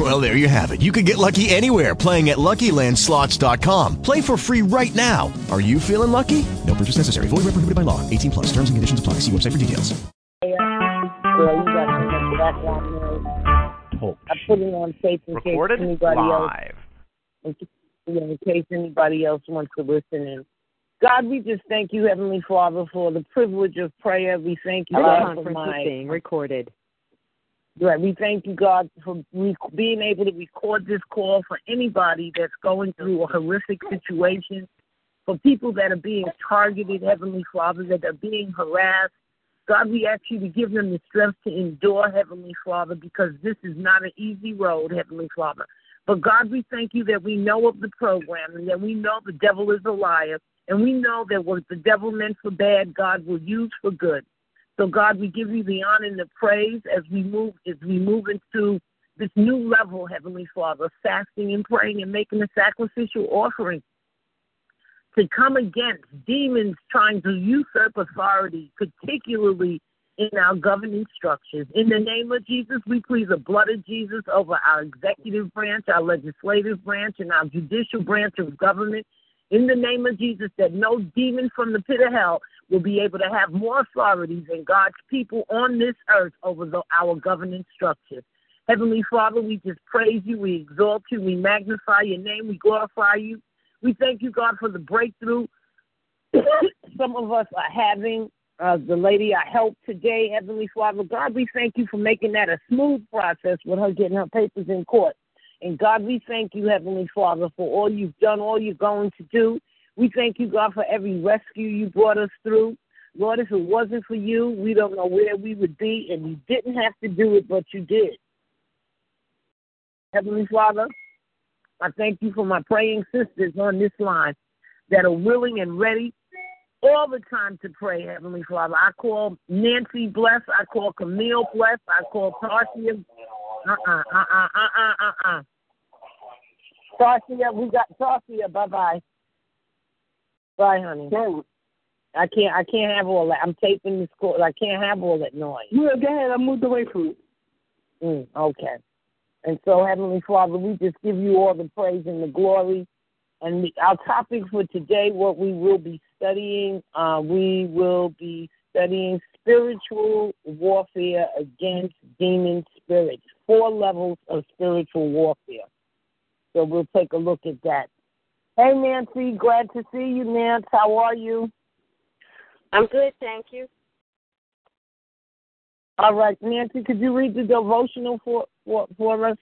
Well, there you have it. You can get lucky anywhere playing at LuckyLandSlots.com. Play for free right now. Are you feeling lucky? No purchase necessary. Void where prohibited by law. 18 plus. Terms and conditions apply. See website for details. Girl, you got too much background noise. Talk. I put it on tape in case anybody live. else, in, in case anybody else wants to listen in. God, we just thank you, Heavenly Father, for the privilege of prayer. We thank you, God, for my being recorded. Right. We thank you, God, for being able to record this call for anybody that's going through a horrific situation, for people that are being targeted, Heavenly Father, that are being harassed. God, we ask you to give them the strength to endure, Heavenly Father, because this is not an easy road, Heavenly Father. But God, we thank you that we know of the program and that we know the devil is a liar, and we know that what the devil meant for bad, God will use for good. So God, we give you the honor and the praise as we move as we move into this new level, Heavenly Father, fasting and praying and making a sacrificial offering to come against demons trying to usurp authority, particularly in our governing structures. In the name of Jesus, we plead the blood of Jesus over our executive branch, our legislative branch, and our judicial branch of government. In the name of Jesus, that no demon from the pit of hell will be able to have more authority than God's people on this earth over the, our governing structures. Heavenly Father, we just praise you, we exalt you, we magnify your name, we glorify you. We thank you, God, for the breakthrough some of us are having. Uh, the lady I helped today, Heavenly Father, God, we thank you for making that a smooth process with her getting her papers in court. And God, we thank you, Heavenly Father, for all you've done, all you're going to do. We thank you, God, for every rescue you brought us through. Lord, if it wasn't for you, we don't know where we would be, and you didn't have to do it, but you did. Heavenly Father, I thank you for my praying sisters on this line that are willing and ready all the time to pray, Heavenly Father. I call Nancy Bless. I call Camille Bless. I call Tarsia. Uh-uh, uh-uh, uh-uh, uh-uh. Tarsia, we got Tarsia. Bye-bye. Bye, honey. I can't. I can't have all that. I'm taping this call. I can't have all that noise. Yeah, go ahead. I moved away from it. Mm, okay. And so, Heavenly Father, we just give you all the praise and the glory. And the, our topic for today, what we will be studying, uh, we will be studying spiritual warfare against demon spirits, four levels of spiritual warfare. So we'll take a look at that. Hey, Nancy, glad to see you, Nance. How are you? I'm good, thank you. All right, Nancy, could you read the devotional for for, for us?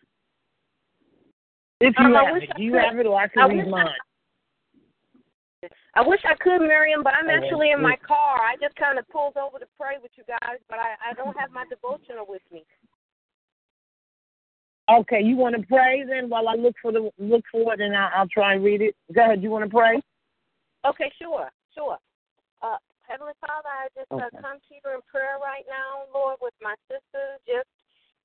If you Um, have it, do you could. have it, or I can I read wish I- mine? I wish I could, Miriam, but I'm actually in my car. I just kind of pulled over to pray with you guys, but I, I don't have my devotional with me. Okay, you want to pray then while I look for the look for it and I'll, I'll try and read it. Go ahead. You want to pray? Okay, sure, sure. Uh, Heavenly Father, I just uh, come to you in prayer right now, Lord, with my sisters, just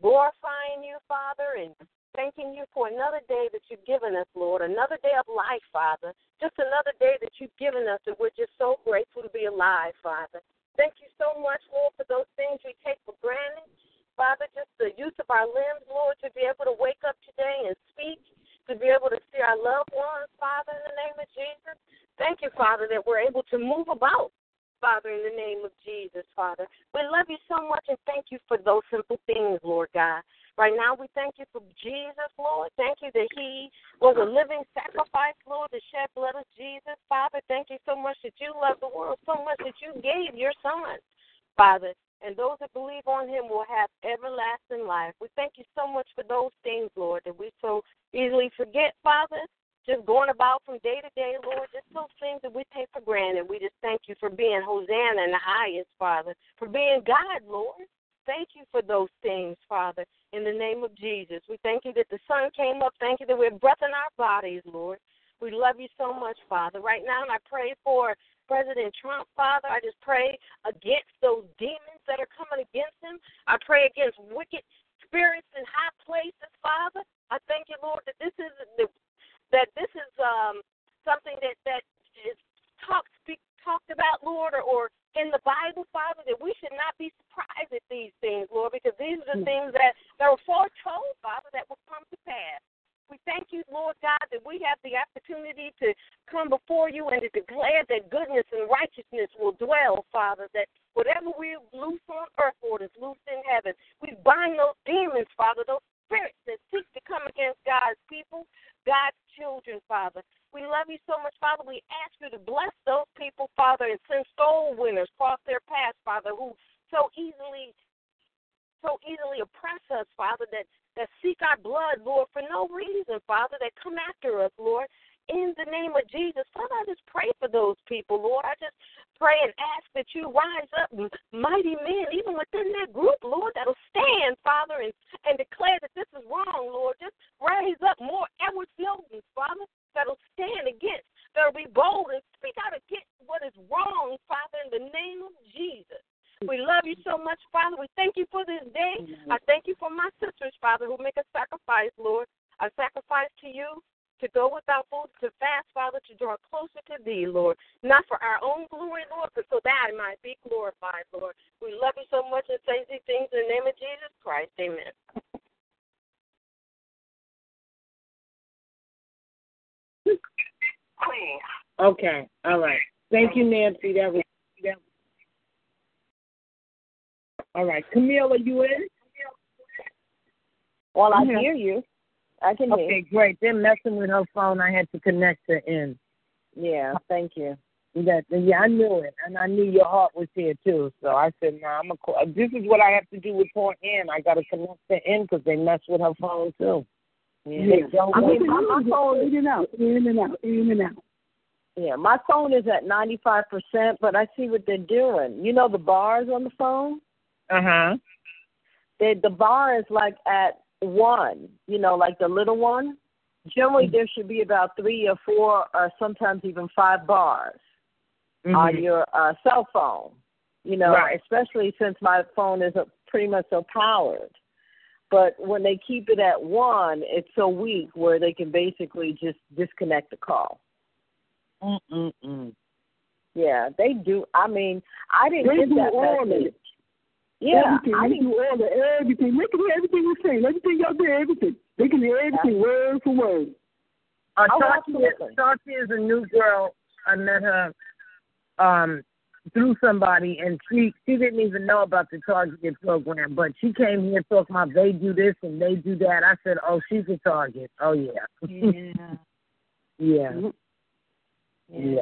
glorifying you, Father, and thanking you for another day that you've given us, Lord, another day of life, Father. Just another day that you've given us, and we're just so grateful to be alive, Father. Thank you so much, Lord, for those things we take for granted. Father, just the use of our limbs, Lord, to be able to wake up today and speak, to be able to see our loved ones, Father, in the name of Jesus. Thank you, Father, that we're able to move about, Father, in the name of Jesus, Father. We love you so much and thank you for those simple things, Lord God. Right now, we thank you for Jesus, Lord. Thank you that He was a living sacrifice, Lord, the shed blood of Jesus. Father, thank you so much that you love the world so much that you gave your Son, Father. And those that believe on Him will have everlasting life. We thank you so much for those things, Lord, that we so easily forget, Father. Just going about from day to day, Lord, just those things that we take for granted. We just thank you for being Hosanna in the highest, Father, for being God, Lord. Thank you for those things, Father, in the name of Jesus. We thank you that the sun came up. Thank you that we have breath in our bodies, Lord. We love you so much, Father. Right now, and I pray for President Trump, Father. I just pray against those demons that are coming against him. I pray against wicked spirits in high places, Father. I thank you, Lord, that this is the, that this is um, something that that is talked speak, talked about, Lord, or, or in the Bible, Father, that we should not be surprised at these things, Lord, because these are the things that, that were foretold, Father, that will come to pass. We thank you, Lord God, that we have the opportunity to come before you and to declare that goodness and righteousness will dwell, Father, that whatever we loose on earth, Lord, is loose in heaven. We bind those demons, Father, those spirits that seek to come against God's people, God's children, Father. We love you so much, Father. We ask you to bless those people, Father, and send soul winners across their path, Father, who so easily so easily oppress us, Father, that, that seek our blood, Lord, for no reason, Father, that come after us, Lord. In the name of Jesus, Father, I just pray for those people, Lord. I just pray and ask that you rise up mighty men, even within that group, Lord, that'll stand, Father, and, and declare that this is wrong, Lord. Just raise up more Edward Snowdens, Father, that'll stand against, that'll be bold and speak out against what is wrong, Father, in the name of Jesus. We love you so much, Father. We thank you for this day. I thank you for my sisters, Father, who make a sacrifice, Lord. A sacrifice to you to go without food, to fast, Father, to draw closer to thee, Lord. Not for our own glory, Lord, but so that I might be glorified, Lord. We love you so much and say these things in the name of Jesus Christ. Amen. Okay, all right. Thank you, Nancy. That was that. All right, Camille, are you in? Well, I hear you. I can hear. Okay, great. They're messing with her phone. I had to connect her in. Yeah, thank you. That, yeah, I knew it, and I knew your heart was here too. So I said, "No, nah, I'm a. Call. This is what I have to do with poor Ann. I got to connect her in because they mess with her phone too. Yeah, They I mean, my, my phone in and out, in and out, in and out. Yeah, my phone is at ninety five percent, but I see what they're doing. You know the bars on the phone? Uh-huh. They the bar is like at one, you know, like the little one. Generally there should be about three or four or sometimes even five bars on Mhm. your uh cell phone. You know, Right. especially since my phone is uh, pretty much so powered. But when they keep it at one, it's so weak where they can basically just disconnect the call. Mm-mm-mm. Yeah, they do. I mean, I didn't They get that message. it. Yeah, everything. I they didn't. do all the everything. They can hear everything we're saying. Everything y'all do, everything. They can hear everything word for word. Uh, Oh, Tati, absolutely. Tati is a new girl. I met her um through somebody, and she she didn't even know about the Target program, but she came here talking about they do this and they do that. I said, oh, she's a Target. Oh yeah, Yeah. yeah, yeah.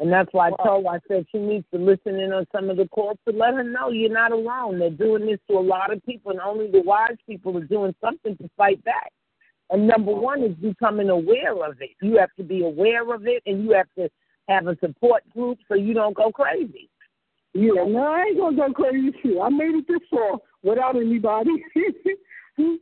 And that's why I told her, I said she needs to listen in on some of the calls to let her know you're not alone. They're doing this to a lot of people, and only the wise people are doing something to fight back. And number one is becoming aware of it. You have to be aware of it, and you have to have a support group so you don't go crazy. Yeah, no, I ain't gonna go crazy. Shit, I made it this far without anybody.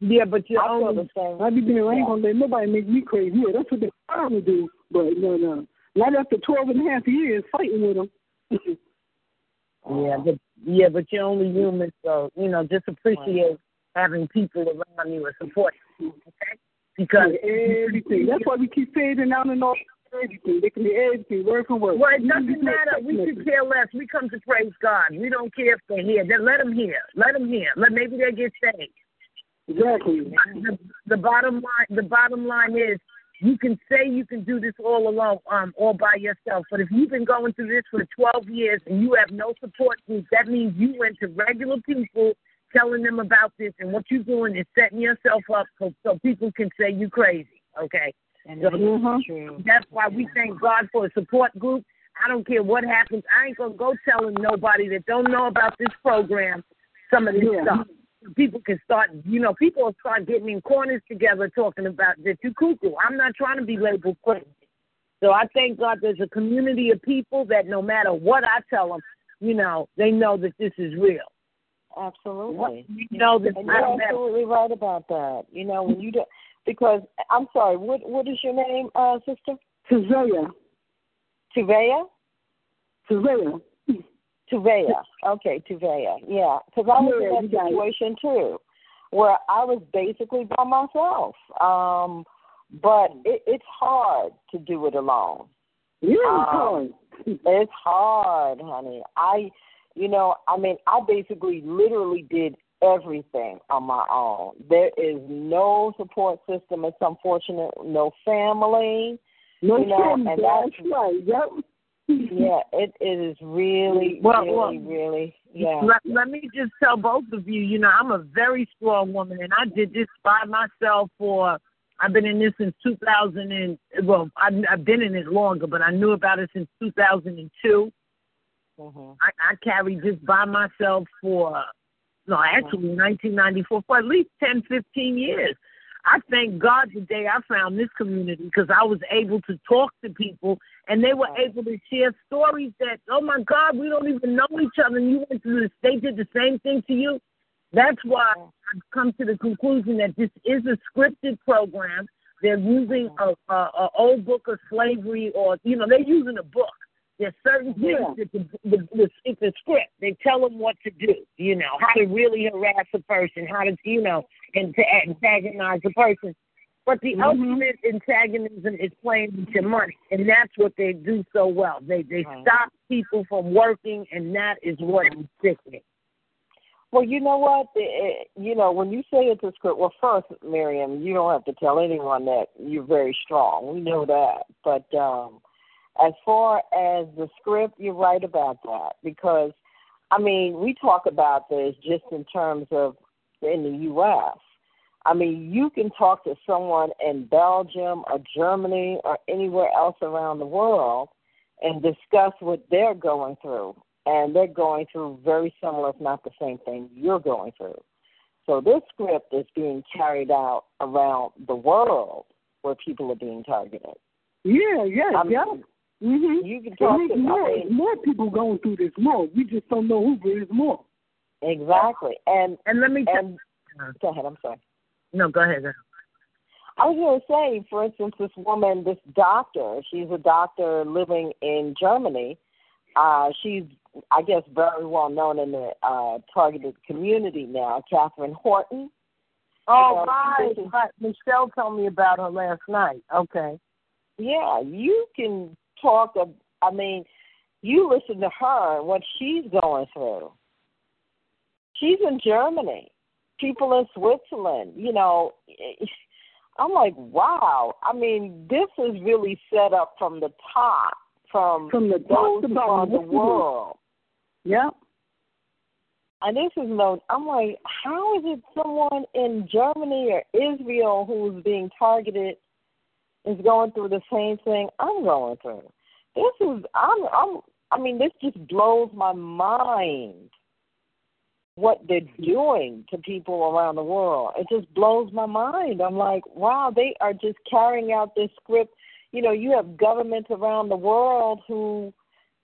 Yeah, but you're I only. I be doing. I ain't gonna let nobody make me crazy. Yeah, that's what they trying to do. But no, no, not after twelve and a half years fighting with them. yeah, but yeah, but you're only human, so you know just appreciate having people around you and support you. Okay, because everything. That's why we keep fading out and all everything. They can be everything, word for word. Well, it doesn't matter. We could care less. We come to praise God. We don't care if they're here. Then let them hear. Let them hear. Let maybe they get saved. Exactly. The, the bottom line. The bottom line is you can say you can do this all alone, um, all by yourself. But if you've been going through this for 12 years and you have no support group, that means you went to regular people telling them about this, and what you're doing is setting yourself up so, so people can say you're crazy. Okay. So Uh-huh. that's why we thank God for a support group. I don't care what happens. I ain't gonna go telling nobody that don't know about this program some of this Yeah. stuff. People can start, you know, people will start getting in corners together talking about that you cuckoo. I'm not trying to be labeled crazy. So I thank God there's a community of people that no matter what I tell them, you know, they know that this is real. Absolutely. You know that And I you're don't have absolutely right about that. You know, when you do because I'm sorry, what what is your name, uh, sister? Tazaya. Tuvea? Tazaya. Tuvea. Okay, Tuvea. Yeah, because I was Yeah, in that situation too, where I was basically by myself. Um, but it, it's hard to do it alone. Yeah, it's Um, hard. It's hard, honey. I, you know, I mean, I basically literally did everything on my own. There is no support system. It's unfortunate. No family. No you know, family, and that's that's- right. Yep. Yeah, it, it is really, Well, really, well, really, yeah. Let, let me just tell both of you, you know, I'm a very strong woman, and I did this by myself for. I've been in this since 2000 and well, I've, I've been in it longer, but I knew about it since 2002. hmm I, I carried this by myself for no, actually 1994 for at least 10, 15 years. I thank God today I found this community because I was able to talk to people and they were able to share stories that, oh my God, we don't even know each other and you went through this. They did the same thing to you. That's why I've come to the conclusion that this is a scripted program. They're using a, a, a old book of slavery or, you know, they're using a book. There's certain things Yeah. that the, the, the, it's a script. They tell them what to do, you know, how to really harass a person, how to, you know, and to antagonize a person. But the Mhm. ultimate antagonism is playing with your money, and that's what they do so well. They they Right. stop people from working, and that is what is sickening. Well, you know what? You know, when you say it's a script, well, first, Miriam, you don't have to tell anyone that you're very strong. We know that. But um, as far as the script, you're right about that because, I mean, we talk about this just in terms of in the U.S. I mean, you can talk to someone in Belgium or Germany or anywhere else around the world and discuss what they're going through. And they're going through very similar, if not the same thing you're going through. So this script is being carried out around the world where people are being targeted. Yeah, yeah, I mean, yeah. Mm-hmm. You can talk to more, I mean, more people going through this more. We just don't know who there is more. exactly. And And let me tell and go ahead. I'm sorry. no, go ahead. I was going to say, for instance, this woman, this doctor, she's a doctor living in Germany. Uh, she's, I guess, very well known in the uh, targeted community now, Katherine Horton. Oh, Um, right, is- right. Michelle told me about her last night. Okay. Yeah, you can talk. Of, I mean, you listen to her and what she's going through. She's in Germany. People in Switzerland. You know, I'm like, wow. I mean, this is really set up from the top, from, From the top to around the world. Yeah. And this is no. I'm like, how is it someone in Germany or Israel who's being targeted is going through the same thing I'm going through? This is. I'm. I'm. I mean, this just blows my mind. What they're doing to people around the world, it just blows my mind. I'm like, wow, they are just carrying out this script. You know, you have governments around the world who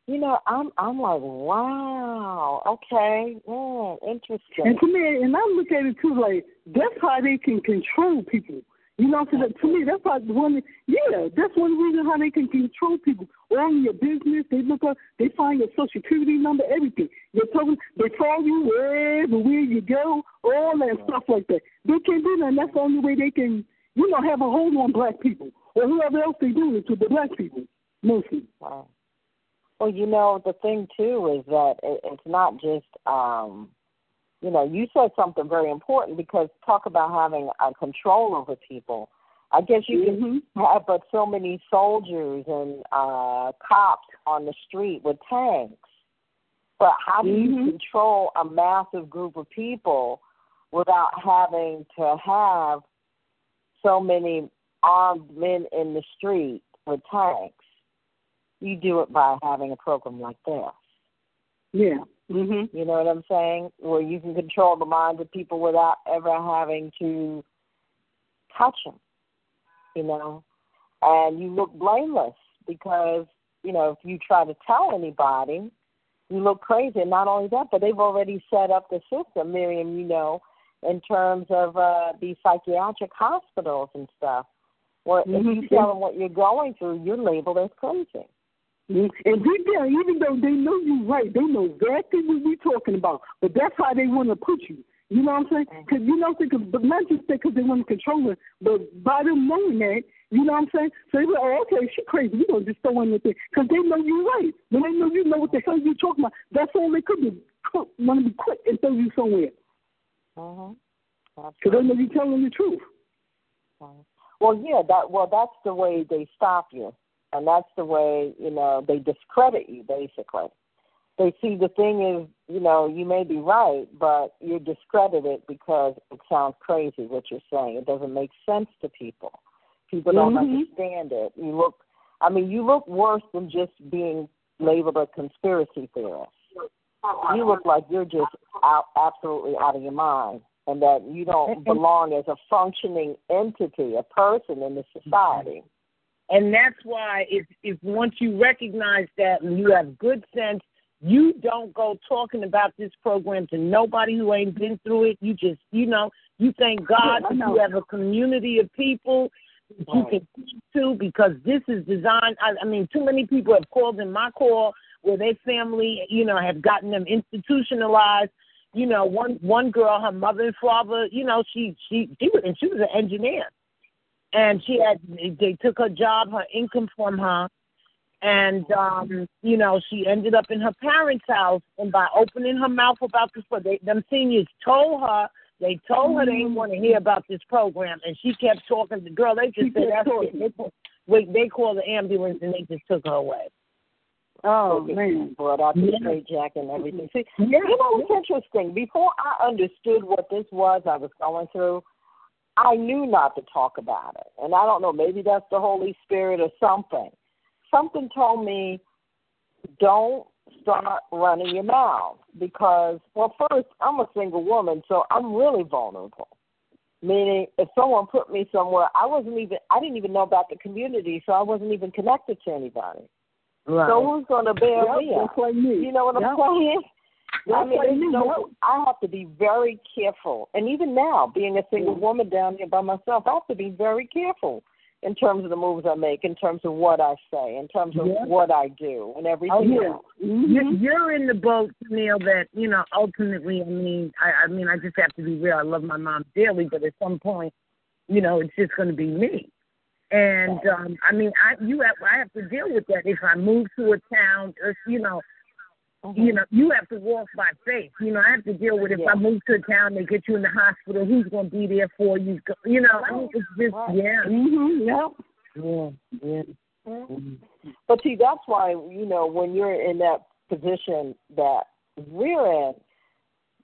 you know, I'm I'm like, wow, okay, mm, interesting. And to me, and I look at it too, like that's how they can control people. You know, that, to me, that's like one. Yeah, that's one reason how they can control people. All your business, they look up, they find your social security number, everything. They tell they follow you everywhere you go, all that stuff like that. They can do that. And that's the only way they can, you know, have a hold on black people or whoever else they do it to the black people mostly. Wow. Well, you know, the thing too is that it, it's not just, um, you know, you said something very important because talk about having a control over people. I guess you can have but so many soldiers and uh, cops on the street with tanks. But how do you Mhm. control a massive group of people without having to have so many armed men in the street with tanks? You do it by having a program like this. Yeah. Mhm. You know what I'm saying? Where you can control the minds of people without ever having to touch them. You know, and you look blameless because you know if you try to tell anybody, you look crazy. And not only that, but they've already set up the system, Miriam. You know, in terms of uh, these psychiatric hospitals and stuff. Where if you Mhm. tell them what you're going through, you're labeled as crazy. Mm-hmm. And deep down, even though they know you're right, they know exactly what we're talking about. But that's how they want to put you. You know what I'm saying? Because you know, cause, but not just because they want to control it, but by them knowing that, you know what I'm saying? So they be like, oh, okay, she crazy. We gonna just throw in the thing because they know you're right. When they know you know what the hell you're talking about, that's all they could do. Want to be quick and throw you somewhere. Mhm. Because they know you're telling the truth. Well, yeah, that well, that's the way they stop you, and that's the way you know they discredit you. Basically, they see the thing is, you know, you may be right, but you're discredited because it sounds crazy what you're saying. It doesn't make sense to people. People don't Mhm. understand it. You look, I mean, you look worse than just being labeled a conspiracy theorist. You look like you're just out, absolutely out of your mind, and that you don't belong as a functioning entity, a person in the society. And that's why if if once you recognize that and you have good sense, you don't go talking about this program to nobody who ain't been through it. You just you know, you thank God that you have a community of people that you can speak to because this is designed I, I mean, too many people have called in my call where their family, you know, have gotten them institutionalized. You know, one one girl, her mother and father, you know, she she she was and she was an engineer and she had they took her job, her income from her, and um, you know she ended up in her parents' house. And by opening her mouth about this, what they, them seniors told her they told her they didn't want to hear about this program, and she kept talking. The girl, they just She said that's it. They, wait, they called the ambulance and they just took her away. Oh man. brought out the Yeah. straight jacket and everything. See, Yeah. you know what's interesting? Before I understood what this was, I was going through. I knew not to talk about it, and I don't know. Maybe that's the Holy Spirit or something. Something told me, don't start running your mouth because, well, first I'm a single woman, so I'm really vulnerable. Meaning, if someone put me somewhere, I wasn't even, I didn't even know about the community, so I wasn't even connected to anybody. Right. So who's going to bail Yep, me up? You know what I'm Yep. I mean, me, no, I have to be very careful. And even now, being a single woman down here by myself, I have to be very careful in terms of the moves I make, in terms of what I say, in terms of Yeah. what I do, and everything Oh, yeah. else. You're, you're in the boat, Neil. That you know. Ultimately, I mean, I, I mean, I just have to be real. I love my mom dearly, but at some point, you know, it's just going to be me. And um, I mean, I you have I have to deal with that if I move to a town. Or, you know, you know, you have to walk by faith. You know, I have to deal with if Yeah. I move to a town, they get you in the hospital. Who's going to be there for you? You know, I mean, it's just Right. yeah, Mhm. Yep. yeah, yeah. Mhm. But see, that's why you know when you're in that position that we're in,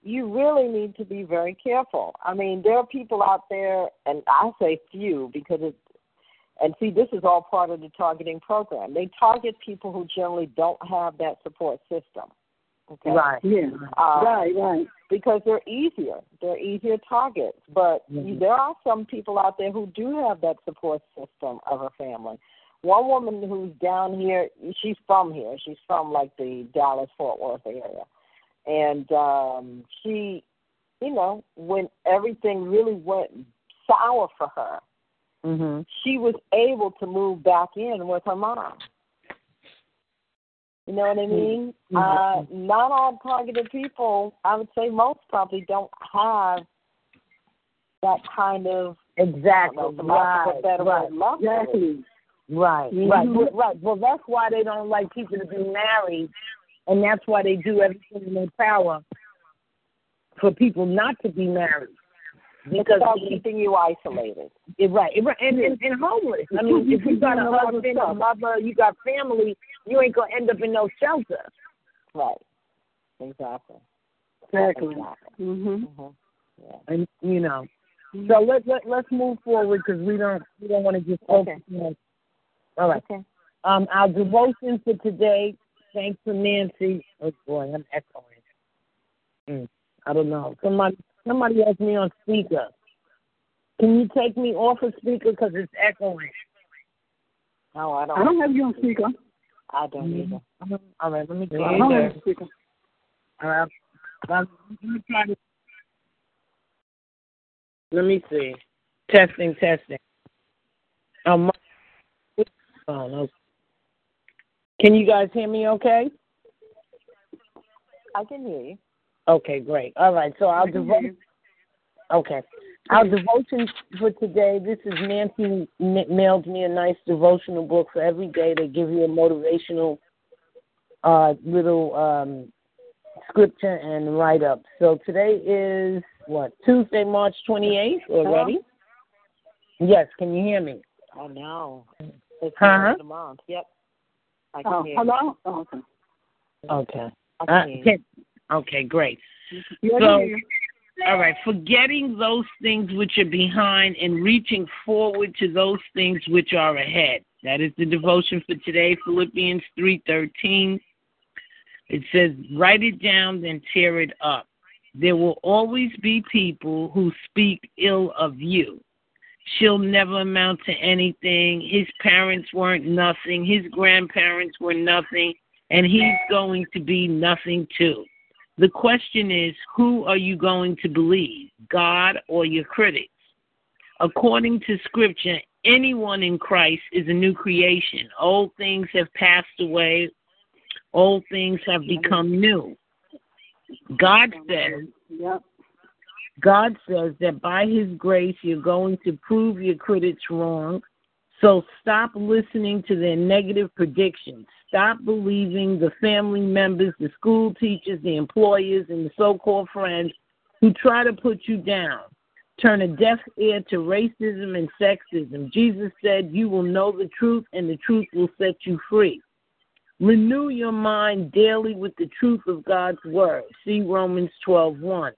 you really need to be very careful. I mean, there are people out there, and I say few because it's and see, this is all part of the targeting program. They target people who generally don't have that support system. Okay. Right. Yeah. Uh, right. Right. because they're easier. They're easier targets. But Mhm. there are some people out there who do have that support system of a family. One woman who's down here, she's from here. She's from like the Dallas Fort Worth area. And um she, you know, when everything really went sour for her, Mhm. she was able to move back in with her mom. You know what I mean? Mhm. Uh, not all targeted people, I would say most probably don't have that kind of Exactly. I don't know, for lack of a Right. Right. Exactly. Right, Mhm. right, well, right. Well, that's why they don't like people to be married, and that's why they do everything in their power for people not to be married. It's Because about keeping you isolated. it, right, it, right, and, and and homeless. I mean, if you got a Doing a lot of husband, a mother, you got family, you ain't gonna end up in no shelter. Right. Exactly. Exactly. Exactly. Mhm. hmm Yeah. And you know, so let let let's move forward because we don't we don't want to just focus. Okay. on- All right. Okay. Um, our devotion for today, thanks to Nancy. Oh boy, I'm echoing. Mm, I don't know. Somebody, somebody has me on speaker. Can you take me off of speaker because it's echoing? No, I don't. I don't have you on speaker. I don't either. All right, let me I try. don't have you on speaker. All right, let me try to. Let me see. Testing, testing. Um, oh, no. Can you guys hear me okay? I can hear you. Okay, great. All right, so our devotion. Okay, our devotion for today. This is Nancy mailed me a nice devotional book for every day. They give you a motivational uh, little um, scripture and write up. So today is what Tuesday, March twenty eighth already. Hello? Yes, can you hear me? Oh no, it's Uh-huh. the month. Yep. I can Oh, hear. hello? Oh, okay. Okay. I can Uh, hear you. can- okay, great. So- All right, forgetting those things which are behind and reaching forward to those things which are ahead. That is the devotion for today, Philippians 3:13. It says, "Write it down, then tear it up. There will always be people who speak ill of you. She'll never amount to anything. His parents weren't nothing. His grandparents were nothing, and he's going to be nothing too." The question is, who are you going to believe, God or your critics? According to Scripture, anyone in Christ is a new creation. Old things have passed away, old things have become new. God says, Yep. God says that by His grace you're going to prove your critics wrong. So stop listening to their negative predictions. Stop believing the family members, the school teachers, the employers, and the so called friends who try to put you down. Turn a deaf ear to racism and sexism. Jesus said, You will know the truth, and the truth will set you free. Renew your mind daily with the truth of God's word. See Romans 12:1.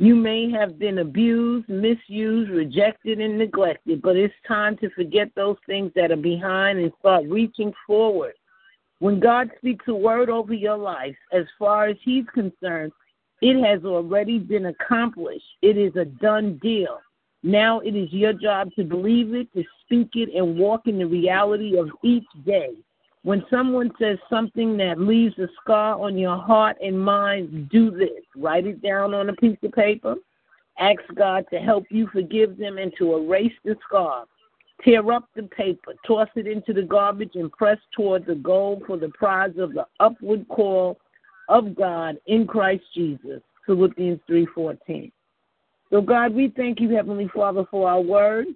You may have been abused, misused, rejected, and neglected, but it's time to forget those things that are behind and start reaching forward. When God speaks a word over your life, as far as He's concerned, it has already been accomplished. It is a done deal. Now it is your job to believe it, to speak it, and walk in the reality of each day. When someone says something that leaves a scar on your heart and mind, do this. Write it down on a piece of paper. Ask God to help you forgive them and to erase the scar. Tear up the paper, toss it into the garbage, and press toward the goal for the prize of the upward call of God in Christ Jesus. Philippians 3:14. So God, we thank you, Heavenly Father, for our word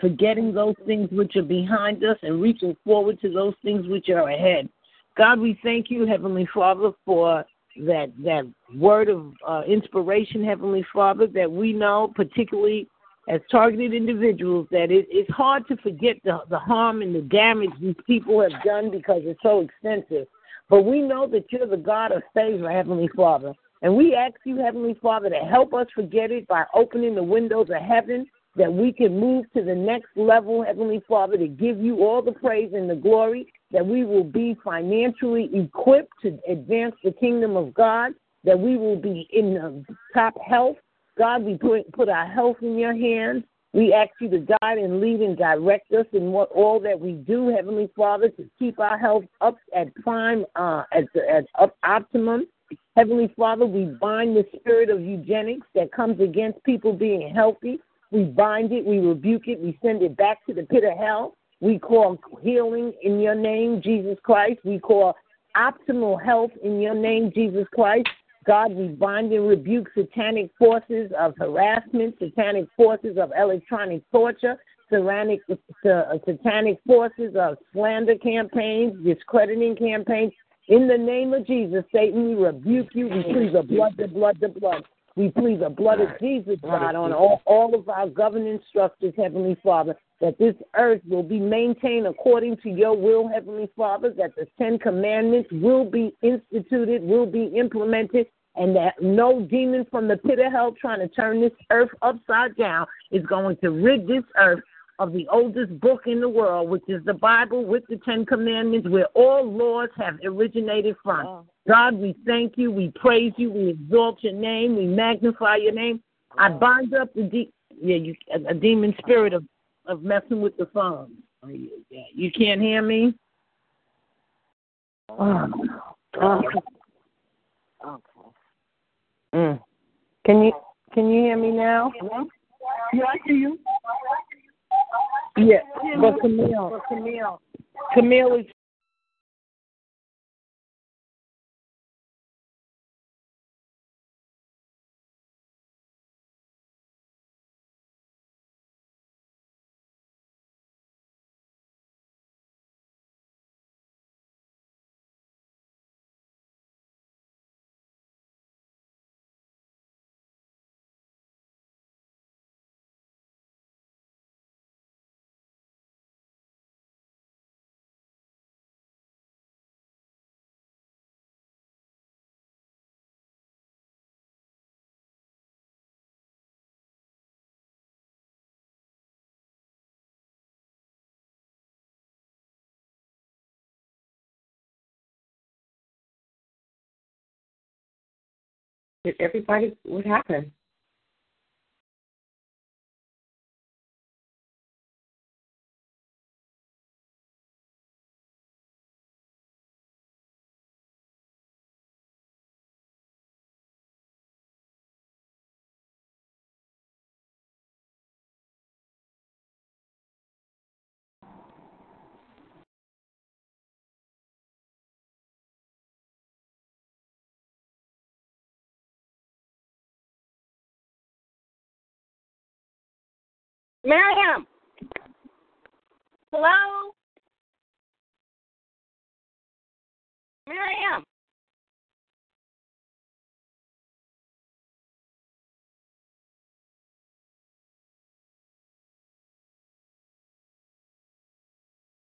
forgetting those things which are behind us and reaching forward to those things which are ahead. God, we thank you, Heavenly Father, for that that word of uh, inspiration, Heavenly Father, that we know, particularly as targeted individuals, that it, it's hard to forget the, the harm and the damage these people have done because it's so extensive. But we know that you're the God of favor, Heavenly Father. And we ask you, Heavenly Father, to help us forget it by opening the windows of heaven that we can move to the next level, Heavenly Father, to give you all the praise and the glory, that we will be financially equipped to advance the kingdom of God, that we will be in the top health. God, we put, put our health in your hands. We ask you to guide and lead and direct us in what all that we do, Heavenly Father, to keep our health up at prime, uh, at, at up optimum. Heavenly Father, we bind the spirit of eugenics that comes against people being healthy. We bind it, we rebuke it, we send it back to the pit of hell. We call healing in your name, Jesus Christ. We call optimal health in your name, Jesus Christ. God, we bind and rebuke satanic forces of harassment, satanic forces of electronic torture, satanic, satanic forces of slander campaigns, discrediting campaigns. In the name of Jesus, Satan, we rebuke you. We plead the blood, the blood, the blood. We plead the blood of Jesus, God, on all, all of our governance structures, Heavenly Father, that this earth will be maintained according to your will, Heavenly Father, that the Ten Commandments will be instituted, will be implemented, and that no demon from the pit of hell trying to turn this earth upside down is going to rid this earth of the oldest book in the world, which is the Bible with the Ten Commandments, where all laws have originated from. God, we thank you, we praise you, we exalt your name, we magnify your name. I bind up the de- yeah, you, a, a demon spirit of, of messing with the phone. Oh. You can't hear me? Oh, oh. Okay. Mm. Can you can you hear me now? Yeah, I see you. Yeah, but Camille, Camille, Camille is Did everybody? What happened? Miriam. Hello? Miriam.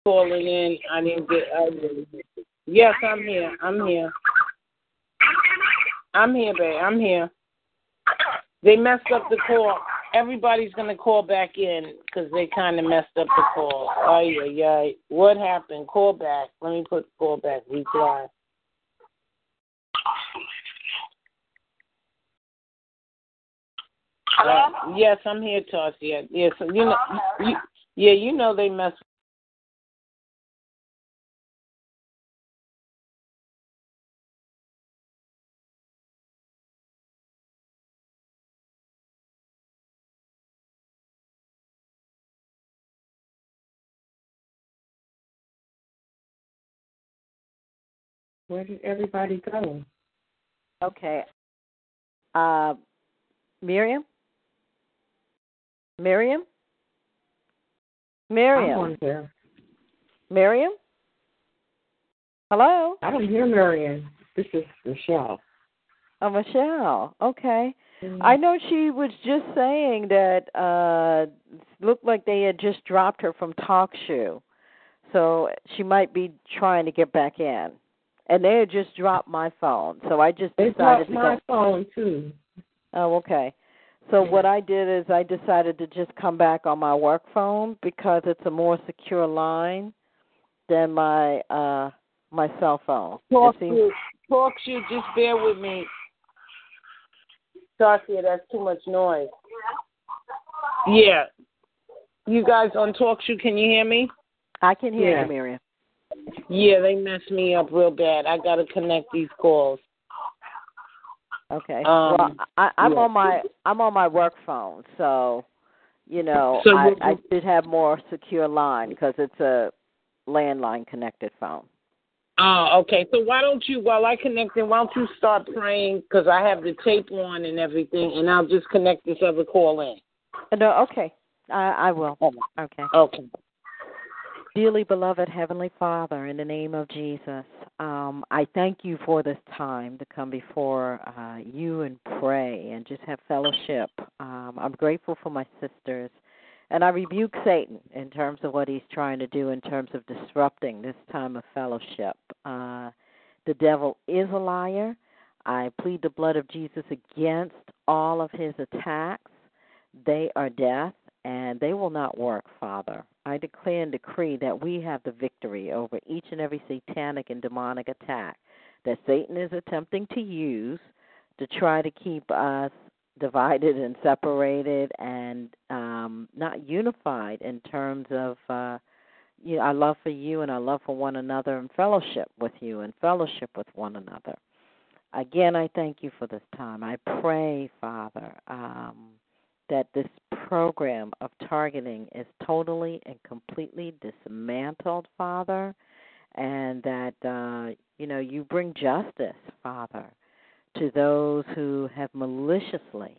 calling in. I didn't get. Yes, I'm here. I'm here. I'm here, babe. I'm here. They messed up the call. Everybody's gonna call back in because they kind of messed up the call. Ay, ay, ay. What happened? Call back. Let me put call back. Reply. Uh, yes, I'm here, Tarsia. Yes, you know, you, yeah, you know they mess Where did everybody go? Okay. Uh, Miriam? Miriam? Miriam? I'm on here. Miriam? Hello? I don't hear Marion. This is Michelle. Oh, Michelle. Okay. Mm. I know she was just saying that uh looked like they had just dropped her from talk show. So she might be trying to get back in. And they had just dropped my phone. So I just They decided dropped to my go phone too. Oh, okay. So what I did is I decided to just come back on my work phone because it's a more secure line than my uh my cell phone. Talk It seems- to talk to just bear with me. Tarsia, that's too much noise. Yeah. You guys on TalkShoe, can you hear me? I can hear Yeah. you, Miriam. Yeah, they messed me up real bad. I gotta connect these calls. Okay. Um, well, I, I'm yeah. on my I'm on my work phone, so you know So I, I did have more secure line because it's a landline connected phone. Oh, okay. So why don't you, while I connect in, why don't you start praying? Because I have the tape on and everything, and I'll just connect this other call in. Uh, No, okay. I I will. Okay. Okay. Dearly beloved Heavenly Father, in the name of Jesus, um, I thank you for this time to come before uh, you and pray and just have fellowship. Um, I'm grateful for my sisters. And I rebuke Satan in terms of what he's trying to do in terms of disrupting this time of fellowship. Uh, the devil is a liar. I plead the blood of Jesus against all of his attacks. They are death and they will not work, Father. I declare and decree that we have the victory over each and every satanic and demonic attack that Satan is attempting to use to try to keep us divided and separated and um not unified in terms of uh you know, our love for you and our love for one another and fellowship with you and fellowship with one another. Again, I thank you for this time. I pray, Father, um, that this program of targeting is totally and completely dismantled, Father, and that uh, you know you bring justice, Father, to those who have maliciously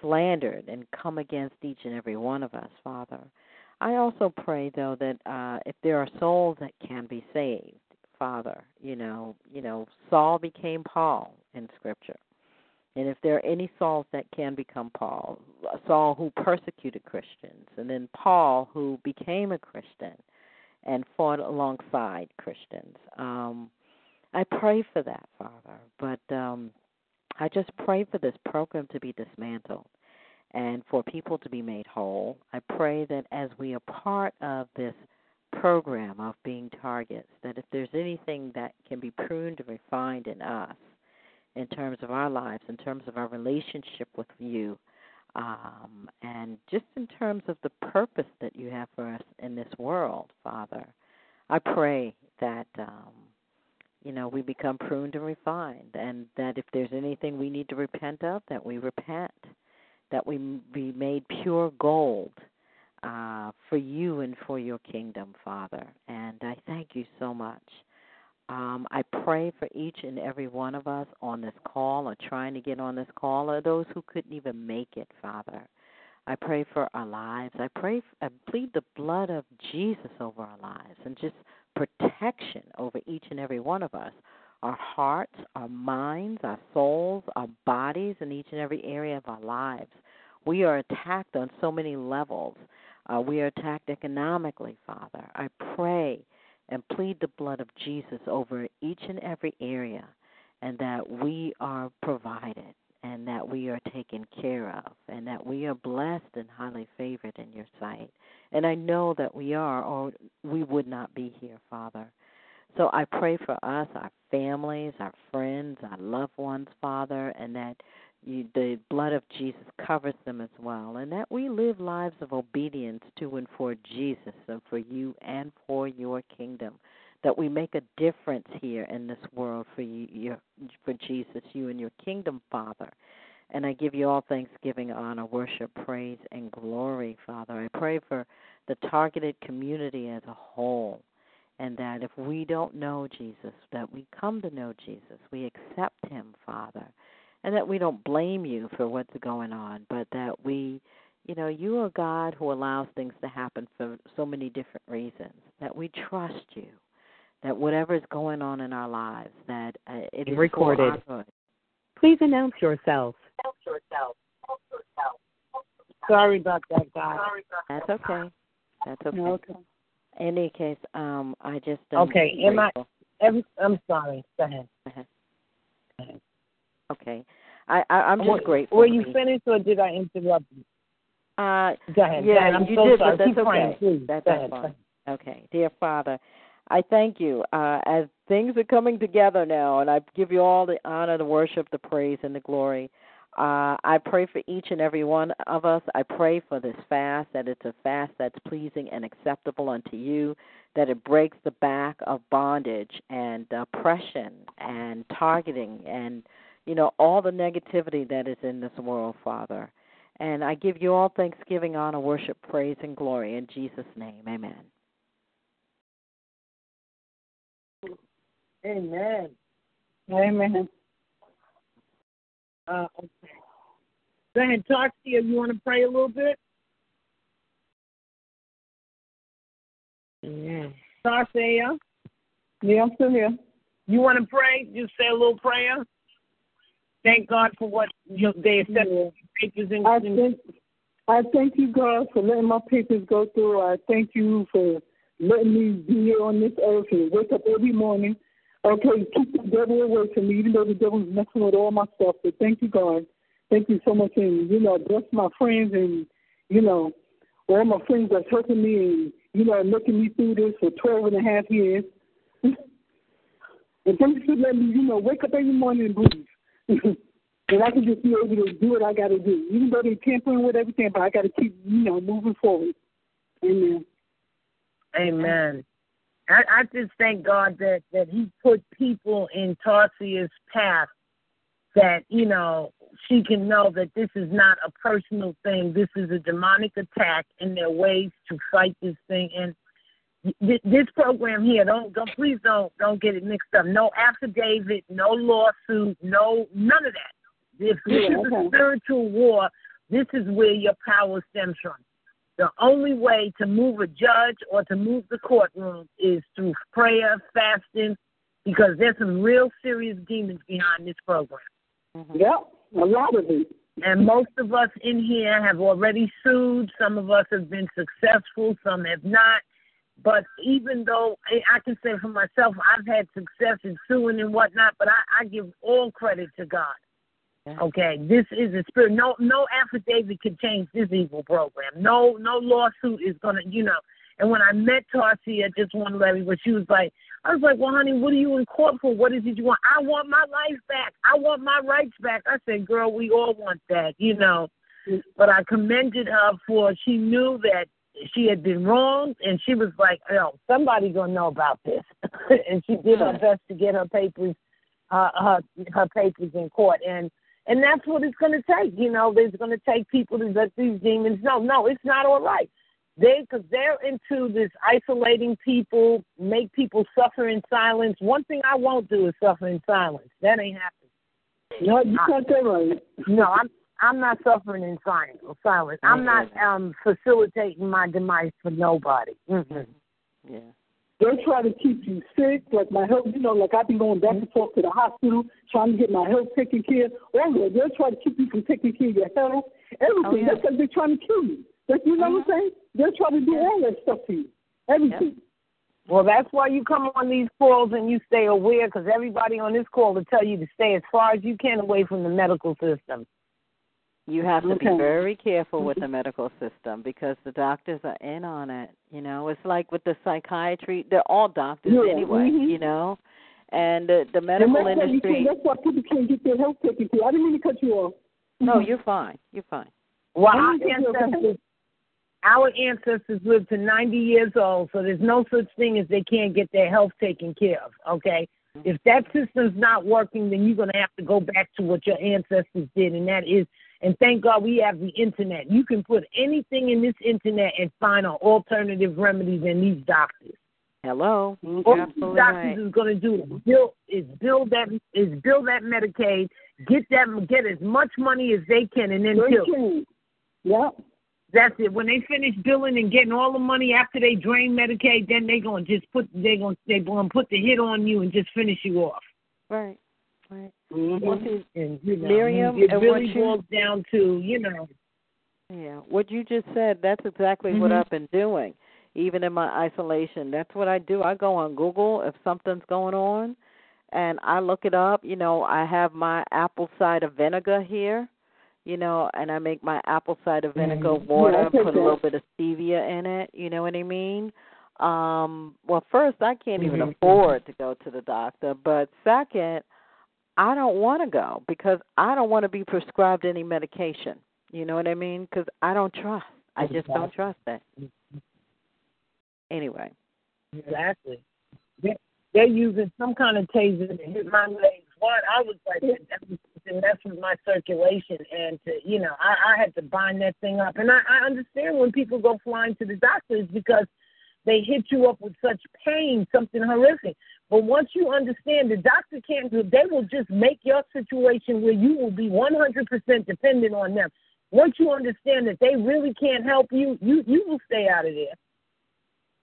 slandered and come against each and every one of us, Father. I also pray though that uh if there are souls that can be saved, Father, you know, you know, Saul became Paul in scripture. And if there are any Sauls that can become Paul, Saul who persecuted Christians, and then Paul who became a Christian and fought alongside Christians. Um, I pray for that, Father. But um, I just pray for this program to be dismantled and for people to be made whole. I pray that as we are part of this program of being targets, that if there's anything that can be pruned and refined in us, in terms of our lives, in terms of our relationship with you, um, and just in terms of the purpose that you have for us in this world, Father. I pray that um, you know we become pruned and refined, and that if there's anything we need to repent of, that we repent, that we be made pure gold uh, for you and for your kingdom, Father. And I thank you so much. Um, I pray for each and every one of us on this call or trying to get on this call or those who couldn't even make it, Father. I pray for our lives. I pray, I plead the blood of Jesus over our lives and just protection over each and every one of us our hearts, our minds, our souls, our bodies, in each and every area of our lives. We are attacked on so many levels. Uh, we are attacked economically, Father. I pray and plead the blood of Jesus over each and every area, and that we are provided, and that we are taken care of, and that we are blessed and highly favored in your sight. And I know that we are, or we would not be here, Father. So I pray for us, our families, our friends, our loved ones, Father, and that you, the blood of Jesus covers them as well, and that we live lives of obedience to and for Jesus and for you and for your kingdom. That we make a difference here in this world for you, your, for Jesus, you and your kingdom, Father. And I give you all thanksgiving, honor, worship, praise, and glory, Father. I pray for the targeted community as a whole and that if we don't know Jesus, that we come to know Jesus, we accept him, Father, and that we don't blame you for what's going on, but that we, you know, you are God who allows things to happen for so many different reasons, that we trust you, that whatever is going on in our lives, that uh, it is recorded. For our good. Please announce yourself. Sorry about that, guys. That's okay. That's okay. Okay. In any case, um, I just um, Okay. Am I? grateful. Every, I'm sorry. Go ahead. Okay. I, I I'm just Were- grateful. Were you finished or did I interrupt you? Uh, Go ahead. yeah, go ahead. I'm you so did, sorry. but that's Keep praying, okay. please. That's that's fine. Okay, dear Father, I thank you uh, as things are coming together now, and I give you all the honor, the worship, the praise, and the glory. Uh, I pray for each and every one of us. I pray for this fast that it's a fast that's pleasing and acceptable unto you, that it breaks the back of bondage and oppression and targeting and you know all the negativity that is in this world, Father. And I give you all thanksgiving, honor, worship, praise, and glory in Jesus' name. Amen. Amen. Amen. Uh, okay. Go ahead, talk to you. You want to pray a little bit? Yeah. Tarsia, Yeah, I'm still here. you want to pray? Just say a little prayer. Thank God for what you, they accepted Yeah. papers in. I thank, I thank you, God, for letting my papers go through. I thank you for letting me be here on this earth and wake up every morning. Okay, keep the devil away from me, even though the devil's messing with all my stuff. But thank you, God. Thank you so much. And, you know, bless my friends and, you know, all my friends that's helping me and, you know, making me through this for 12 and a half years. and thank you for letting me, you know, wake up every morning and breathe. And I can just be able to do what I got to do. Even though they're tampering with everything, but I got to keep, you know, moving forward. Amen. Amen. I, I just thank God that that He put people in Tarsia's path that you know she can know that this is not a personal thing. This is a demonic attack in their ways to fight this thing. And this program here, don't don't please don't don't get it mixed up. No affidavit, no lawsuit, no none of that. If this Yeah, is a spiritual war, this is where your power stems from. The only way to move a judge or to move the courtroom is through prayer, fasting, because there's some real serious demons behind this program. Mm-hmm. Yep, a lot of it. And most of us in here have already sued. Some of us have been successful, some have not. But even though I I can say for myself, I've had success in suing and whatnot, but I, I give all credit to God. Okay, this is a spirit. No, no affidavit can change this evil program. No, no lawsuit is gonna, you know. And when I met Tarsia, just one lady, where she was like, I was like, well, honey, what are you in court for? What is it you want? I want my life back. I want my rights back. I said, girl, we all want that, you know. Mm. But I commended her for she knew that she had been wronged, and she was like, "Oh, somebody gonna know about this," and she did her best to get her papers, uh, her her papers in court, and and that's what it's gonna take. You know, there's gonna take people to let these demons know. No, it's not all right. They, because they're into this isolating people, make people suffer in silence. One thing I won't do is suffer in silence. That ain't happening. No, you got that right. No, I'm I'm not suffering in silence. Silence. I'm not um facilitating my demise for nobody. Mm-hmm. Yeah. They try to keep you sick, like my health. You know, like I've been going back and forth to the hospital trying to get my health taken care. of. All. They'll try to keep you from taking care of your health. Everything. Oh, yeah. That's because they're trying to kill you. That's, you know what I'm saying? They'll try to do all that stuff to you. Everything. Well, that's why you come on these calls and you stay aware, because everybody on this call will tell you to stay as far as you can away from the medical system. You have to be very careful with the medical system because the doctors are in on it. You know, it's like with the psychiatry; they're all doctors Yeah, anyway. mhm. You know, and the the And medical that's industry. can't- That's why people can't get their health taken care. of. I didn't mean to cut you off. No, you're fine. You're fine. Well, our okay, okay. ancestors, our ancestors lived to 90 years old, so there's no such thing as they can't get their health taken care of. Okay, if that system's not working, then you're gonna have to go back to what your ancestors did, and that is. And thank God we have the internet. You can put anything in this internet and find an alternative remedy than these doctors. Hello. All You're these doctors right. is going to do is build is build that is build that Medicaid, get them get as much money as they can, and then They kill. can. Yeah. That's it. When they finish billing and getting all the money after they drain Medicaid, then they're gonna just put they're gonna they gonna put the hit on you and just finish you off. Right. Right. Mhm. Well, see, And you know, Miriam, it and really what you- boils down to you know. Yeah, what you just said, that's exactly what Mhm. I've been doing. Even in my isolation, that's what I do. I go on Google if something's going on and I look it up. You know, I have my apple cider vinegar here, you know, and I make my apple cider vinegar Mhm. water, Yeah, put a little bit of stevia in it, you know what I mean? Um, well, first, I can't even Mhm. afford to go to the doctor, but second, I don't want to go because I don't want to be prescribed any medication. You know what I mean? Because I don't trust. I just don't trust that. Mm-hmm. Anyway, Exactly. They, they're using some kind of taser to hit my legs. What I was like, that was to mess with my circulation, and to you know, I, I had to bind that thing up. And I, I understand when people go flying to the doctors because they hit you up with such pain, something horrific. But once you understand, the doctor can't do. They will just make your situation where you will be 100% dependent on them. Once you understand that they really can't help you, you you will stay out of there.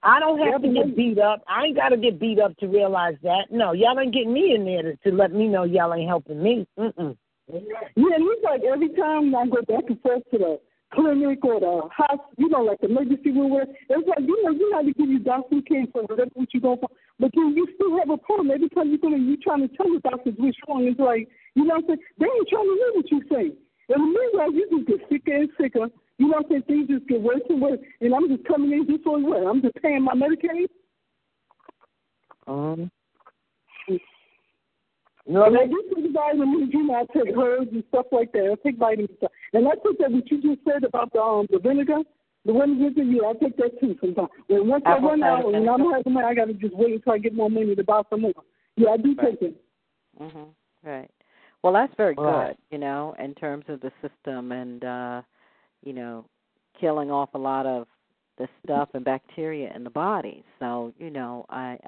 I don't have to get beat up. I ain't got to get beat up to realize that. No, y'all ain't getting me in there to, to let me know y'all ain't helping me. Mm-mm. Yeah, it's like every time I go back and forth to the clinic or the hospital, you know, like the emergency room, where it's like you know you have to give you doctor care for whatever what you go for, but then you still have a problem every time you're gonna you trying to tell the doctors what's wrong. It's like you know what I'm saying? They ain't trying to hear what you say. And meanwhile, you just get sicker and sicker. You know what I'm saying? Things just get worse and worse. And I'm just coming in just for what? I'm just paying my Medicaid. Um, No, I do take vitamins, you know, I take herbs and stuff like that. I take vitamins and stuff. And I think that what you just said about the um the vinegar, the vinegar, yeah, I take that too sometimes. When once Apple I run out and I'm vinegar? having money, I gotta just wait until I get more money to buy some more. Yeah, I do take it. mhm. Right. Well, that's very Right. good, you know, in terms of the system and uh, you know, killing off a lot of the stuff and bacteria in the body. So, you know, I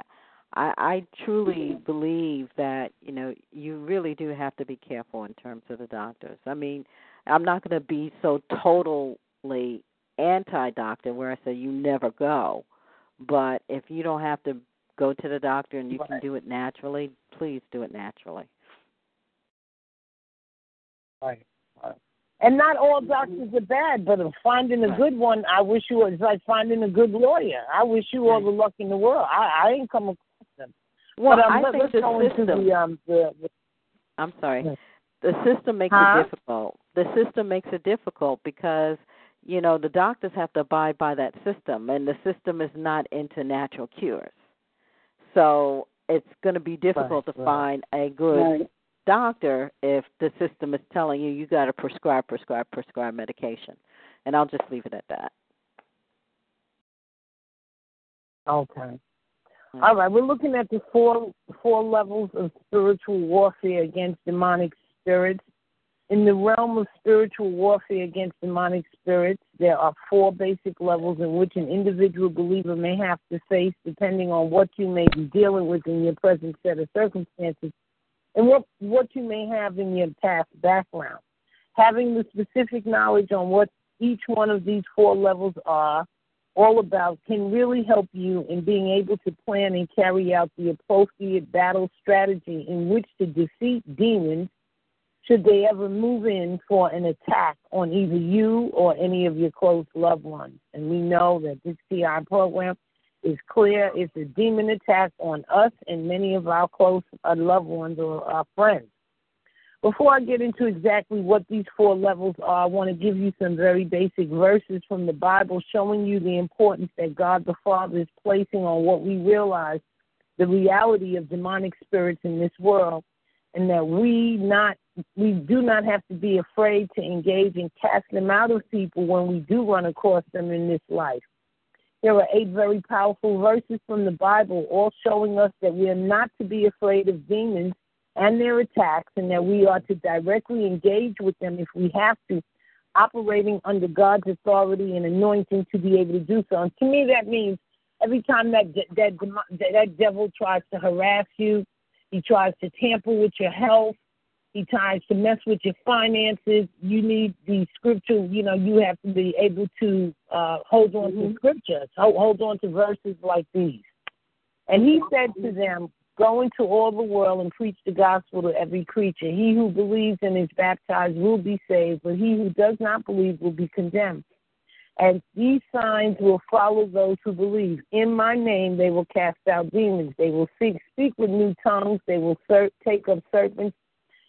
I, I truly believe that you know you really do have to be careful in terms of the doctors. I mean, I'm not going to be so totally anti-doctor where I say you never go, but if you don't have to go to the doctor and you can do it naturally, please do it naturally. Right. right. And not all doctors are bad, but finding a good one, I wish you it's like finding a good lawyer. I wish you all the luck in the world. I, I ain't come. Well, um, I let, think the system- the um the, the I'm sorry. The system makes Huh? it difficult. The system makes it difficult because you know the doctors have to abide by that system, and the system is not into natural cures. So it's going to be difficult Right, to right. find a good Right. doctor if the system is telling you you got to prescribe, prescribe, prescribe medication. And I'll just leave it at that. Okay. Mm-hmm. All right, we're looking at the four four levels of spiritual warfare against demonic spirits. In the realm of spiritual warfare against demonic spirits, there are four basic levels in which an individual believer may have to face, depending on what you may be dealing with in your present set of circumstances and what, what you may have in your past background. Having the specific knowledge on what each one of these four levels are all about can really help you in being able to plan and carry out the appropriate battle strategy in which to defeat demons should they ever move in for an attack on either you or any of your close loved ones. And we know that this TI program is clear it's a demon attack on us and many of our close uh, loved ones or our friends. Before I get into exactly what these four levels are, I want to give you some very basic verses from the Bible showing you the importance that God the Father is placing on what we realize the reality of demonic spirits in this world and that we not we do not have to be afraid to engage and cast them out of people when we do run across them in this life. There are eight very powerful verses from the Bible, all showing us that we are not to be afraid of demons and their attacks, and that we are to directly engage with them if we have to, operating under God's authority and anointing to be able to do so. And to me, that means every time that that that, devil tries to harass you, he tries to tamper with your health, he tries to mess with your finances. You need the scripture. You know, you have to be able to uh, hold on to scriptures, hold, hold on to verses like these. And he said to them, Go into all the world and preach the gospel to every creature. He who believes and is baptized will be saved, but he who does not believe will be condemned. And these signs will follow those who believe. In my name they will cast out demons. They will speak, speak with new tongues. They will ser- take up serpents.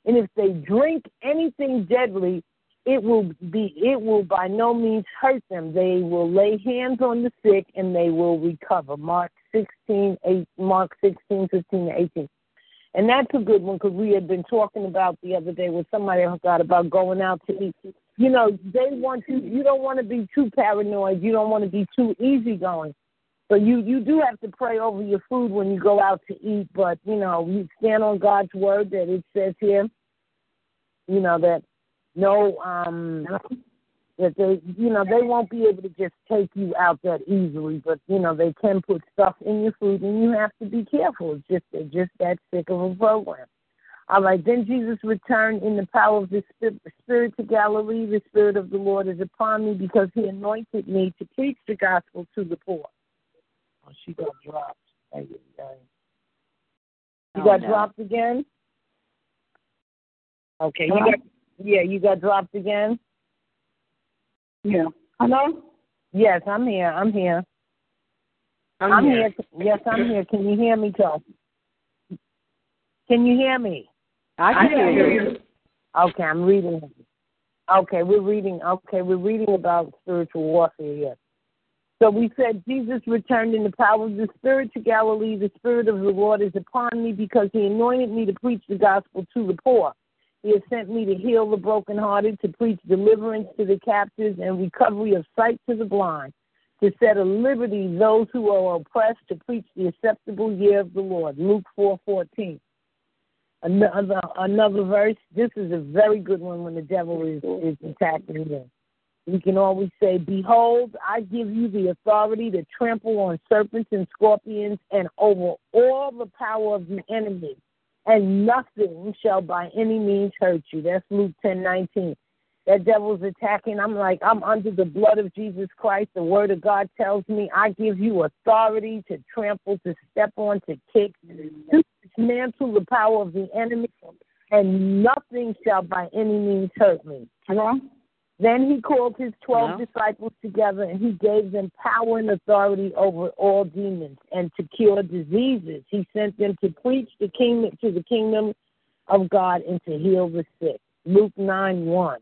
And if they drink anything deadly, it will be it will by no means hurt them. They will lay hands on the sick and they will recover. Mark 16, 8, Mark 16, 15 to 18. And that's a good one because we had been talking about the other day with somebody else got about going out to eat. You know, they want you. You don't want to be too paranoid. You don't want to be too easygoing. So you you do have to pray over your food when you go out to eat. But you know, you stand on God's word that it says here. You know that no um that they you know they won't be able to just take you out that easily but you know they can put stuff in your food and you have to be careful. It's just they're just that sick of a program. All right then jesus returned in the power of the spirit to galilee. The spirit of the lord is upon me because he anointed me to preach the gospel to the poor. Oh she got dropped. You Oh, got no. dropped again? Okay you got yeah you got dropped again Yeah. Hello? Yes, I'm here. I'm here. I'm I'm here. here. Yes, I'm here. Can you hear me, Joe? Can you hear me? I can hear you. Okay, I'm reading. Okay, we're reading. Okay, we're reading about spiritual warfare. Yes. So we said Jesus returned in the power of the Spirit to Galilee. The Spirit of the Lord is upon me because He anointed me to preach the gospel to the poor. He has sent me to heal the brokenhearted, to preach deliverance to the captives and recovery of sight to the blind, to set at liberty those who are oppressed, to preach the acceptable year of the Lord. Luke four fourteen. Another another verse. This is a very good one when the devil is is attacking you. We can always say, "Behold, I give you the authority to trample on serpents and scorpions and over all the power of the enemy." And nothing shall by any means hurt you. That's Luke ten nineteen. That devil's attacking. I'm like, I'm under the blood of Jesus Christ. The word of God tells me I give you authority to trample, to step on, to kick, to dismantle the power of the enemy, and nothing shall by any means hurt me. Hello? Then he called his 12 Hello? disciples together and he gave them power and authority over all demons and to cure diseases. He sent them to preach the kingdom to the kingdom of God and to heal the sick. Luke 9 1.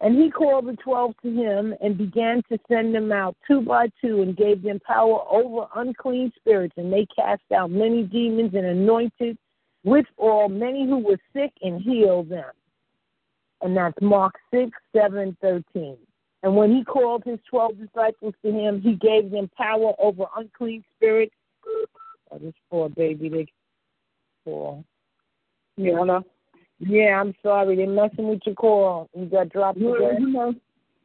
And he called the twelve to him and began to send them out two by two and gave them power over unclean spirits. And they cast out many demons and anointed with all many who were sick and healed them. And that's Mark 6, 7, 13. And when he called his twelve disciples to him, he gave them power over unclean spirits. Oh, this poor baby, they poor. Yeah. Yeah, I'm sorry. They're messing with your call. You got dropped You, again. you know.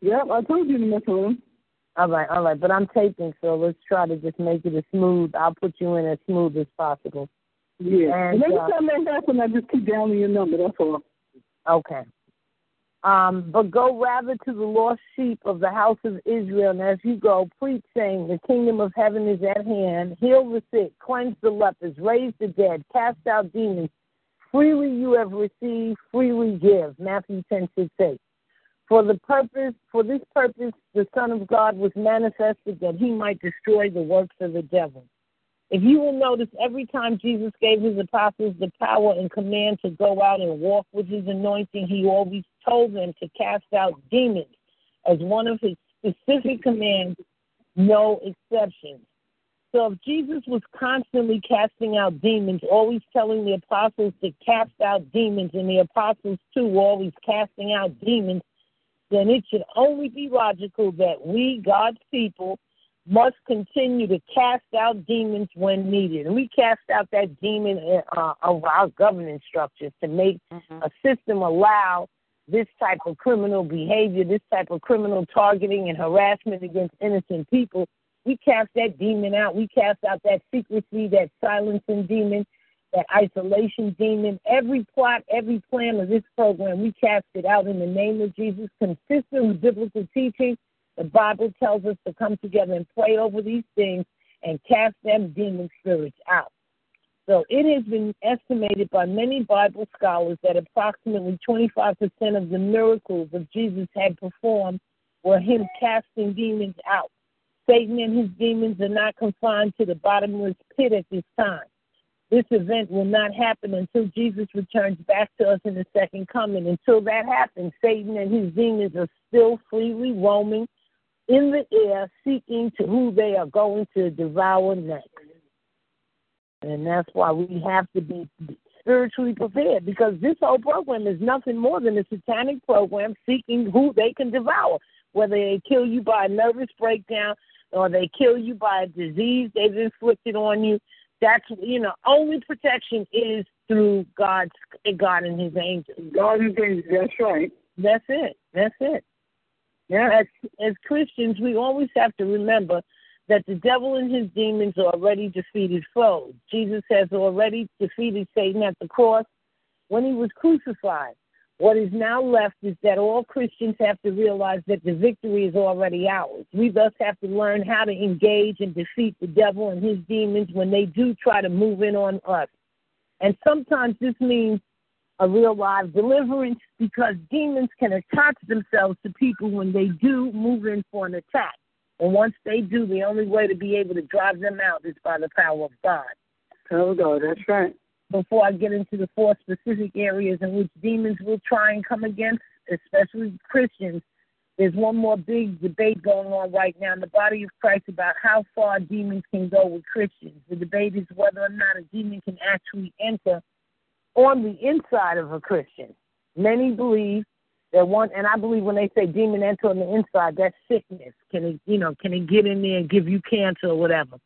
Yep, I told you to mess with him. All right, all right. But I'm taping, so let's try to just make it as smooth. I'll put you in as smooth as possible. Yeah. And, And every uh, time that happens, I just keep down your number. That's all. Okay. Um, but go rather to the lost sheep of the house of Israel, and as you go, preach, saying, The kingdom of heaven is at hand. Heal the sick, cleanse the lepers, raise the dead, cast out demons. Freely you have received, freely give. Matthew ten six eight. For the purpose, for this purpose, the Son of God was manifested that he might destroy the works of the devil. If you will notice, every time Jesus gave his apostles the power and command to go out and walk with his anointing, he always told them to cast out demons as one of his specific commands, no exceptions. So if Jesus was constantly casting out demons, always telling the apostles to cast out demons, and the apostles too were always casting out demons, then it should only be logical that we, God's people, must continue to cast out demons when needed. And we cast out that demon uh, of our governance structures to make a system allow this type of criminal behavior, this type of criminal targeting and harassment against innocent people. We cast that demon out. We cast out that secrecy, that silencing demon, that isolation demon. Every plot, every plan of this program, we cast it out in the name of Jesus, consistent with biblical teaching. The Bible tells us to come together and pray over these things and cast them demon spirits out. So it has been estimated by many Bible scholars that approximately 25% of the miracles that Jesus had performed were him casting demons out. Satan and his demons are not confined to the bottomless pit at this time. This event will not happen until Jesus returns back to us in the second coming. Until that happens, Satan and his demons are still freely roaming in the air, seeking to who they are going to devour next. And that's why we have to be spiritually prepared because this whole program is nothing more than a satanic program seeking who they can devour, whether they kill you by a nervous breakdown or they kill you by a disease they've inflicted on you. That's you know, only protection is through God's God and His angels. God and His angels. That's right. That's it. That's it. As as Christians, we always have to remember that the devil and his demons are already defeated foes. Jesus has already defeated Satan at the cross when he was crucified. What is now left is that all Christians have to realize that the victory is already ours. We thus have to learn how to engage and defeat the devil and his demons when they do try to move in on us. And sometimes this means a real live deliverance because demons can attach themselves to people when they do move in for an attack. And once they do, the only way to be able to drive them out is by the power of God. Of God, that's right. Before I get into the four specific areas in which demons will try and come against, especially Christians, there's one more big debate going on right now in the body of Christ about how far demons can go with Christians. The debate is whether or not a demon can actually enter on the inside of a Christian. Many believe that one, and I believe when they say demon enter on the inside, that's sickness. Can it, you know, can it get in there and give you cancer or whatever?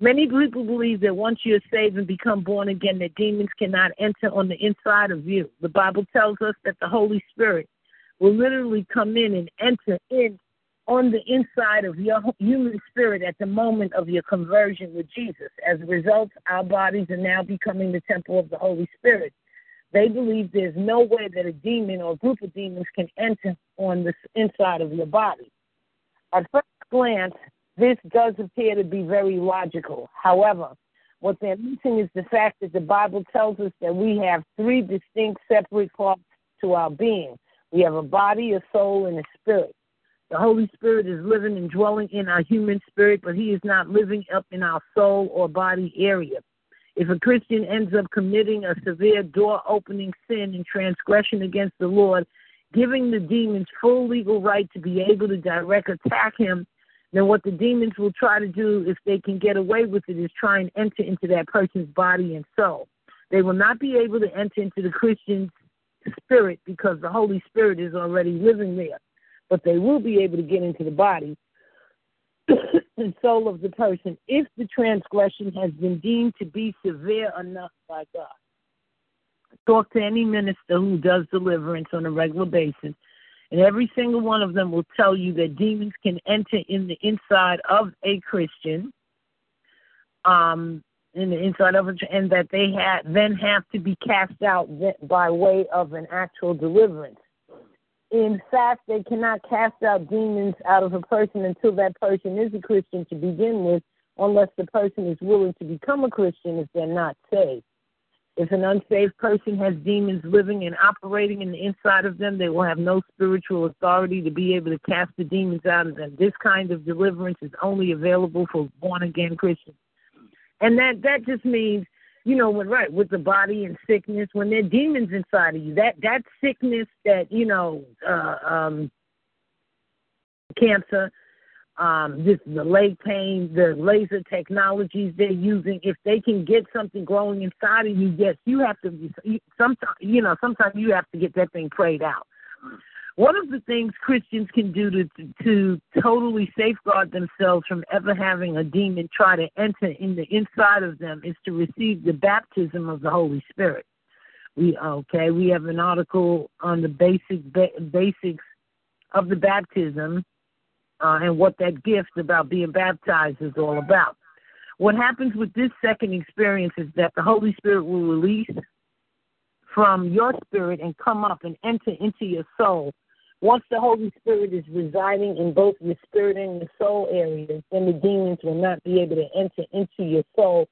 Many people believe that once you're saved and become born again, that demons cannot enter on the inside of you. The Bible tells us that the Holy Spirit will literally come in and enter in on the inside of your human spirit at the moment of your conversion with Jesus. As a result, our bodies are now becoming the temple of the Holy Spirit. They believe there's no way that a demon or a group of demons can enter on the inside of your body. At first glance, this does appear to be very logical. However, what they're missing is the fact that the Bible tells us that we have three distinct separate parts to our being. We have a body, a soul, and a spirit. The Holy Spirit is living and dwelling in our human spirit, but He is not living up in our soul or body area. If a Christian ends up committing a severe door opening sin and transgression against the Lord, giving the demons full legal right to be able to direct attack him, then what the demons will try to do, if they can get away with it, is try and enter into that person's body and soul. They will not be able to enter into the Christian's spirit because the Holy Spirit is already living there. But they will be able to get into the body and soul of the person if the transgression has been deemed to be severe enough by God. Talk to any minister who does deliverance on a regular basis, and every single one of them will tell you that demons can enter in the inside of a Christian, um, in the inside of it, and that they have then have to be cast out by way of an actual deliverance in fact, they cannot cast out demons out of a person until that person is a Christian to begin with, unless the person is willing to become a Christian if they're not saved. If an unsaved person has demons living and operating in the inside of them, they will have no spiritual authority to be able to cast the demons out of them. This kind of deliverance is only available for born again Christians. And that, that just means you know, when right with the body and sickness, when there are demons inside of you, that that sickness, that you know, uh, um, cancer, um, this the leg pain, the laser technologies they're using, if they can get something growing inside of you, yes, you have to. Sometimes, you know, sometimes you have to get that thing prayed out. One of the things Christians can do to, to totally safeguard themselves from ever having a demon try to enter in the inside of them is to receive the baptism of the Holy Spirit. We okay. We have an article on the basic basics of the baptism uh, and what that gift about being baptized is all about. What happens with this second experience is that the Holy Spirit will release from your spirit and come up and enter into your soul once the Holy Spirit is residing in both your spirit and your soul areas, then the demons will not be able to enter into your soul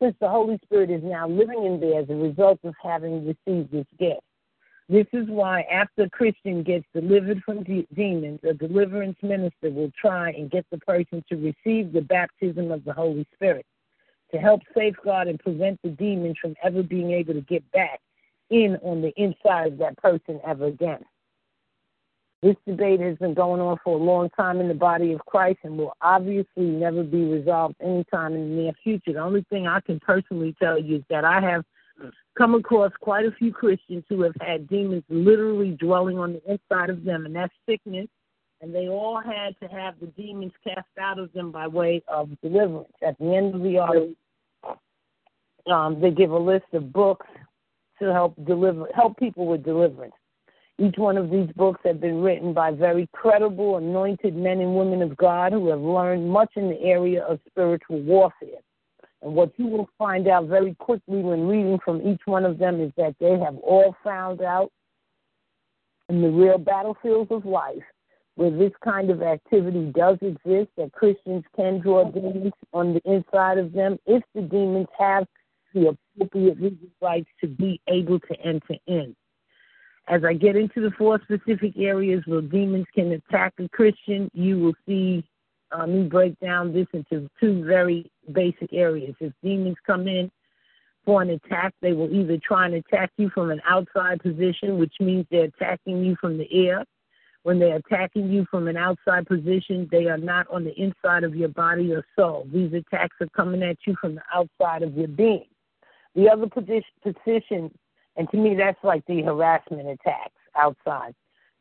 since the Holy Spirit is now living in there as a result of having received this gift. This is why after a Christian gets delivered from de- demons, a deliverance minister will try and get the person to receive the baptism of the Holy Spirit to help safeguard and prevent the demons from ever being able to get back in on the inside of that person ever again. This debate has been going on for a long time in the body of Christ and will obviously never be resolved anytime in the near future. The only thing I can personally tell you is that I have come across quite a few Christians who have had demons literally dwelling on the inside of them, and that's sickness. And they all had to have the demons cast out of them by way of deliverance. At the end of the article, um, they give a list of books to help deliver help people with deliverance. Each one of these books have been written by very credible, anointed men and women of God who have learned much in the area of spiritual warfare. And what you will find out very quickly when reading from each one of them is that they have all found out in the real battlefields of life where this kind of activity does exist, that Christians can draw demons on the inside of them if the demons have the appropriate rights to be able to enter in. As I get into the four specific areas where demons can attack a Christian, you will see uh, me break down this into two very basic areas. If demons come in for an attack, they will either try and attack you from an outside position, which means they're attacking you from the air. When they're attacking you from an outside position, they are not on the inside of your body or soul. These attacks are coming at you from the outside of your being. The other position and to me, that's like the harassment attacks outside.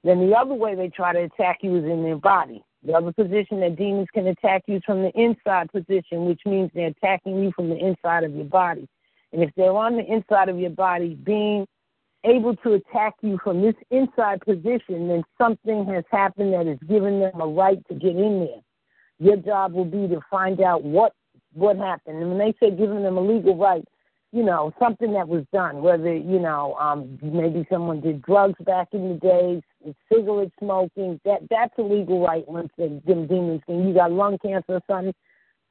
Then the other way they try to attack you is in their body. The other position that demons can attack you is from the inside position, which means they're attacking you from the inside of your body. And if they're on the inside of your body, being able to attack you from this inside position, then something has happened that has given them a right to get in there. Your job will be to find out what what happened. And when they say giving them a legal right, you know, something that was done, whether, you know, um, maybe someone did drugs back in the days, cigarette smoking, that that's a legal right once the them demons can. You got lung cancer or something,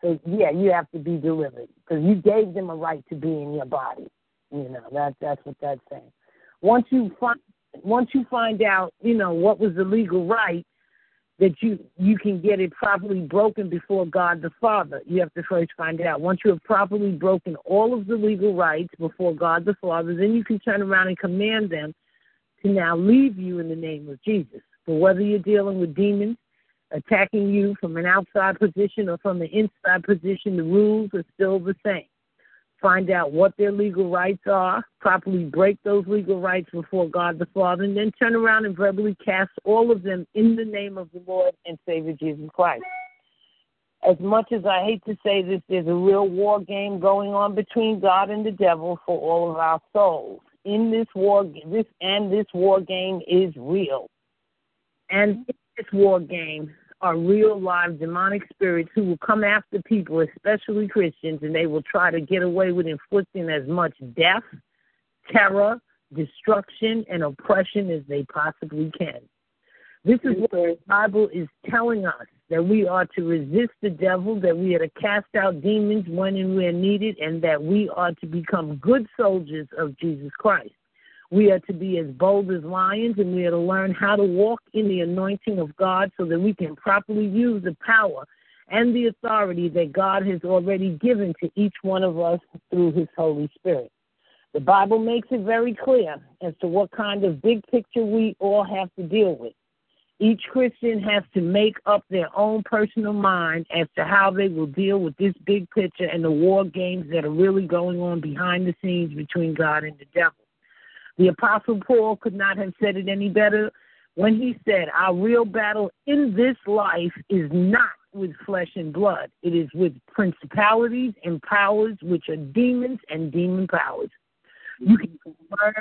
so yeah, you have to be delivered because you gave them a right to be in your body. You know, that that's what that's saying. Once you find once you find out, you know, what was the legal right, that you you can get it properly broken before God the Father. You have to first find out. Once you have properly broken all of the legal rights before God the Father, then you can turn around and command them to now leave you in the name of Jesus. But whether you're dealing with demons attacking you from an outside position or from an inside position, the rules are still the same. Find out what their legal rights are, properly break those legal rights before God the Father, and then turn around and verbally cast all of them in the name of the Lord and Savior Jesus Christ. As much as I hate to say this, there's a real war game going on between God and the devil for all of our souls. In this war, this and this war game is real. And in this war game are real live demonic spirits who will come after people, especially Christians, and they will try to get away with inflicting as much death, terror, destruction, and oppression as they possibly can. This is what the Bible is telling us that we are to resist the devil, that we are to cast out demons when and where needed, and that we are to become good soldiers of Jesus Christ. We are to be as bold as lions, and we are to learn how to walk in the anointing of God so that we can properly use the power and the authority that God has already given to each one of us through His Holy Spirit. The Bible makes it very clear as to what kind of big picture we all have to deal with. Each Christian has to make up their own personal mind as to how they will deal with this big picture and the war games that are really going on behind the scenes between God and the devil. The Apostle Paul could not have said it any better when he said, Our real battle in this life is not with flesh and blood, it is with principalities and powers, which are demons and demon powers. You can learn.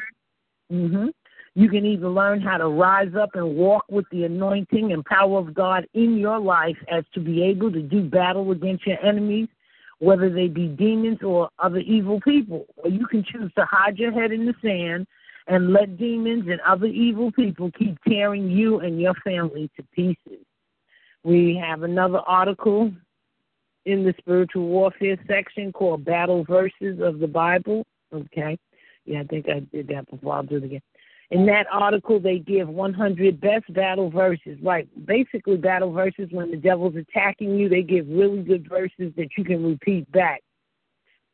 Mm-hmm. You can even learn how to rise up and walk with the anointing and power of God in your life as to be able to do battle against your enemies, whether they be demons or other evil people. Or you can choose to hide your head in the sand and let demons and other evil people keep tearing you and your family to pieces. We have another article in the spiritual warfare section called Battle Verses of the Bible. Okay. Yeah, I think I did that before. I'll do it again. In that article, they give 100 best battle verses, right? Basically, battle verses when the devil's attacking you, they give really good verses that you can repeat back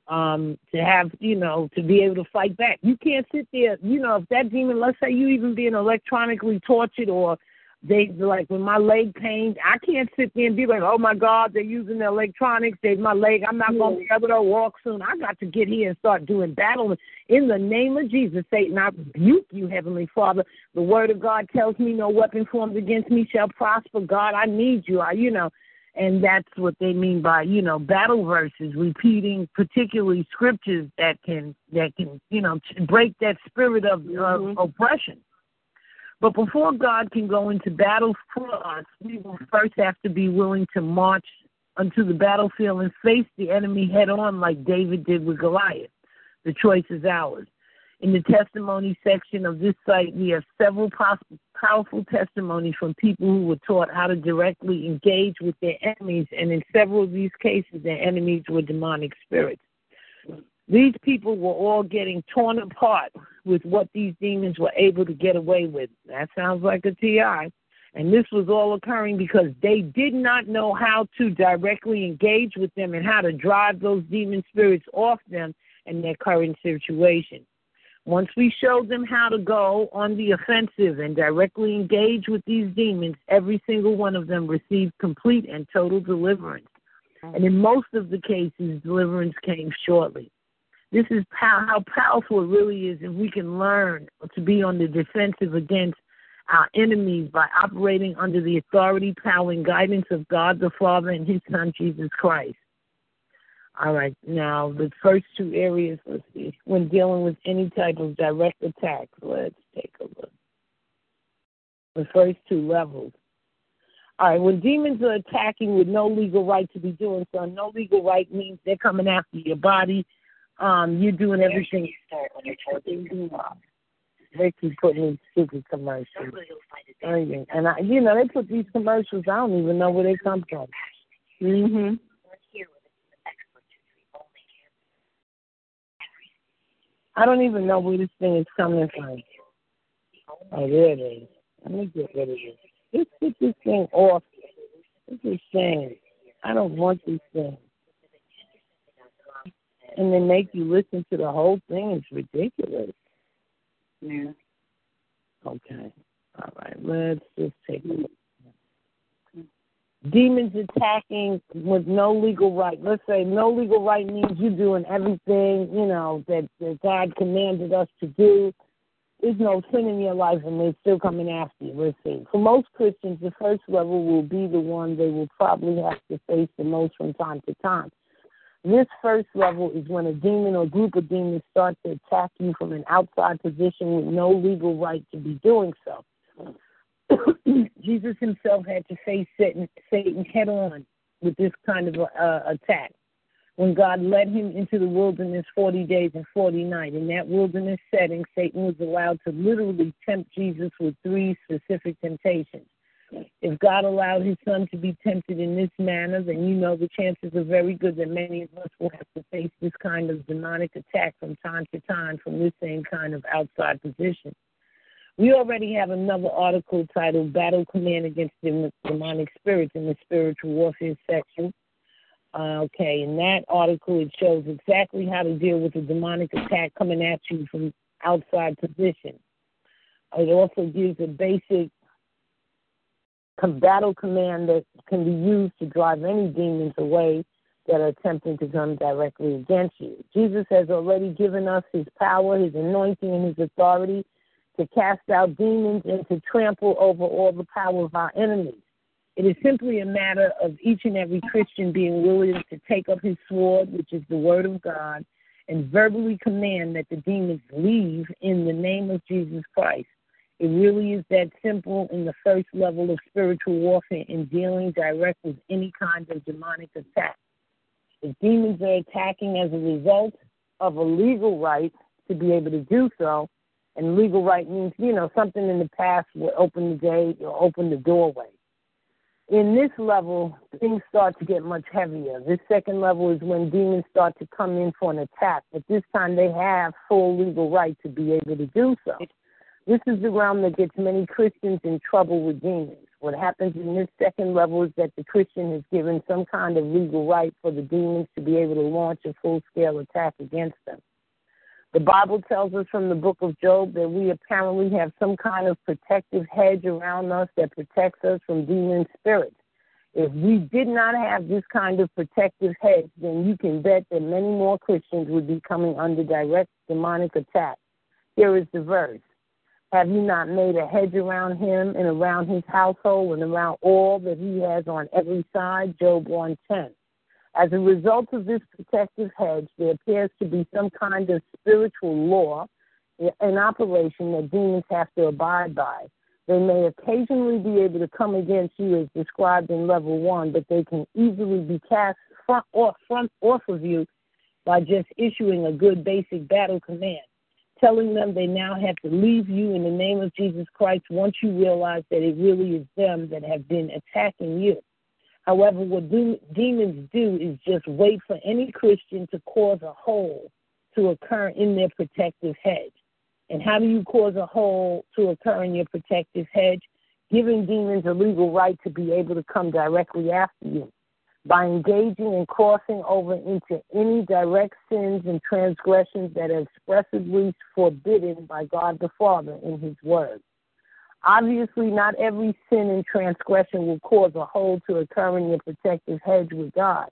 um, to have, you know, to be able to fight back. You can't sit there, you know, if that demon, let's say you even being electronically tortured or they like when my leg pains, I can't sit there and be like, oh my God, they're using the electronics. They my leg, I'm not gonna be able to walk soon. I got to get here and start doing battle in the name of Jesus, Satan. I rebuke you, Heavenly Father. The Word of God tells me no weapon formed against me shall prosper. God, I need you. I, you know, and that's what they mean by you know battle verses repeating particularly scriptures that can that can you know break that spirit of, mm-hmm. of oppression. But before god can go into battle for us we will first have to be willing to march onto the battlefield and face the enemy head on like david did with goliath. The choice is ours in the testimony section of this site, we have several powerful testimonies from people who were taught how to directly engage with their enemies, and in several of these cases, their enemies were demonic spirits. These people were all getting torn apart with what these demons were able to get away with. That sounds like a TI. And this was all occurring because they did not know how to directly engage with them and how to drive those demon spirits off them in their current situation. Once we showed them how to go on the offensive and directly engage with these demons, every single one of them received complete and total deliverance. And in most of the cases, deliverance came shortly. This is how powerful it really is if we can learn to be on the defensive against our enemies by operating under the authority, power, and guidance of God the Father and His Son, Jesus Christ. All right. Now, the first two areas, let's see, when dealing with any type of direct attack, let's take a look. The first two levels. All right, when demons are attacking with no legal right to be doing so, no legal right means they're coming after your body. Um, you're doing everything. They keep putting these stupid commercials. And I, you know, they put these commercials. I don't even know where they come from. Mhm. I don't even know where this thing is coming from. Oh, there it is. Let me get rid of this. Let's get this thing off. This is shame. I don't want this thing. And then make you listen to the whole thing. It's ridiculous. Yeah. Okay. All right. Let's just take a look. Demons attacking with no legal right. Let's say no legal right means you doing everything, you know, that, that God commanded us to do. There's no sin in your life and they're still coming after you. Let's see. For most Christians, the first level will be the one they will probably have to face the most from time to time. This first level is when a demon or group of demons start to attack you from an outside position with no legal right to be doing so. Jesus himself had to face Satan, Satan head on with this kind of uh, attack. When God led him into the wilderness 40 days and 40 nights, in that wilderness setting, Satan was allowed to literally tempt Jesus with three specific temptations. If God allowed his son to be tempted in this manner, then you know the chances are very good that many of us will have to face this kind of demonic attack from time to time from this same kind of outside position. We already have another article titled Battle Command Against Demonic Spirits in the Spiritual Warfare section. Uh, okay, in that article, it shows exactly how to deal with a demonic attack coming at you from outside position. It also gives a basic battle command that can be used to drive any demons away that are attempting to come directly against you. Jesus has already given us his power, his anointing, and his authority to cast out demons and to trample over all the power of our enemies. It is simply a matter of each and every Christian being willing to take up his sword, which is the word of God, and verbally command that the demons leave in the name of Jesus Christ. It really is that simple in the first level of spiritual warfare in dealing direct with any kind of demonic attack. If demons are attacking as a result of a legal right to be able to do so, and legal right means, you know, something in the past will open the gate or open the doorway. In this level, things start to get much heavier. This second level is when demons start to come in for an attack, but this time they have full legal right to be able to do so. This is the realm that gets many Christians in trouble with demons. What happens in this second level is that the Christian is given some kind of legal right for the demons to be able to launch a full scale attack against them. The Bible tells us from the book of Job that we apparently have some kind of protective hedge around us that protects us from demon spirits. If we did not have this kind of protective hedge, then you can bet that many more Christians would be coming under direct demonic attack. Here is the verse Have you not made a hedge around him and around his household and around all that he has on every side? Job 110. As a result of this protective hedge, there appears to be some kind of spiritual law in operation that demons have to abide by. They may occasionally be able to come against you as described in level one, but they can easily be cast front off, front off of you by just issuing a good basic battle command, telling them they now have to leave you in the name of Jesus Christ once you realize that it really is them that have been attacking you. However, what do, demons do is just wait for any Christian to cause a hole to occur in their protective hedge. And how do you cause a hole to occur in your protective hedge? Giving demons a legal right to be able to come directly after you by engaging and crossing over into any direct sins and transgressions that are expressly forbidden by God the Father in His Word. Obviously, not every sin and transgression will cause a hole to occur in your protective hedge with God.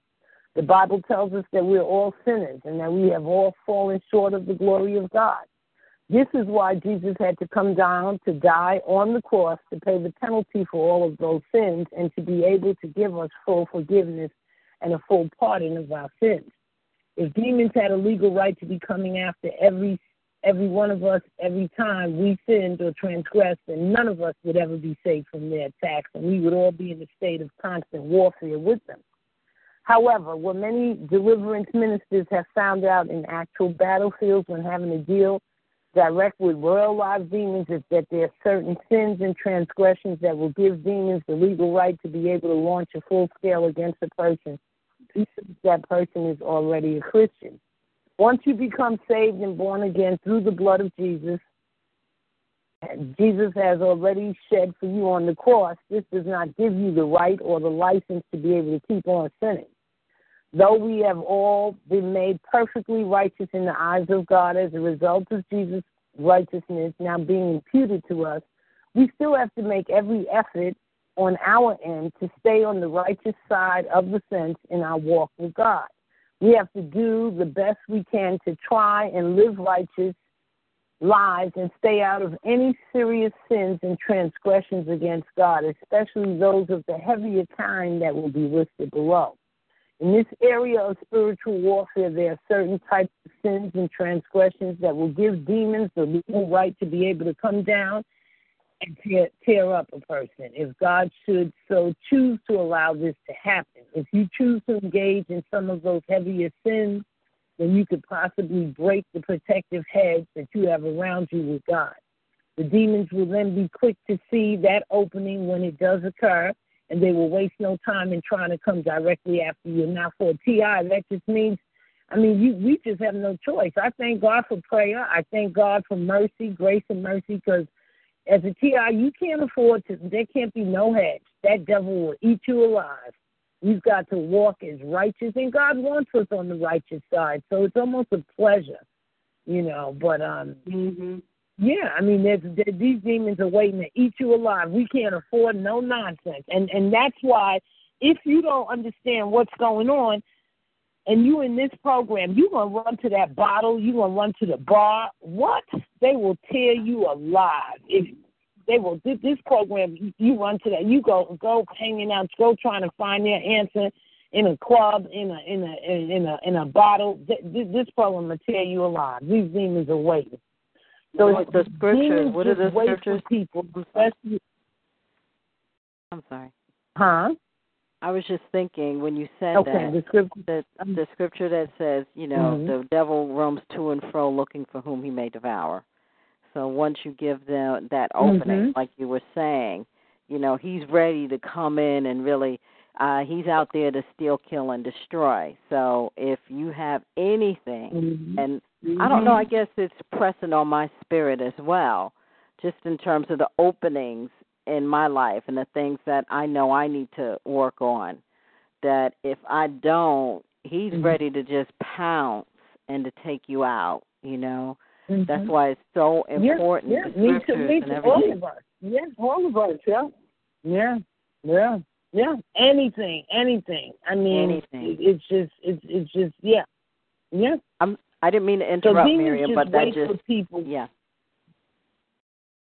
The Bible tells us that we're all sinners and that we have all fallen short of the glory of God. This is why Jesus had to come down to die on the cross to pay the penalty for all of those sins and to be able to give us full forgiveness and a full pardon of our sins. If demons had a legal right to be coming after every every one of us, every time we sinned or transgressed, and none of us would ever be safe from their attacks, and we would all be in a state of constant warfare with them. However, what many deliverance ministers have found out in actual battlefields when having to deal direct with real live demons is that there are certain sins and transgressions that will give demons the legal right to be able to launch a full scale against a person. That person is already a Christian. Once you become saved and born again through the blood of Jesus, Jesus has already shed for you on the cross. This does not give you the right or the license to be able to keep on sinning. Though we have all been made perfectly righteous in the eyes of God as a result of Jesus righteousness now being imputed to us, we still have to make every effort on our end to stay on the righteous side of the fence in our walk with God. We have to do the best we can to try and live righteous lives and stay out of any serious sins and transgressions against God, especially those of the heavier kind that will be listed below. In this area of spiritual warfare, there are certain types of sins and transgressions that will give demons the legal right to be able to come down and tear, tear up a person. If God should so choose to allow this to happen, if you choose to engage in some of those heavier sins, then you could possibly break the protective hedge that you have around you with God. The demons will then be quick to see that opening when it does occur, and they will waste no time in trying to come directly after you. Now, for a TI, that just means, I mean, you, we just have no choice. I thank God for prayer. I thank God for mercy, grace, and mercy, because as a TI, you can't afford to, there can't be no hedge. That devil will eat you alive. We've got to walk as righteous, and God wants us on the righteous side. So it's almost a pleasure, you know. But um, mm-hmm. yeah, I mean, there's, there, these demons are waiting to eat you alive. We can't afford no nonsense, and and that's why if you don't understand what's going on, and you in this program, you're gonna run to that bottle, you're gonna run to the bar. What? They will tear you alive if they will this program. You run to that. You go go hanging out. Go trying to find their answer in a club, in a in a in a in a bottle. This program will tear you alive. These demons are waiting. So what the scriptures? What are the scriptures? People, especially. I'm sorry. Huh? I was just thinking when you said okay, that the scripture, that the scripture that says, you know, mm-hmm. the devil roams to and fro looking for whom he may devour. So once you give them that opening, mm-hmm. like you were saying, you know, he's ready to come in and really uh he's out there to steal, kill and destroy. So if you have anything mm-hmm. and I don't know, I guess it's pressing on my spirit as well, just in terms of the openings in my life and the things that I know I need to work on. That if I don't, he's mm-hmm. ready to just pounce and to take you out, you know. Mm-hmm. That's why it's so important. Yeah, yeah. me too, me too. All of us. Yeah, all of us. Yeah, yeah, yeah, yeah. Anything, anything. I mean, anything. It's just, it's, it's just, yeah, yeah. I'm. I didn't mean to interrupt, so Miriam, but that just people. yeah.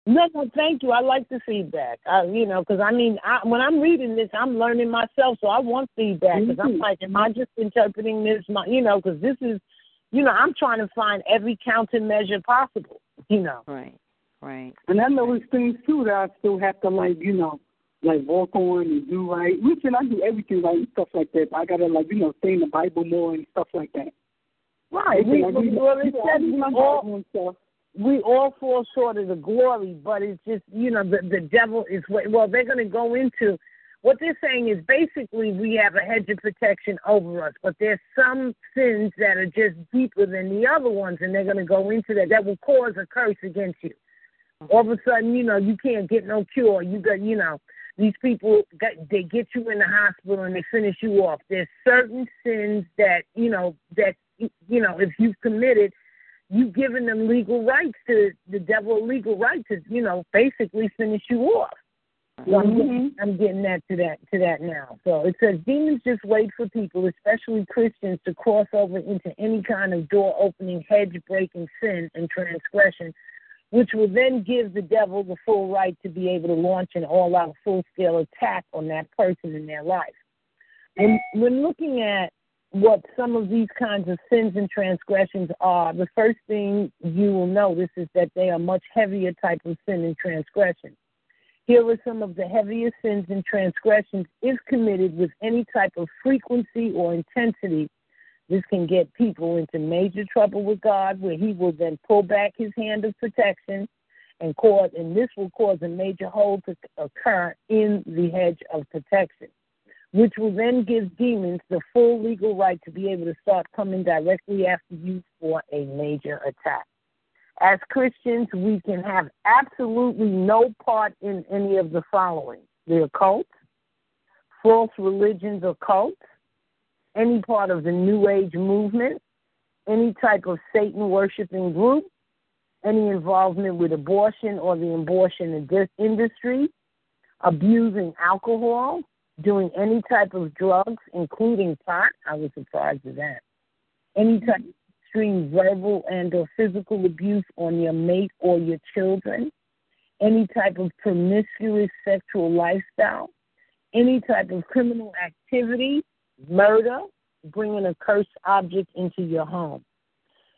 No, no, thank you. I like the feedback. I, you know, because I mean, I, when I'm reading this, I'm learning myself, so I want feedback. Because I'm mm-hmm. like, am I just interpreting this? My, you know, because this is you know, I'm trying to find every countermeasure possible, you know. Right, right. And I know it's things too that I still have to like, you know, like walk on and do right. Which and I do everything right and stuff like that. But I gotta like, you know, stay in the Bible more and stuff like that. Right. We, like, we, well, it said we all, we all fall short of the glory, but it's just, you know, the the devil is well, they're gonna go into what they're saying is basically we have a hedge of protection over us, but there's some sins that are just deeper than the other ones, and they're going to go into that. That will cause a curse against you. All of a sudden, you know, you can't get no cure. You got, you know, these people got, they get you in the hospital and they finish you off. There's certain sins that you know that you know if you've committed, you've given them legal rights to the devil legal rights to you know basically finish you off. So I'm, getting, Mm-hmm. I'm getting that to that to that now. So it says demons just wait for people, especially Christians, to cross over into any kind of door opening, hedge breaking sin and transgression, which will then give the devil the full right to be able to launch an all out full scale attack on that person in their life. And when looking at what some of these kinds of sins and transgressions are, the first thing you will notice is that they are much heavier type of sin and transgression. Here are some of the heaviest sins and transgressions if committed with any type of frequency or intensity. This can get people into major trouble with God, where He will then pull back His hand of protection and cause, and this will cause a major hole to occur in the hedge of protection, which will then give demons the full legal right to be able to start coming directly after you for a major attack. As Christians, we can have absolutely no part in any of the following. The occult, false religions or cults, any part of the New Age movement, any type of Satan worshiping group, any involvement with abortion or the abortion industry, abusing alcohol, doing any type of drugs, including pot. I was surprised at that. Any type of extreme verbal and or physical abuse on your mate or your children, any type of promiscuous sexual lifestyle, any type of criminal activity, murder, bringing a cursed object into your home.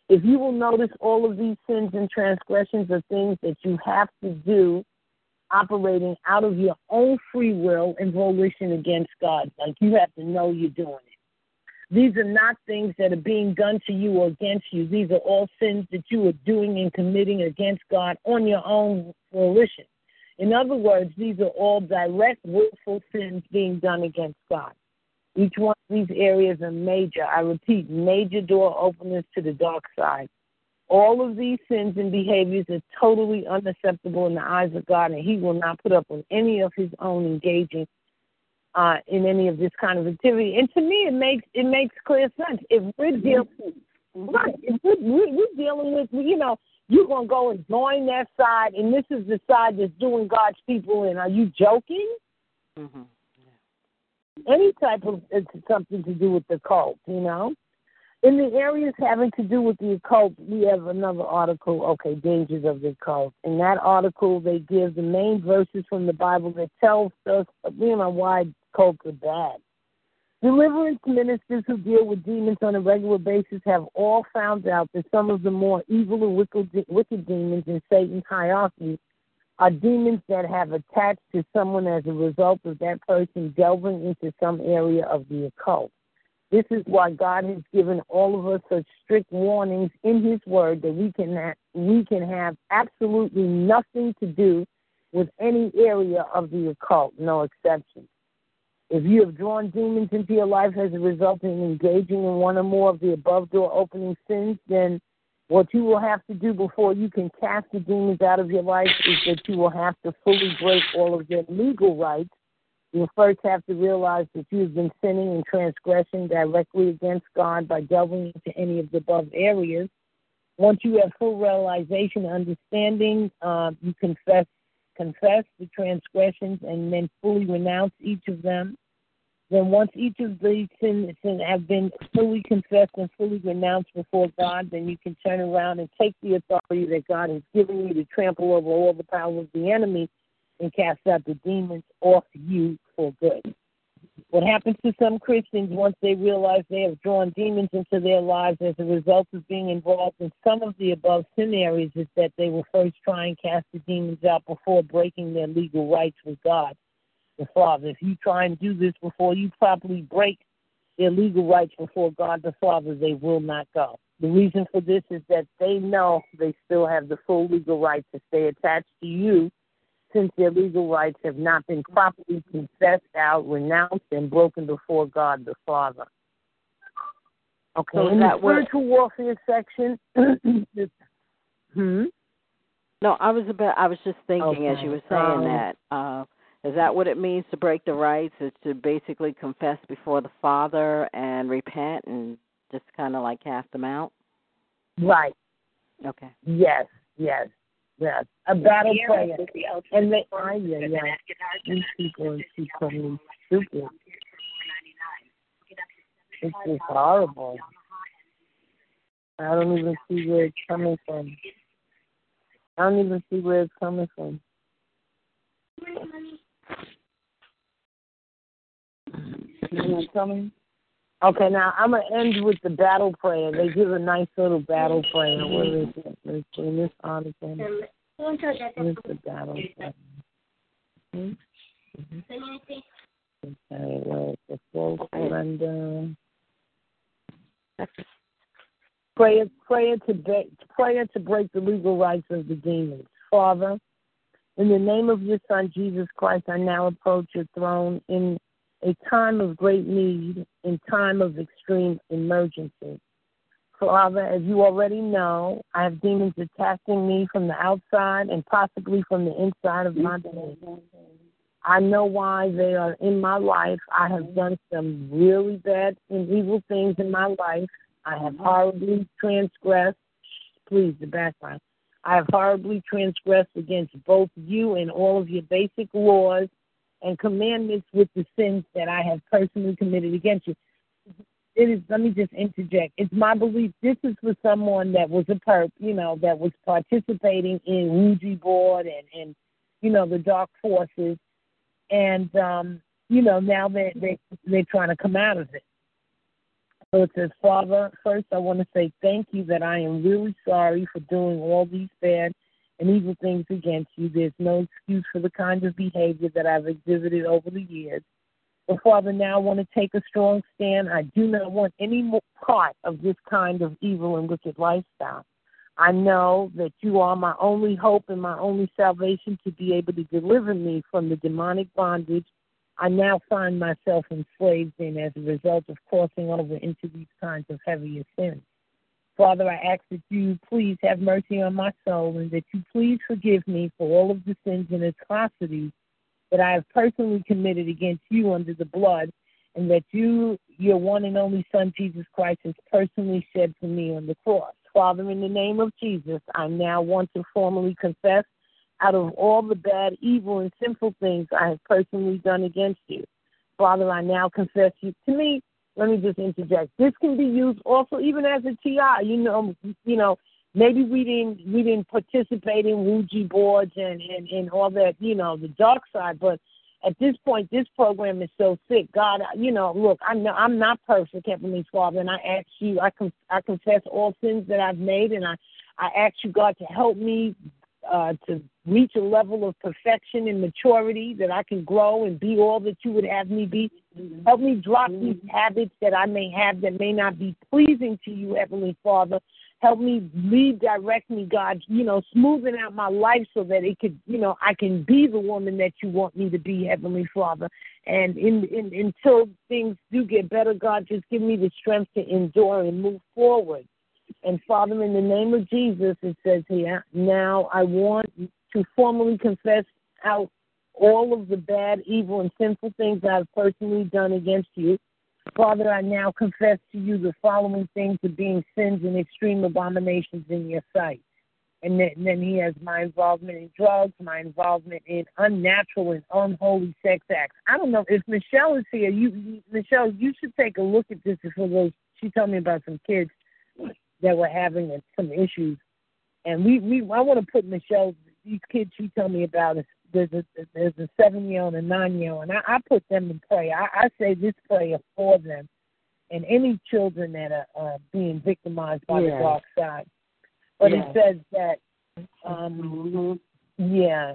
If you will notice, all of these sins and transgressions are things that you have to do operating out of your own free will and volition against God. Like you have to know you're doing it. These are not things that are being done to you or against you. These are all sins that you are doing and committing against God on your own volition. In other words, these are all direct, willful sins being done against God. Each one of these areas are major. I repeat, major door openers to the dark side. All of these sins and behaviors are totally unacceptable in the eyes of God, and He will not put up with any of His own engaging uh, in any of this kind of activity. And to me, it makes it makes clear sense. If we're dealing, right, if we're, we're dealing with, you know, you're gonna go and join that side, and this is the side that's doing God's people in. Are you joking? Mm-hmm. Any type of it's something to do with the cult, you know. In the areas having to do with the occult, we have another article, okay, Dangers of the Occult. In that article, they give the main verses from the Bible that tells us, you know, why cults are bad. Deliverance ministers who deal with demons on a regular basis have all found out that some of the more evil and wicked, wicked demons in Satan's hierarchy are demons that have attached to someone as a result of that person delving into some area of the occult. This is why God has given all of us such strict warnings in His Word that we can ha- we can have absolutely nothing to do with any area of the occult, no exception. If you have drawn demons into your life as a result of engaging in one or more of the above door opening sins, then what you will have to do before you can cast the demons out of your life is that you will have to fully break all of their legal rights you first have to realize that you've been sinning and transgressing directly against God by delving into any of the above areas. Once you have full realization and understanding, uh, you confess confess the transgressions and then fully renounce each of them. Then once each of these sins have been fully confessed and fully renounced before God, then you can turn around and take the authority that God has given you to trample over all the power of the enemy and cast out the demons off you for good. What happens to some Christians once they realize they have drawn demons into their lives as a result of being involved in some of the above scenarios is that they will first try and cast the demons out before breaking their legal rights with God the Father. If you try and do this before you properly break their legal rights before God the Father, they will not go. The reason for this is that they know they still have the full legal right to stay attached to you since their legal rights have not been properly confessed out, renounced, and broken before God the Father. Okay, So in the that what- spiritual warfare section, hmm? No, I was about. I was just thinking as you were saying um, that. Uh, is that what it means to break the rights? Is to basically confess before the Father and repent and just kind of like cast them out? Right. Okay. Yes, yes, yes. A battle prayer. And they, I, yeah, yeah. These people are totally stupid. It's just horrible. I don't even see where it's coming from. I don't even see where it's coming from. Know what coming? Okay, now I'm gonna end with the battle prayer. They give a nice little battle prayer. Where is it? Let's see this article. Where's the battle prayer? Hmm? Okay, where's the full surrender? Prayer, prayer to break, prayer to break the legal rights of the demons. Father, in the name of your Son Jesus Christ, I now approach your throne in a time of great need, in time of extreme emergency. Father, as you already know, I have demons attacking me from the outside and possibly from the inside of my being. I know why they are in my life. I have done some really bad and evil things in my life. I have horribly transgressed, please, the background. I have horribly transgressed against both you and all of your basic laws and commandments with the sins that I have personally committed against you. It is, let me just interject. It's my belief this is for someone that was a perp, you know, that was participating in Ouija board and, and you know, the dark forces. And, um, you know, now they, they, they're trying to come out of it. So it says, Father, first I want to say thank you that I am really sorry for doing all these bad and evil things against you. There's no excuse for the kind of behavior that I've exhibited over the years. But Father, now I want to take a strong stand. I do not want any more part of this kind of evil and wicked lifestyle. I know that you are my only hope and my only salvation to be able to deliver me from the demonic bondage I now find myself enslaved in as a result of crossing over into these kinds of heavier sins. Father, I ask that you please have mercy on my soul and that you please forgive me for all of the sins and atrocities that I have personally committed against you under the blood, and that you, your one and only Son, Jesus Christ, has personally shed for me on the cross. Father, in the name of Jesus, I now want to formally confess out of all the bad, evil, and sinful things I have personally done against you. Father, I now confess you to me. Let me just interject. This can be used also even as a TI. You know, you know, maybe we didn't we didn't participate in Ouija boards and, and, and all that, you know, the dark side, but at this point, this program is so sick. God, you know, look, I'm not, I'm not perfect, Heavenly Father, and I ask you, I con- I confess all sins that I've made, and I I ask you, God, to help me uh, to reach a level of perfection and maturity that I can grow and be all that you would have me be. Help me drop these habits that I may have that may not be pleasing to you, Heavenly Father. Help me lead, direct me, God, you know, smoothing out my life so that it could, you know, I can be the woman that you want me to be, Heavenly Father. And in, in until things do get better, God, just give me the strength to endure and move forward. And Father, in the name of Jesus, it says here, now I want to formally confess out all of the bad, evil, and sinful things I've personally done against you. Father, I now confess to you the following things of being sins and extreme abominations in your sight. And then, and then he has my involvement in drugs, my involvement in unnatural and unholy sex acts. I don't know if Michelle is here. You, Michelle, you should take a look at this for those. She told me about some kids that were having some issues, and we we I want to put Michelle these kids she told me about there's a there's a seven year old and a nine year old, and I, I put them in prayer. I, I say this prayer for them and any children that are uh, being victimized by yeah. the dark side. But yeah. it says that, um, mm-hmm. yeah,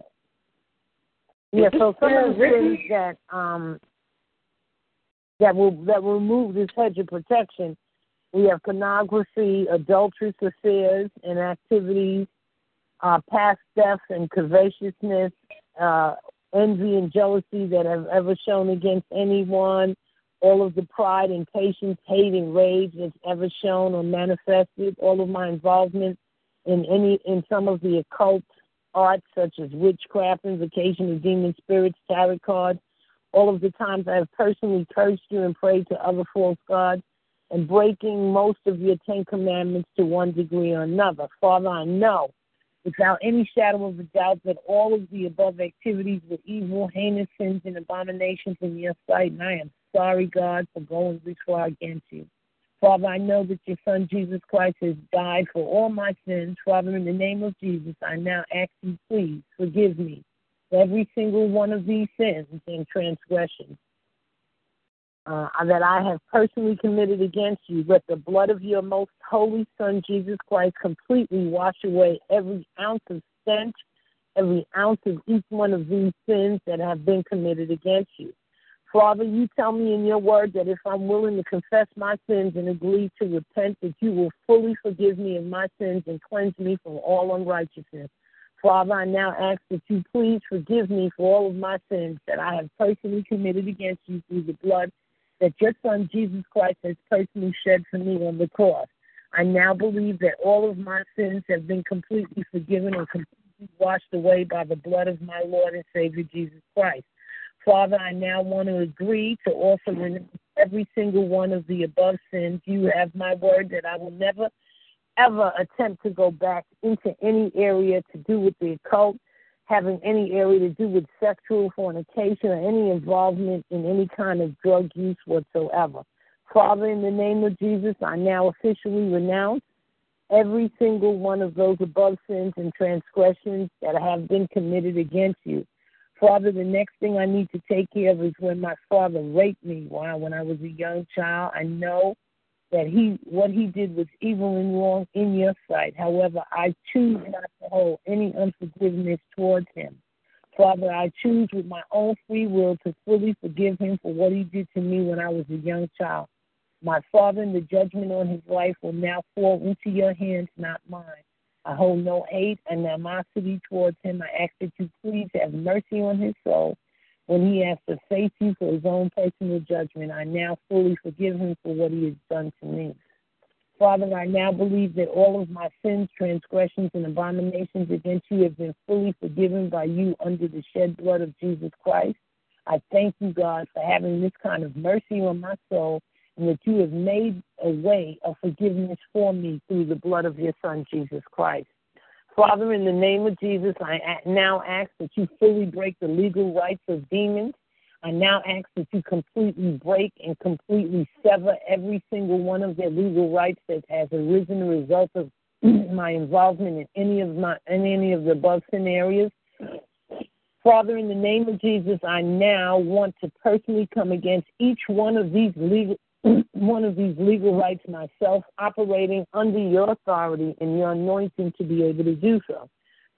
yeah. So some of the things that um that will that will remove this hedge of protection we have pornography, adulterous affairs and activities, uh, past theft and covetousness, uh, envy and jealousy that have ever shown against anyone, all of the pride and patience, hate and rage that's ever shown or manifested, all of my involvement in any in some of the occult arts such as witchcraft, invocation of demon spirits, tarot cards, all of the times I have personally cursed you and prayed to other false gods and breaking most of your Ten Commandments to one degree or another. Father, I know without any shadow of a doubt that all of the above activities were evil, heinous sins, and abominations in your sight, and I am sorry, God, for going this far against you. Father, I know that your Son Jesus Christ has died for all my sins. Father, in the name of Jesus, I now ask you, please forgive me for every single one of these sins and transgressions uh, that I have personally committed against you, let the blood of your most holy Son, Jesus Christ, completely wash away every ounce of stench, every ounce of each one of these sins that have been committed against you. Father, you tell me in your word that if I'm willing to confess my sins and agree to repent, that you will fully forgive me of my sins and cleanse me from all unrighteousness. Father, I now ask that you please forgive me for all of my sins that I have personally committed against you through the blood that your Son Jesus Christ has personally shed for me on the cross. I now believe that all of my sins have been completely forgiven and completely washed away by the blood of my Lord and Savior Jesus Christ. Father, I now want to agree to also renounce every single one of the above sins. You have my word that I will never ever attempt to go back into any area to do with the occult, having any area to do with sexual fornication or any involvement in any kind of drug use whatsoever. Father, in the name of Jesus, I now officially renounce every single one of those above sins and transgressions that have been committed against you. Father, the next thing I need to take care of is when my father raped me while when I was a young child. I know that he what he did was evil and wrong in your sight. However, I choose not to hold any unforgiveness towards him. Father, I choose with my own free will to fully forgive him for what he did to me when I was a young child. My Father, and the judgment on his life will now fall into your hands, not mine. I hold no hate and animosity towards him. I ask that you please have mercy on his soul when he has to face you for his own personal judgment. I now fully forgive him for what he has done to me. Father, I now believe that all of my sins, transgressions, and abominations against you have been fully forgiven by you under the shed blood of Jesus Christ. I thank you, God, for having this kind of mercy on my soul and that you have made a way of forgiveness for me through the blood of your Son, Jesus Christ. Father, in the name of Jesus, I now ask that you fully break the legal rights of demons. I now ask that you completely break and completely sever every single one of their legal rights that has arisen as a result of my involvement in any of my in any of the above scenarios. Father, in the name of Jesus, I now want to personally come against each one of these legal one of these legal rights myself, operating under your authority and your anointing to be able to do so.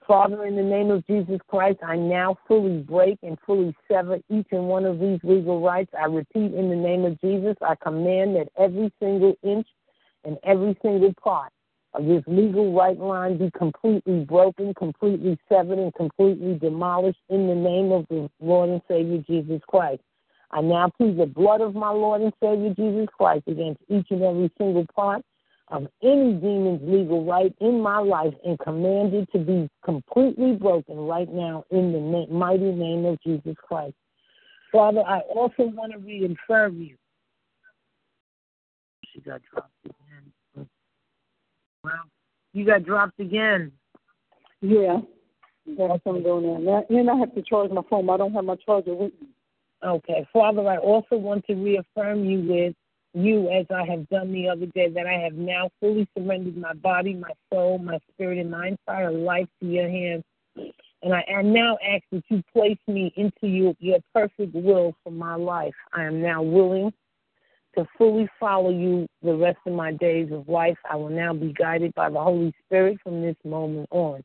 Father, in the name of Jesus Christ, I now fully break and fully sever each and one of these legal rights. I repeat, in the name of Jesus, I command that every single inch and every single part of this legal right line be completely broken, completely severed, and completely demolished in the name of the Lord and Savior Jesus Christ. I now plead the blood of my Lord and Savior Jesus Christ against each and every single part of any demon's legal right in my life and command it to be completely broken right now in the mighty name of Jesus Christ. Father, I also want to reaffirm you. She got dropped again. Well, you got dropped again. Yeah. That's what I'm doing now. And I have to charge my phone. I don't have my charger with me. Okay. Father, I also want to reaffirm you with you as I have done the other day that I have now fully surrendered my body, my soul, my spirit, and my entire life to your hands. And I, I now ask that you place me into your, your perfect will for my life. I am now willing to fully follow you the rest of my days of life. I will now be guided by the Holy Spirit from this moment on.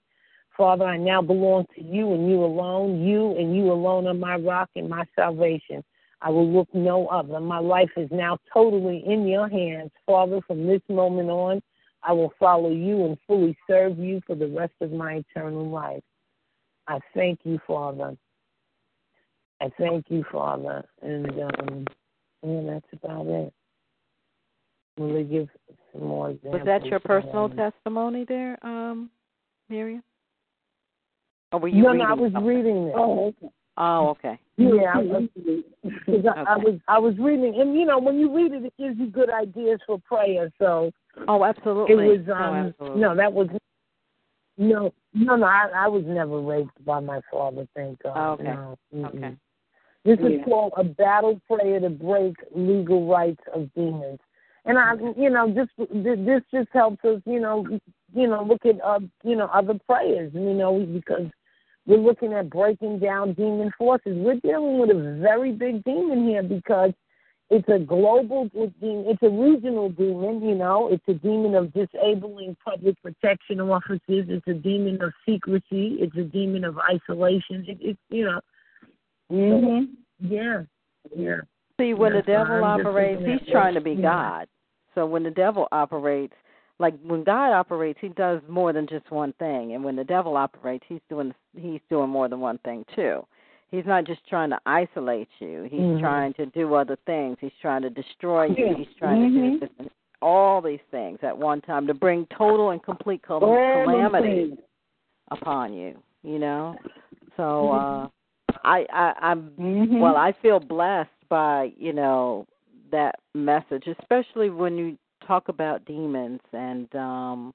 Father, I now belong to you and you alone. You and you alone are my rock and my salvation. I will look no other. My life is now totally in your hands. Father, from this moment on, I will follow you and fully serve you for the rest of my eternal life. I thank you, Father. I thank you, Father. And um, and that's about it. Will give some more examples? Was that your personal testimony there, um, Miriam? Or were you no, reading no, I was something? reading this. Oh, okay. Oh, okay. Yeah, I was, cause I, I was I was reading, and you know when you read it, it gives you good ideas for prayer. So Oh, absolutely. it was Oh, um absolutely. no, that was no no no. I, I was never raped by my father. Thank God. Oh, okay. No. Mm-mm. Okay. This is called a battle prayer to break legal rights of demons. And I, you know, this this just helps us, you know, you know, look at uh, you know, other prayers, you know, because we're looking at breaking down demon forces. We're dealing with a very big demon here because it's a global demon. It's a regional demon, you know. It's a demon of disabling public protection offices, It's a demon of secrecy. It's a demon of isolation. It, it's, you know. Mhm. Yeah. Yeah. See, when That's the devil I'm operates, he's trying to be what- God. So when the devil operates, like when God operates, he does more than just one thing. And when the devil operates, he's doing he's doing more than one thing too. He's not just trying to isolate you. He's Mhm. trying to do other things. He's trying to destroy you. He's trying to Mhm. do different, all these things at one time to bring total and complete cal- calamity upon you. You know, so uh, I, I I'm Mhm. well. I feel blessed by you know that message, especially when you talk about demons and um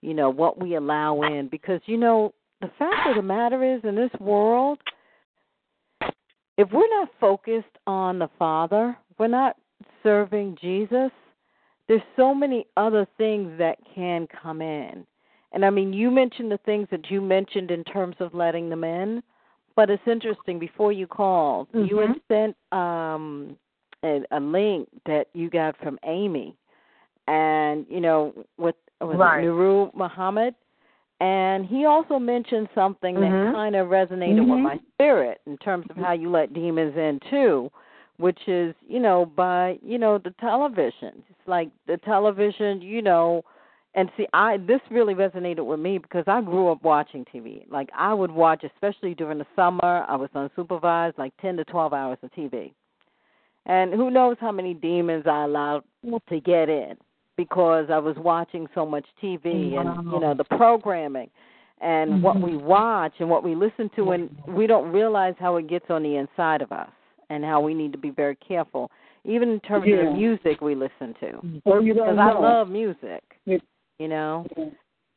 you know, what we allow in. Because, you know, the fact of the matter is, in this world, if we're not focused on the Father, we're not serving Jesus, there's so many other things that can come in. And I mean, you mentioned the things that you mentioned in terms of letting them in, but it's interesting. Before you called, mm-hmm. you had sent um, a, a link that you got from Amy, and you know, with with right. Nuru Muhammad, and he also mentioned something mm-hmm. that kind of resonated mm-hmm. with my spirit in terms of how you let demons in too which is you know by you know the television it's like the television you know and see i this really resonated with me because i grew up watching tv like i would watch especially during the summer i was unsupervised like ten to twelve hours of tv and who knows how many demons i allowed to get in because i was watching so much tv and you know the programming and mm-hmm. what we watch and what we listen to and we don't realize how it gets on the inside of us and how we need to be very careful, even in terms yeah. of the music we listen to. Oh, you don't Because know. I love music. Yeah. You know,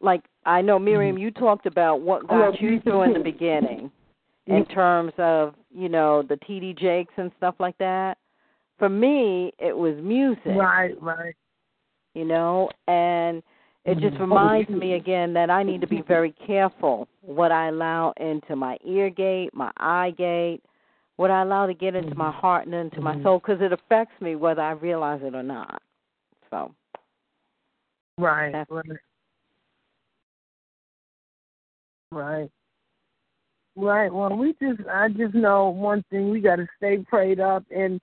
like I know Miriam, you talked about what got you through in the beginning, in terms of you know the T.D. Jakes and stuff like that. For me, it was music. Right, right. You know, and it just mm-hmm. reminds me again that I need to be very careful what I allow into my ear gate, my eye gate, what I allow to get into my mm-hmm. heart and into my mm-hmm. soul, because it affects me whether I realize it or not. So. Right. Right. Right. Right. Well, we just I just know one thing: we got to stay prayed up, and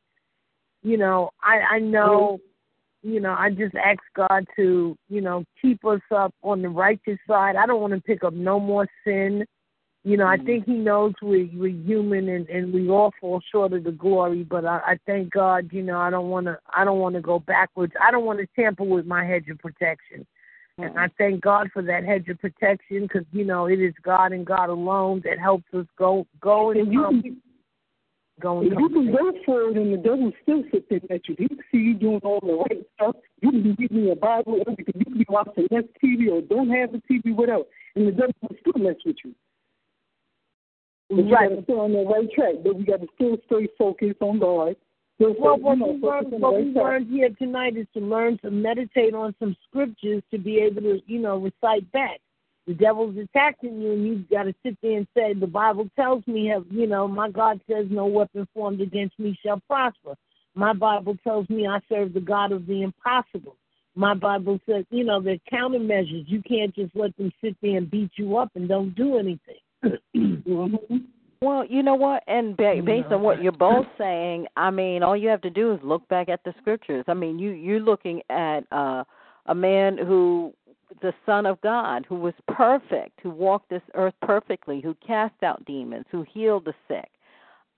you know, I I know, you know, I just ask God to you know keep us up on the righteous side. I don't want to pick up no more sin. You know, I mm. think He knows we we're human and and we all fall short of the glory. But I, I thank God. You know, I don't want to I don't want to go backwards. I don't want to tamper with my hedge of protection. And I thank God for that hedge of protection because you know it is God and God alone that helps us go go and, And you come. can- Go If you can go forward and the devil still there at you, he can see you doing all the right stuff. You can be reading your Bible, or you can, you can be watching less TV or don't have the TV, whatever, and the devil will still mess with you. But Right. got to stay on the right track. But we got to still stay focused on God. Still Well, focus- what we learned, what we learned here tonight is to learn to meditate on some scriptures to be able to, you know, recite back. The devil's attacking you, and you've got to sit there and say, "The Bible tells me, have you know, my God says, no weapon formed against me shall prosper." My Bible tells me I serve the God of the impossible. My Bible says, you know, there are countermeasures. You can't just let them sit there and beat you up and don't do anything. Well, you know what, and ba- based on what you're both saying, I mean, all you have to do is look back at the scriptures. I mean, you you're looking at uh, a man who, the Son of God, who was perfect, who walked this earth perfectly, who cast out demons, who healed the sick,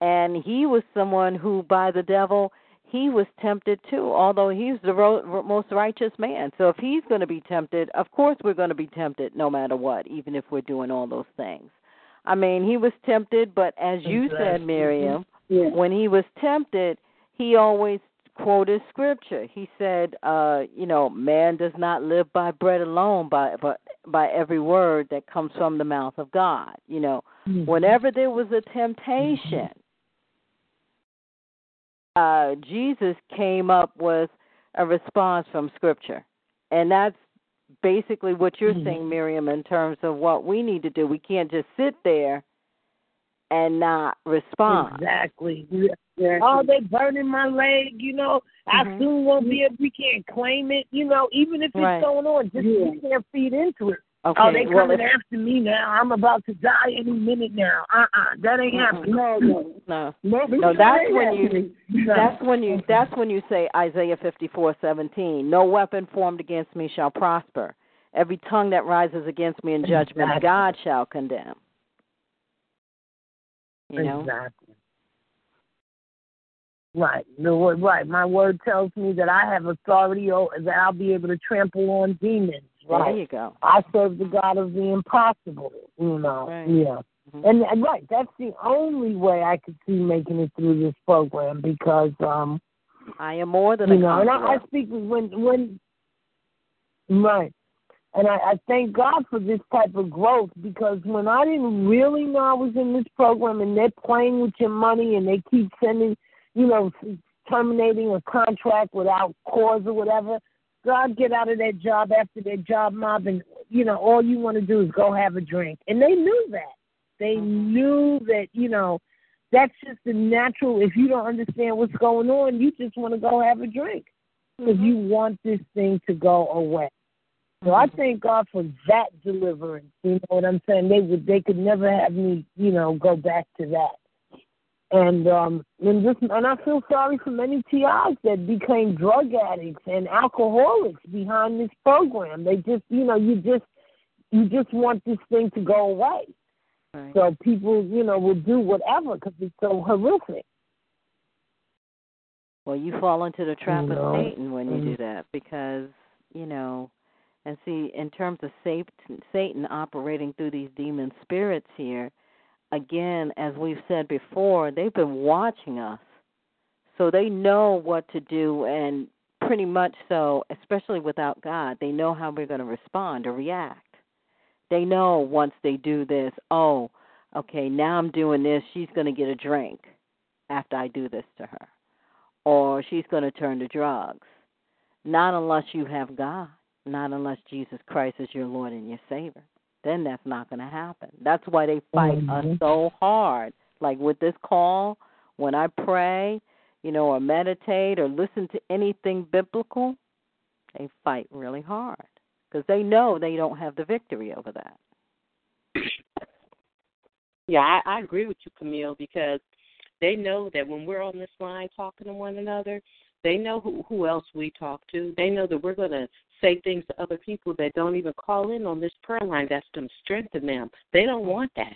and he was someone who, by the devil, he was tempted too. Although he's the ro- most righteous man, so if he's going to be tempted, of course we're going to be tempted, no matter what, even if we're doing all those things. I mean, he was tempted, but as you said, Miriam, Yeah. when he was tempted, he always quoted scripture. He said, uh, you know, man does not live by bread alone, by but by every word that comes from the mouth of God. You know, whenever there was a temptation, uh, Jesus came up with a response from scripture. And that's basically what you're Mhm. saying, Miriam, in terms of what we need to do. We can't just sit there and not respond. Exactly. Oh, they burning my leg. You know, I Mhm. soon won't be able. We can't claim it. You know, even if it's Right. going on, just Yeah. we can't feed into it. Okay. oh, they well, coming if- after me now. I'm about to die any minute now. Uh uh that ain't happening. No, no. no. No, No, that's when you happening. that's when you that's when you say Isaiah fifty four seventeen. No weapon formed against me shall prosper. Every tongue that rises against me in judgment, Exactly. God shall condemn. You know? Exactly. Right. The word, right. My word tells me that I have authority o- that I'll be able to trample on demons. Right. There you go. I serve the God of the impossible. You know. Right. Yeah. Mhm. And, and right, that's the only way I could see making it through this program because um I am more than you a know, and I, I speak with when when right. And I, I thank God for this type of growth because when I didn't really know I was in this program and they're playing with your money and they keep sending, you know, terminating a contract without cause or whatever, God get out of that job after that job mob and you know, all you want to do is go have a drink. And they knew that. They mm-hmm. knew that, you know, that's just the natural if you don't understand what's going on, you just want to go have a drink. Because mm-hmm. you want this thing to go away. So I thank God for that deliverance. You know what I'm saying? They would they could never have me, you know, go back to that. And um and just and I feel sorry for many TIs that became drug addicts and alcoholics behind this program. They just you know, you just you just want this thing to go away. Right. So people, you know, will do whatever because it's so horrific. Well, you fall into the trap You of? Satan when you do Mm. that because, you know, and see, in terms of Satan, operating through these demon spirits here, again, as we've said before, they've been watching us. So they know what to do, and pretty much so, especially without God, they know how we're going to respond or react. They know once they do this, oh, okay, now I'm doing this, she's going to get a drink after I do this to her or she's going to turn to drugs. Not unless you have God, not unless Jesus Christ is your Lord and your Savior. Then that's not going to happen. That's why they fight us Mhm. so hard. Like with this call, when I pray, you know, or meditate or listen to anything biblical, they fight really hard because they know they don't have the victory over that. Yeah, I, I agree with you, Camille, because they know that when we're on this line talking to one another, they know who, who else we talk to. They know that we're going to say things to other people that don't even call in on this prayer line that's going to strengthen them. They don't want that.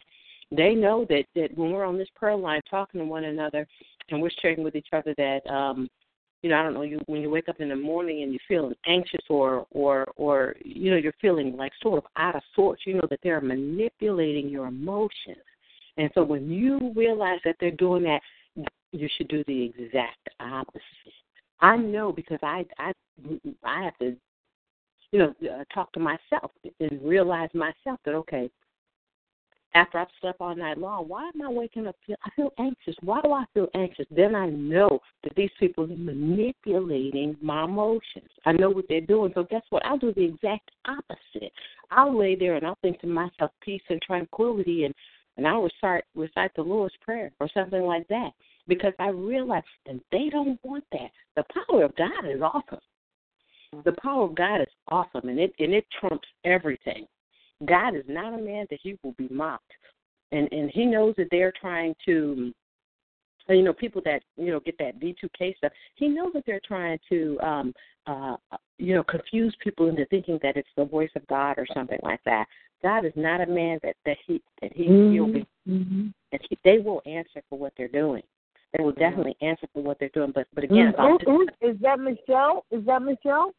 They know that that when we're on this prayer line talking to one another and we're sharing with each other that um you know, I don't know, you when you wake up in the morning and you're feeling anxious or or or you know, you're feeling like sort of out of sorts, you know that they're manipulating your emotions. And so when you realize that they're doing that, you should do the exact opposite. I know because I I I have to you know uh, talk to myself and realize myself that okay after I've slept all night long, why am I waking up? I feel anxious. Why do I feel anxious? Then I know that these people are manipulating my emotions. I know what they're doing. So guess what? I'll do the exact opposite. I'll lay there and I'll think to myself peace and tranquility and and I'll recite recite the Lord's prayer or something like that because I realize that they don't want that. The power of God is awesome. The power of God is awesome, and it and it trumps everything. God is not a man that he will be mocked, and and he knows that they're trying to, you know, people that you know get that V two K stuff. He knows that they're trying to, um, uh, you know, confuse people into thinking that it's the voice of God or something like that. God is not a man that that he that he he'll be Mm-hmm. that he, they will answer for what they're doing. They will definitely answer for what they're doing. But but again, Who- who- is that Michelle? Is that Michelle?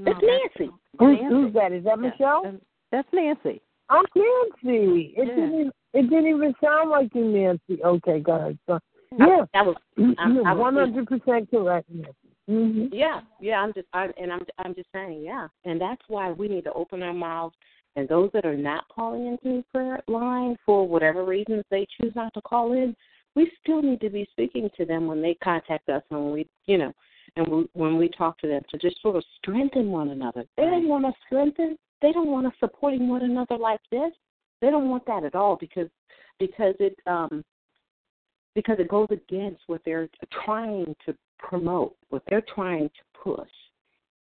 It's Nancy. Who's, who's that? Is that Michelle? That's Nancy. I'm Nancy. It Yeah. didn't. It didn't even sound like you, Nancy. Okay, go ahead. So, yeah, That was I- you're one hundred percent correct, Nancy. hmm Yeah, yeah. I'm just, I, and I'm, I'm just saying, yeah. And that's why we need to open our mouths. And those that are not calling into the prayer line for whatever reasons they choose not to call in, we still need to be speaking to them when they contact us and when we, you know, and we, when we talk to them to just sort of strengthen one another. They don't want to strengthen. They don't want us supporting one another like this. They don't want that at all because because it um because it goes against what they're trying to promote, what they're trying to push.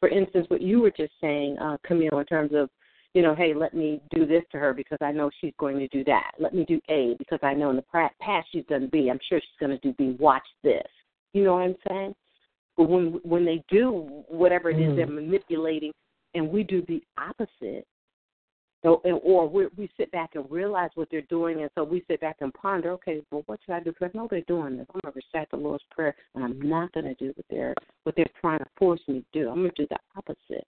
For instance, what you were just saying, uh, Camille, in terms of, you know, hey, let me do this to her because I know she's going to do that. Let me do A because I know in the past she's done B. I'm sure she's going to do B. Watch this. You know what I'm saying? But when when they do whatever it is they're manipulating, and we do the opposite, so, and- or we we sit back and realize what they're doing, and so we sit back and ponder. Okay, well, what should I do? Because I know they're doing this. I'm going to recite the Lord's prayer, and I'm not going to do what they're what they're trying to force me to do. I'm going to do the opposite.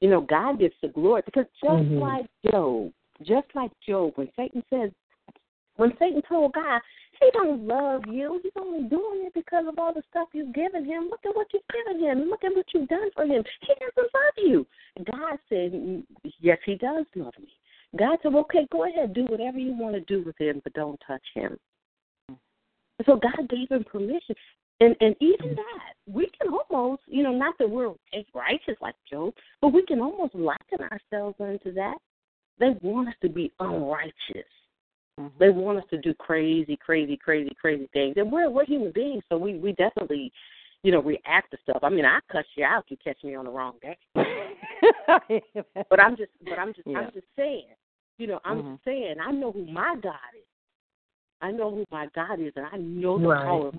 You know, God gets the glory because just Mhm. like Job, just like Job, when Satan says, when Satan told God, he don't love you. He's only doing it because of all the stuff you've given him. Look at what you've given him. Look at what you've done for him. He doesn't love you. God said, yes, he does love me. God said, okay, go ahead, do whatever you want to do with him, but don't touch him. So God gave him permission. And and even mm. that, we can almost, you know, not that we're as righteous like Job, but we can almost liken ourselves unto that. They want us to be unrighteous. They want us to do crazy, crazy, crazy, crazy things. And we're we're human beings, so we we definitely, you know, react to stuff. I mean, I cuss you out if you catch me on the wrong day. but I'm just, but I'm just, yeah. I'm just saying. You know, I'm mm-hmm. just saying. I know who my God is. I know who my God is, and I know the right. power. Of,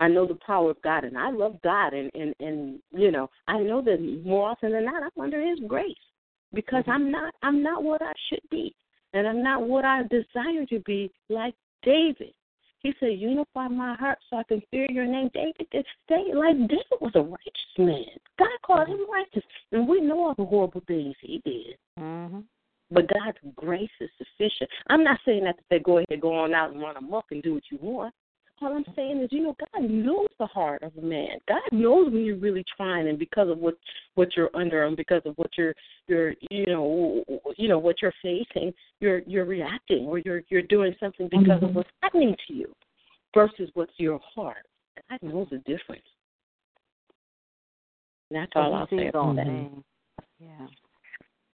I know the power of God, and I love God, and and and you know, I know that more often than not, I'm under His grace because mm-hmm. I'm not I'm not what I should be, and I'm not what I desire to be, like David. He said, "Unify my heart so I can fear Your name." David did stay like David was a righteous man. God called him righteous, and we know all the horrible things he did. Mm-hmm. But God's grace is sufficient. I'm not saying that to say go ahead, go on out and run amok and do what you want. All I'm saying is, you know, God knows the heart of a man. God knows when you're really trying, and because of what what you're under, and because of what you're you're you know you know what you're facing, you're you're reacting or you're you're doing something because mm-hmm. of what's happening to you, versus what's your heart. God knows the difference. And that's all I'll say about that. Yeah.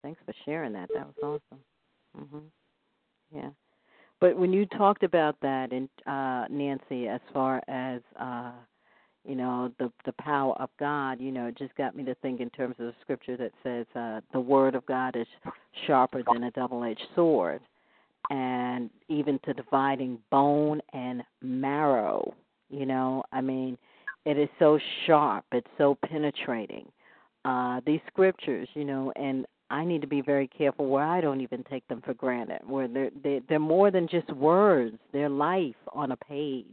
Thanks for sharing that. That was awesome. Mhm. Yeah. But when you talked about that and uh Nancy as far as uh you know the the power of God, you know, it just got me to think in terms of the scripture that says uh the word of God is sharper than a double-edged sword and even to dividing bone and marrow, you know? I mean, it is so sharp, it's so penetrating. Uh these scriptures, you know, and I need to be very careful where I don't even take them for granted. Where they're they're, they're more than just words; they're life on a page.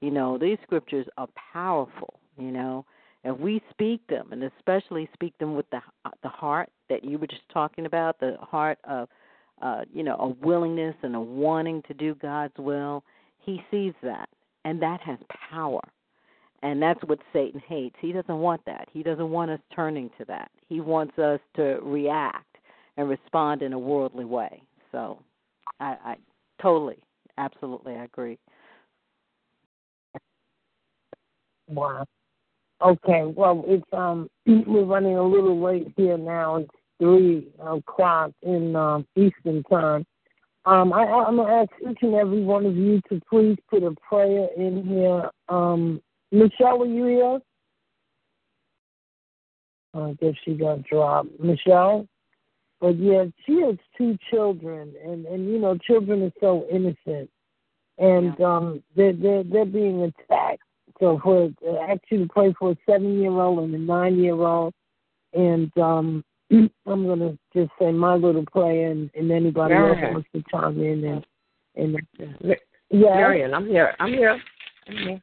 You know, these scriptures are powerful. You know, if we speak them, and especially speak them with the the heart that you were just talking about, the heart of, uh, you know, a willingness and a wanting to do God's will, He sees that, and that has power. And that's what Satan hates. He doesn't want that. He doesn't want us turning to that. He wants us to react and respond in a worldly way. So I, I totally, absolutely agree. Wow. Okay, well, it's um we're running a little late here now. It's three o'clock in um, Eastern time. Um, I, I'm gonna ask each and every one of you to please put a prayer in here um, Michelle, are you here? I guess she got dropped. Michelle? But yeah, she has two children and, and you know, children are so innocent. And yeah. um they're they're they're being attacked. So for uh, actually to pray for a seven year old and a nine year old and um I'm gonna just say my little prayer and, and anybody Marian. else wants to chime in and and yeah. Marian, I'm here. I'm here. I'm here.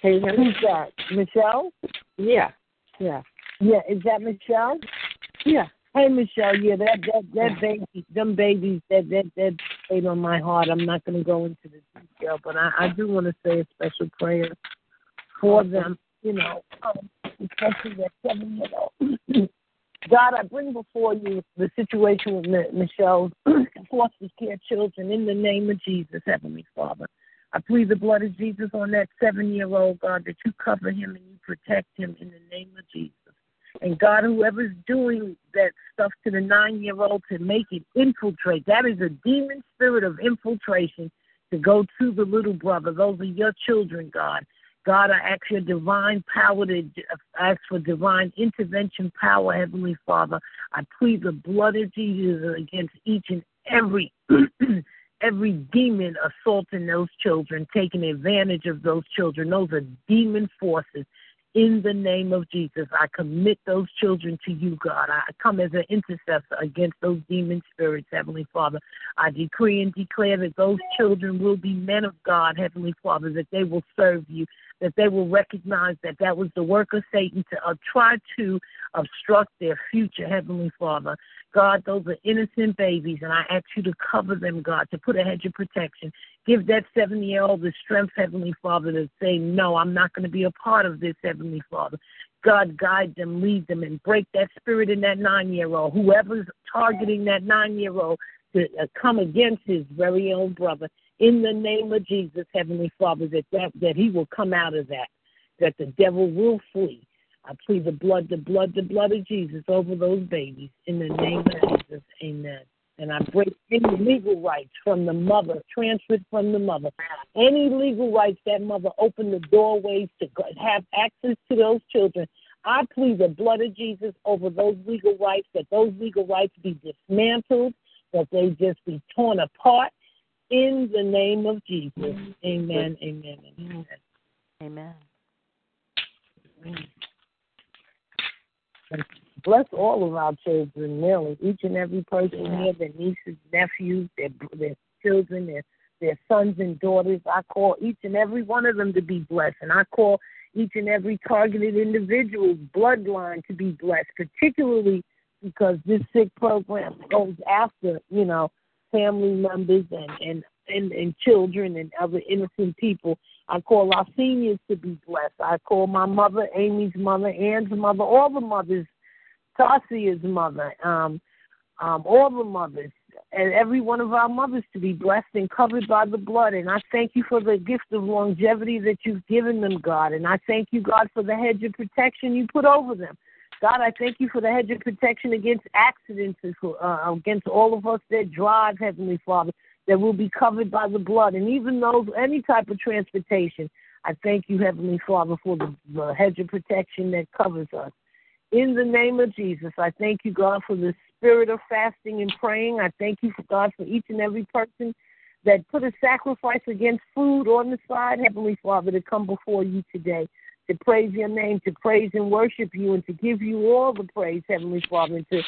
Can you hear me? Who's that? Michelle? Yeah. Yeah. Yeah. Is that Michelle? Yeah. Hey Michelle, yeah, that that that baby, them babies, that that that stayed on my heart. I'm not going to go into the detail, but I, I do want to say a special prayer for them. You know, um, especially that seven year old. God, I bring before you the situation with Michelle's foster care children in the name of Jesus, Heavenly Father. I plead the blood of Jesus on that seven year old, God, that you cover him and you protect him in the name of Jesus. And God, whoever's doing that stuff to the nine year old to make it infiltrate, that is a demon spirit of infiltration to go to the little brother. Those are your children, God. God, I ask your divine power to ask for divine intervention power, Heavenly Father. I plead the blood of Jesus against each and every every demon assaulting those children, taking advantage of those children. Those are demon forces. In the name of Jesus, I commit those children to you, God. I come as an intercessor against those demon spirits, Heavenly Father. I decree and declare that those children will be men of God, Heavenly Father, that they will serve you, that they will recognize that that was the work of Satan to uh, try to obstruct their future, Heavenly Father. God, those are innocent babies, and I ask you to cover them, God, to put a hedge of protection. Give that seven year old the strength, Heavenly Father, to say, No, I'm not going to be a part of this, Heavenly Father. God, guide them, lead them, and break that spirit in that nine year old. Whoever's targeting that nine year old to uh, come against his very own brother, in the name of Jesus, Heavenly Father, that, that, that he will come out of that, that the devil will flee. I plead the blood, the blood, the blood of Jesus over those babies in the name of Jesus. Amen. And I break any legal rights from the mother, transferred from the mother. Any legal rights that mother opened the doorways to have access to those children. I plead the blood of Jesus over those legal rights, that those legal rights be dismantled, that they just be torn apart in the name of Jesus. Amen, amen, amen. Amen. Bless all of our children, really. Each and every person here, their nieces, nephews, their their children, their their sons and daughters. I call each and every one of them to be blessed, and I call each and every targeted individual's bloodline to be blessed, particularly because this sick program goes after, you know, family members and and and, and children and other innocent people. I call our seniors to be blessed. I call my mother, Amy's mother, Ann's mother, all the mothers, Tarsia's mother, um, um, all the mothers, and every one of our mothers to be blessed and covered by the blood. And I thank you for the gift of longevity that you've given them, God. And I thank you, God, for the hedge of protection you put over them. God, I thank you for the hedge of protection against accidents, uh, against all of us that drive, Heavenly Father that will be covered by the blood. And even those, any type of transportation, I thank you, Heavenly Father, for the, the hedge of protection that covers us. In the name of Jesus, I thank you, God, for the spirit of fasting and praying. I thank you, for God, for each and every person that put a sacrifice against food on the side, Heavenly Father, to come before you today to praise your name, to praise and worship you, and to give you all the praise, Heavenly Father, and to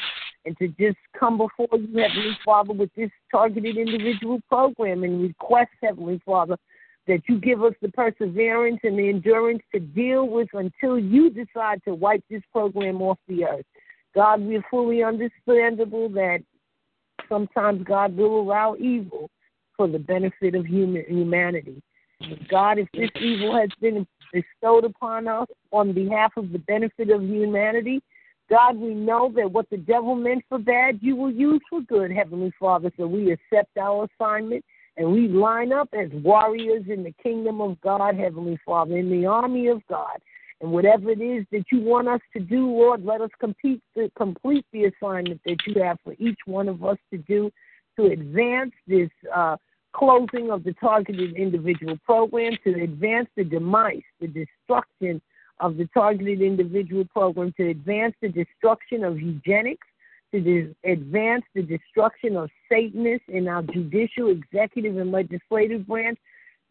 and to just come before you, Heavenly Father, with this targeted individual program and request, Heavenly Father, that you give us the perseverance and the endurance to deal with until you decide to wipe this program off the earth. God, we're fully understandable that sometimes God will allow evil for the benefit of human humanity. God, if this evil has been bestowed upon us on behalf of the benefit of humanity. God, we know that what the devil meant for bad, you will use for good, Heavenly Father. So we accept our assignment and we line up as warriors in the kingdom of God, Heavenly Father, in the army of God. And whatever it is that you want us to do, Lord, let us complete the, complete the assignment that you have for each one of us to do to advance this uh, closing of the targeted individual program to advance the demise, the destruction of the targeted individual program, to advance the destruction of eugenics, to advance the destruction of Satanists in our judicial, executive, and legislative branch,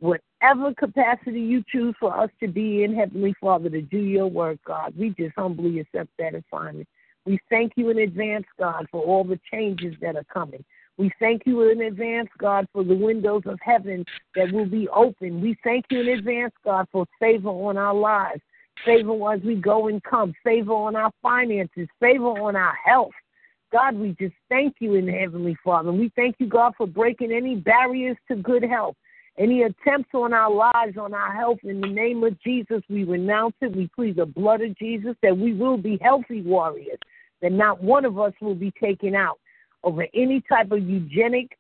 whatever capacity you choose for us to be in, Heavenly Father, to do your work, God. We just humbly accept that assignment. We thank you in advance, God, for all the changes that are coming. We thank you in advance, God, for the windows of heaven that will be open. We thank you in advance, God, for favor on our lives, favor as we go and come, favor on our finances, favor on our health. God, we just thank you in the Heavenly Father. We thank you, God, for breaking any barriers to good health, any attempts on our lives, on our health. In the name of Jesus, we renounce it. We plead the blood of Jesus that we will be healthy warriors, that not one of us will be taken out over any type of eugenic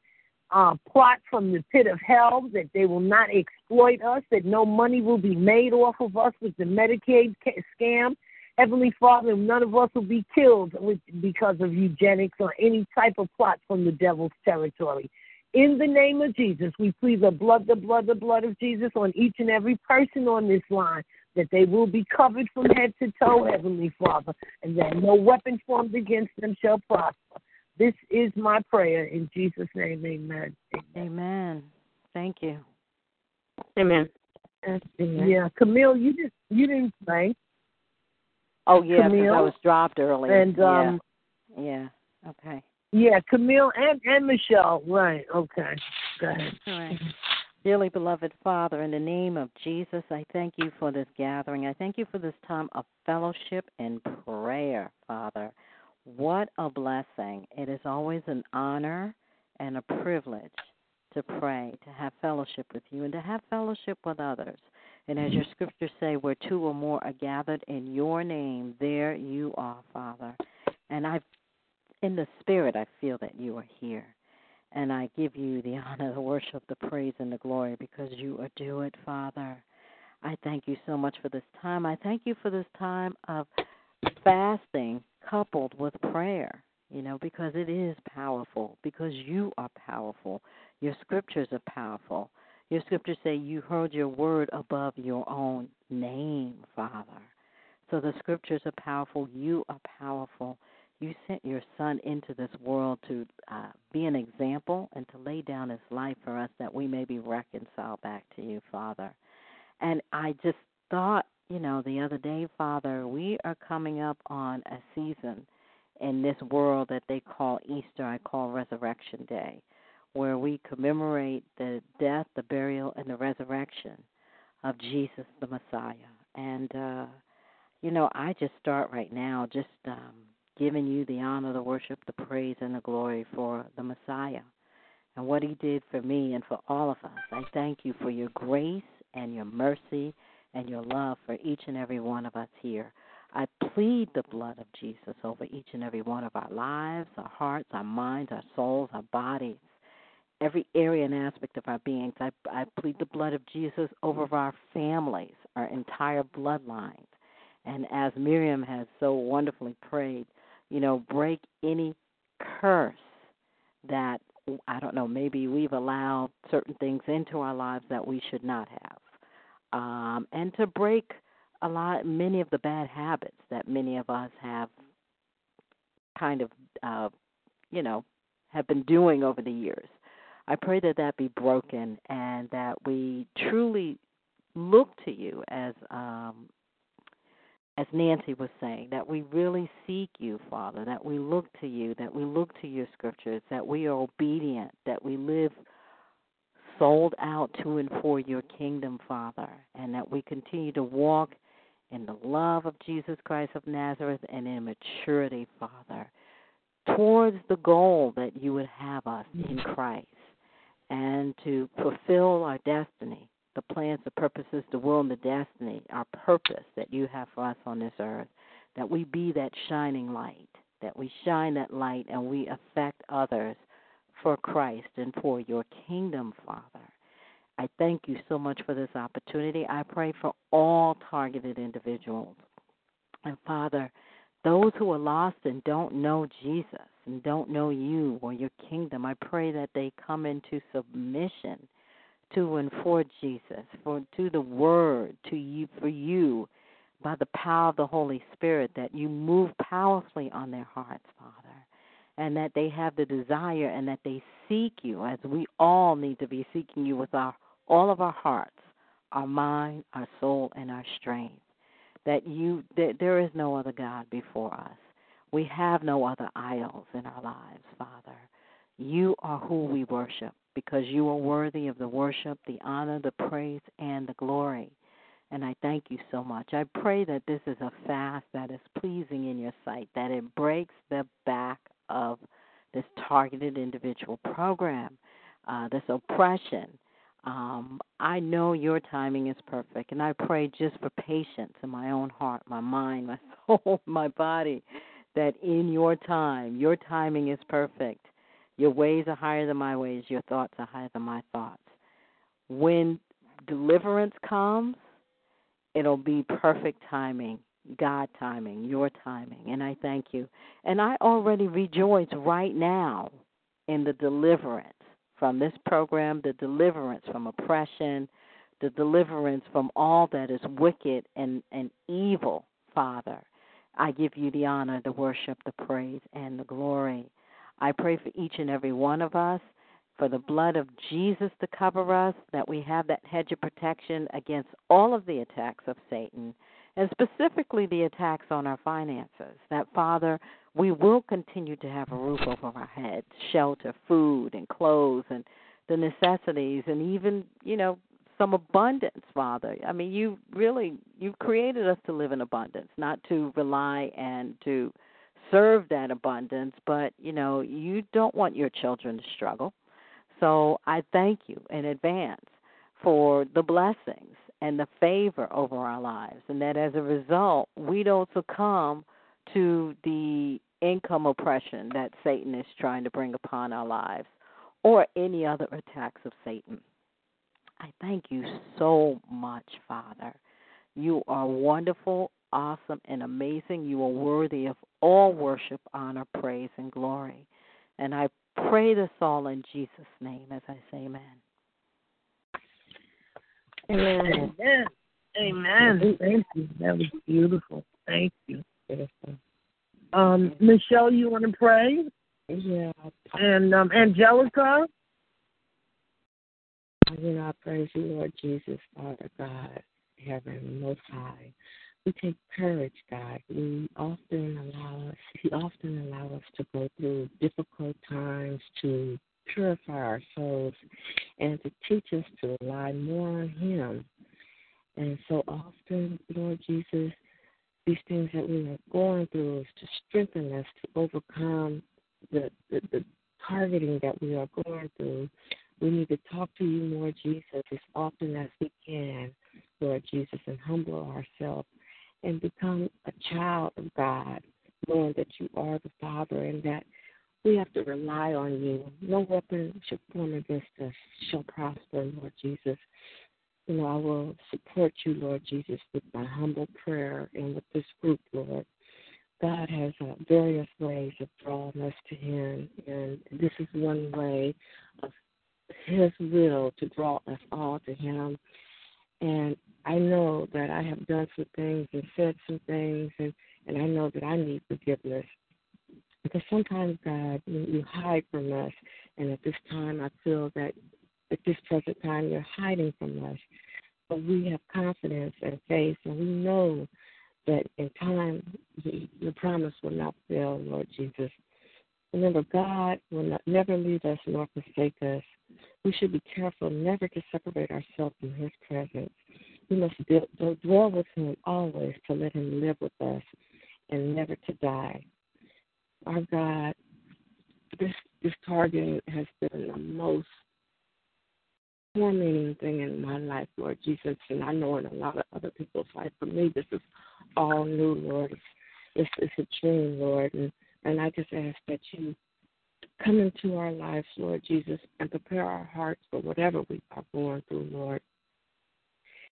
uh, plot from the pit of hell, that they will not exploit us, that no money will be made off of us with the Medicaid scam. Heavenly Father, none of us will be killed with, because of eugenics or any type of plot from the devil's territory. In the name of Jesus, we plead the blood, the blood, the blood of Jesus on each and every person on this line, that they will be covered from head to toe, Heavenly Father, and that no weapon formed against them shall prosper. This is my prayer in Jesus' name. Amen. Amen. Thank you. Amen. Yeah, Camille, you just you didn't play. Oh yeah, Camille. I was dropped earlier. And um, yeah. yeah. Okay. Yeah, Camille and and Michelle. Right. Okay. Go ahead. All right. Dearly beloved Father, in the name of Jesus, I thank you for this gathering. I thank you for this time of fellowship and prayer, Father. What a blessing. It is always an honor and a privilege to pray, to have fellowship with you, and to have fellowship with others. And as your scriptures say, where two or more are gathered in your name, there you are, Father. And I, in the spirit, I feel that you are here. And I give you the honor, the worship, the praise, and the glory because you are due it, Father. I thank you so much for this time. I thank you for this time of fasting coupled with prayer, you know, because it is powerful, because you are powerful. Your scriptures are powerful. Your scriptures say you heard your word above your own name, Father. So the scriptures are powerful. You are powerful. You sent your son into this world to uh, be an example and to lay down his life for us that we may be reconciled back to you, Father. And I just thought, you know, the other day, Father, we are coming up on a season in this world that they call Easter, I call Resurrection Day, where we commemorate the death, the burial, and the resurrection of Jesus the Messiah. And, uh, you know, I just start right now just um, giving you the honor, the worship, the praise, and the glory for the Messiah and what he did for me and for all of us. I thank you for your grace and your mercy and your love for each and every one of us here. I plead the blood of Jesus over each and every one of our lives, our hearts, our minds, our souls, our bodies, every area and aspect of our beings. I, I plead the blood of Jesus over our families, our entire bloodlines. And as Miriam has so wonderfully prayed, you know, break any curse that I don't know, maybe we've allowed certain things into our lives that we should not have. Um, and to break a lot many of the bad habits that many of us have kind of uh, you know, have been doing over the years. I pray that that be broken and that we truly look to you as um, as Nancy was saying, that we really seek you, Father, that we look to you, that we look to your scriptures, that we are obedient, that we live sold out to and for your kingdom, Father, and that we continue to walk in the love of Jesus Christ of Nazareth and in maturity, Father, towards the goal that you would have us in mm-hmm. Christ and to fulfill our destiny the plans, the purposes, the will, and the destiny, our purpose that you have for us on this earth, that we be that shining light, that we shine that light and we affect others for Christ and for your kingdom, Father. I thank you so much for this opportunity. I pray for all targeted individuals. And Father, those who are lost and don't know Jesus and don't know you or your kingdom, I pray that they come into submission to and for Jesus, for to the Word, to you for you, by the power of the Holy Spirit, that you move powerfully on their hearts, Father, and that they have the desire and that they seek you, as we all need to be seeking you with our all of our hearts, our mind, our soul, and our strength. That you that there is no other God before us. We have no other idols in our lives, Father. You are who we worship because you are worthy of the worship, the honor, the praise, and the glory. And I thank you so much. I pray that this is a fast that is pleasing in your sight, that it breaks the back of this targeted individual program, uh, this oppression. Um, I know your timing is perfect, and I pray just for patience in my own heart, my mind, my soul, my body, that in your time, your timing is perfect your ways are higher than my ways. Your thoughts are higher than my thoughts. When deliverance comes, it'll be perfect timing, God timing, your timing. And I thank you. And I already rejoice right now in the deliverance from this program, the deliverance from oppression, the deliverance from all that is wicked and, and evil, Father. I give you the honor, the worship, the praise, and the glory. I pray for each and every one of us, for the blood of Jesus to cover us, that we have that hedge of protection against all of the attacks of Satan, and specifically the attacks on our finances. That, Father, we will continue to have a roof over our heads, shelter, food, and clothes, and the necessities, and even, you know, some abundance, Father. I mean, you really you've created us to live in abundance, not to rely and to serve that abundance, but you know, you don't want your children to struggle. So I thank you in advance for the blessings and the favor over our lives, and that as a result, we don't succumb to the income oppression that Satan is trying to bring upon our lives or any other attacks of Satan. I thank you so much, Father. You are wonderful, awesome, and amazing. You are worthy of all worship, honor, praise, and glory. And I pray this all in Jesus' name as I say amen. Amen. Amen. Amen. Thank you. That was beautiful. Thank you. Beautiful. Um, Michelle, you want to pray? Yeah. And um, Angelica? You know, I praise you, Lord Jesus, Father God, heaven, most high. We take courage, God. We often allow us, He often allow us to go through difficult times to purify our souls and to teach us to rely more on Him. And so often, Lord Jesus, these things that we are going through is to strengthen us to overcome the, the, the targeting that we are going through. We need to talk to you more, Jesus, as often as we can, Lord Jesus, and humble ourselves and become a child of God, knowing that you are the Father and that we have to rely on you. No weapon should form against us shall prosper, Lord Jesus. You know, I will support you, Lord Jesus, with my humble prayer and with this group, Lord. God has uh, various ways of drawing us to Him, and this is one way of His will to draw us all to Him. And I know that I have done some things and said some things, and, and I know that I need forgiveness. Because sometimes, God, you, you hide from us, and at this time, I feel that at this present time, you're hiding from us. But we have confidence and faith, and we know that in time the promise will not fail, Lord Jesus. Remember, God will not, never leave us nor forsake us. We should be careful never to separate ourselves from His presence. We must dwell with Him always to let Him live with us and never to die. Our God, this this target has been the most tormenting thing in my life, Lord Jesus, and I know in a lot of other people's life. For me, this is all new, Lord. It's, it's a dream, Lord, and and I just ask that you come into our lives, Lord Jesus, and prepare our hearts for whatever we are going through, Lord,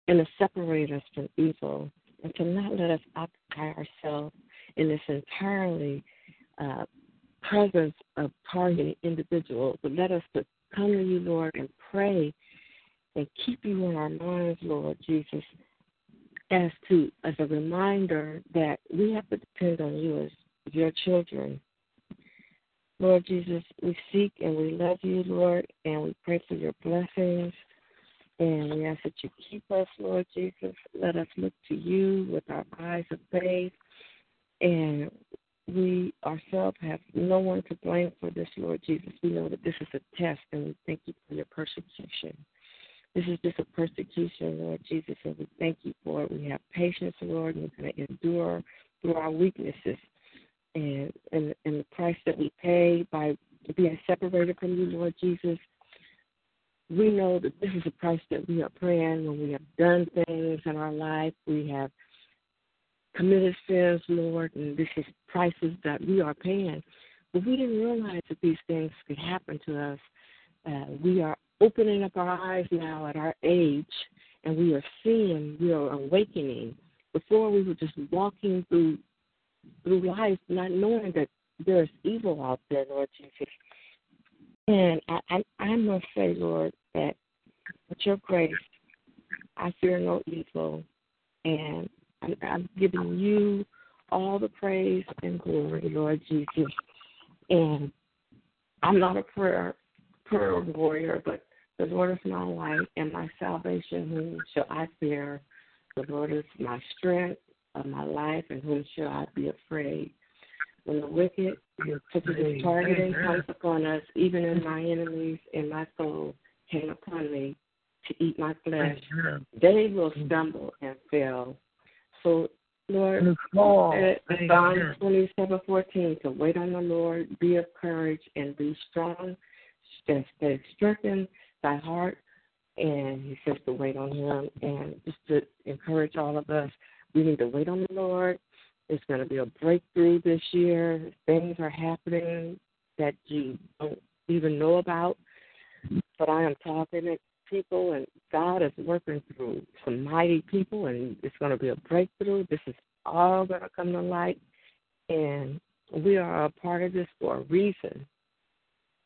and to separate us from evil, and to not let us occupy ourselves in this entirely uh, presence of targeted individuals, but let us come to you, Lord, and pray and keep you in our minds, Lord Jesus, as to as a reminder that we have to depend on you as your children. Lord Jesus, we seek and we love you, Lord, and we pray for your blessings. And we ask that you keep us, Lord Jesus. Let us look to you with our eyes of faith. And we ourselves have no one to blame for this, Lord Jesus. We know that this is a test, and we thank you for your persecution. This is just a persecution, Lord Jesus, and we thank you for it. We have patience, Lord, and we're going to endure through our weaknesses and, and and the price that we pay by being separated from you, Lord Jesus. We know that this is a price that we are paying when we have done things in our life. We have committed sins, Lord, and this is prices that we are paying. But we didn't realize that these things could happen to us. Uh, we are opening up our eyes now at our age, and we are seeing, we are awakening. Before we were just walking through through life, not knowing that there's evil out there, Lord Jesus. And I, I, I must say, Lord, that with your grace, I fear no evil, and I'm, giving you all the praise and glory, Lord Jesus. And I'm not a prayer prayer warrior, but the Lord is my light and my salvation. Whom shall I fear? The Lord is my strength of my life, and whom shall I be afraid? When the wicked, such as his targeting, comes upon us, even in my enemies and my foes came upon me to eat my flesh, they will stumble and fail. So, Lord, Psalm twenty-seven fourteen to wait on the Lord, be of courage, and be strong, and stay strengthened thy heart and He says to wait on Him, and just to encourage all of us, we need to wait on the Lord. It's going to be a breakthrough this year. Things are happening that you don't even know about, but I am talking to people, and God is working through some mighty people, and it's going to be a breakthrough. This is all going to come to light, and we are a part of this for a reason.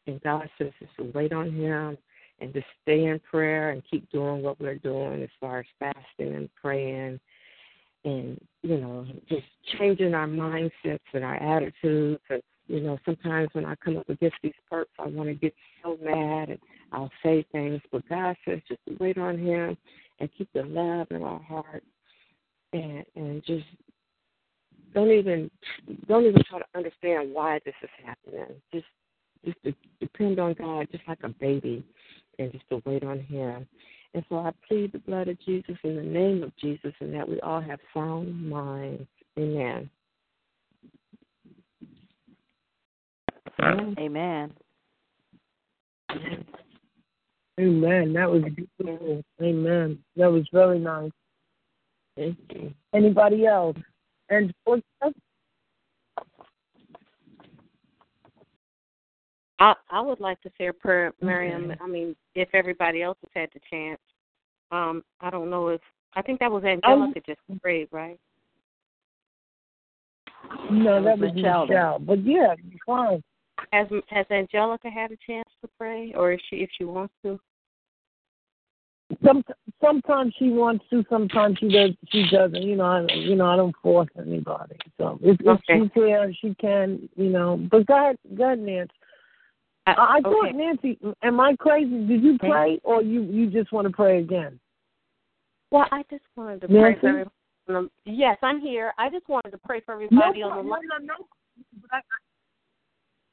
And God says us to wait on Him and to stay in prayer and keep doing what we're doing as far as fasting and praying and, you know, just changing our mindsets and our attitudes. And, you know, sometimes when I come up against these perks, I want to get so mad and I'll say things. But God says just wait on Him and keep the love in our heart and, and just don't even don't even try to understand why this is happening. Just just to depend on God, just like a baby, and just to wait on Him. And so I plead the blood of Jesus in the name of Jesus, and that we all have sound minds. Amen. Amen. Amen. That was beautiful. Amen. That was very nice. Thank you. Anybody else? And I I would like to say a prayer, Miriam. I mean, if everybody else has had the chance, um, I don't know if I think that was Angelica just prayed, right? No, that was Michelle. Michelle. But yeah, fine. Has Has Angelica had a chance to pray, or if she if she wants to? Some sometimes she wants to, sometimes she does. She doesn't. You know, I, you know, I don't force anybody. So if, if Okay. she's here, she can. You know, but go ahead, go ahead, Nancy. Uh, I, I thought okay. Nancy, am I crazy? Did you mm-hmm. pray, or you you just want to pray again? Well, I just wanted to pray Nancy? for everybody. Um, yes, I'm here. I just wanted to pray for everybody no, on the no, line. no, no. But I,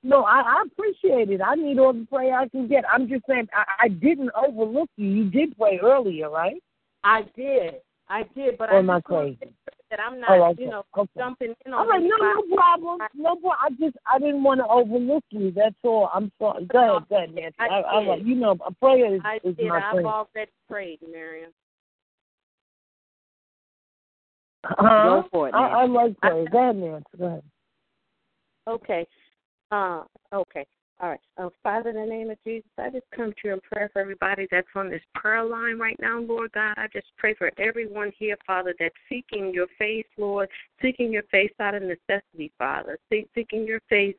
no, I, I appreciate it. I need all the prayer I can get. I'm just saying I, I didn't overlook you. You did pray earlier, right? I did, I did, but Or I am I just crazy? that I'm oh, not, Oh, okay. you know, Okay. jumping in All on right, no, no problem. No problem. I just I didn't want to overlook you. That's all. I'm sorry. Go ahead, go ahead, Nancy. I I, I, did. you know, a prayer is, I is did. my I've friend. already prayed, Miriam. Huh? Go for it, I, I Nancy. like prayer. Go ahead, Nancy. Go ahead. Okay. Uh, okay. All right. Uh, Father, in the name of Jesus, I just come to you in prayer for everybody that's on this prayer line right now, Lord God. I just pray for everyone here, Father, that's seeking your face, Lord, seeking your face out of necessity, Father, seek, seeking your face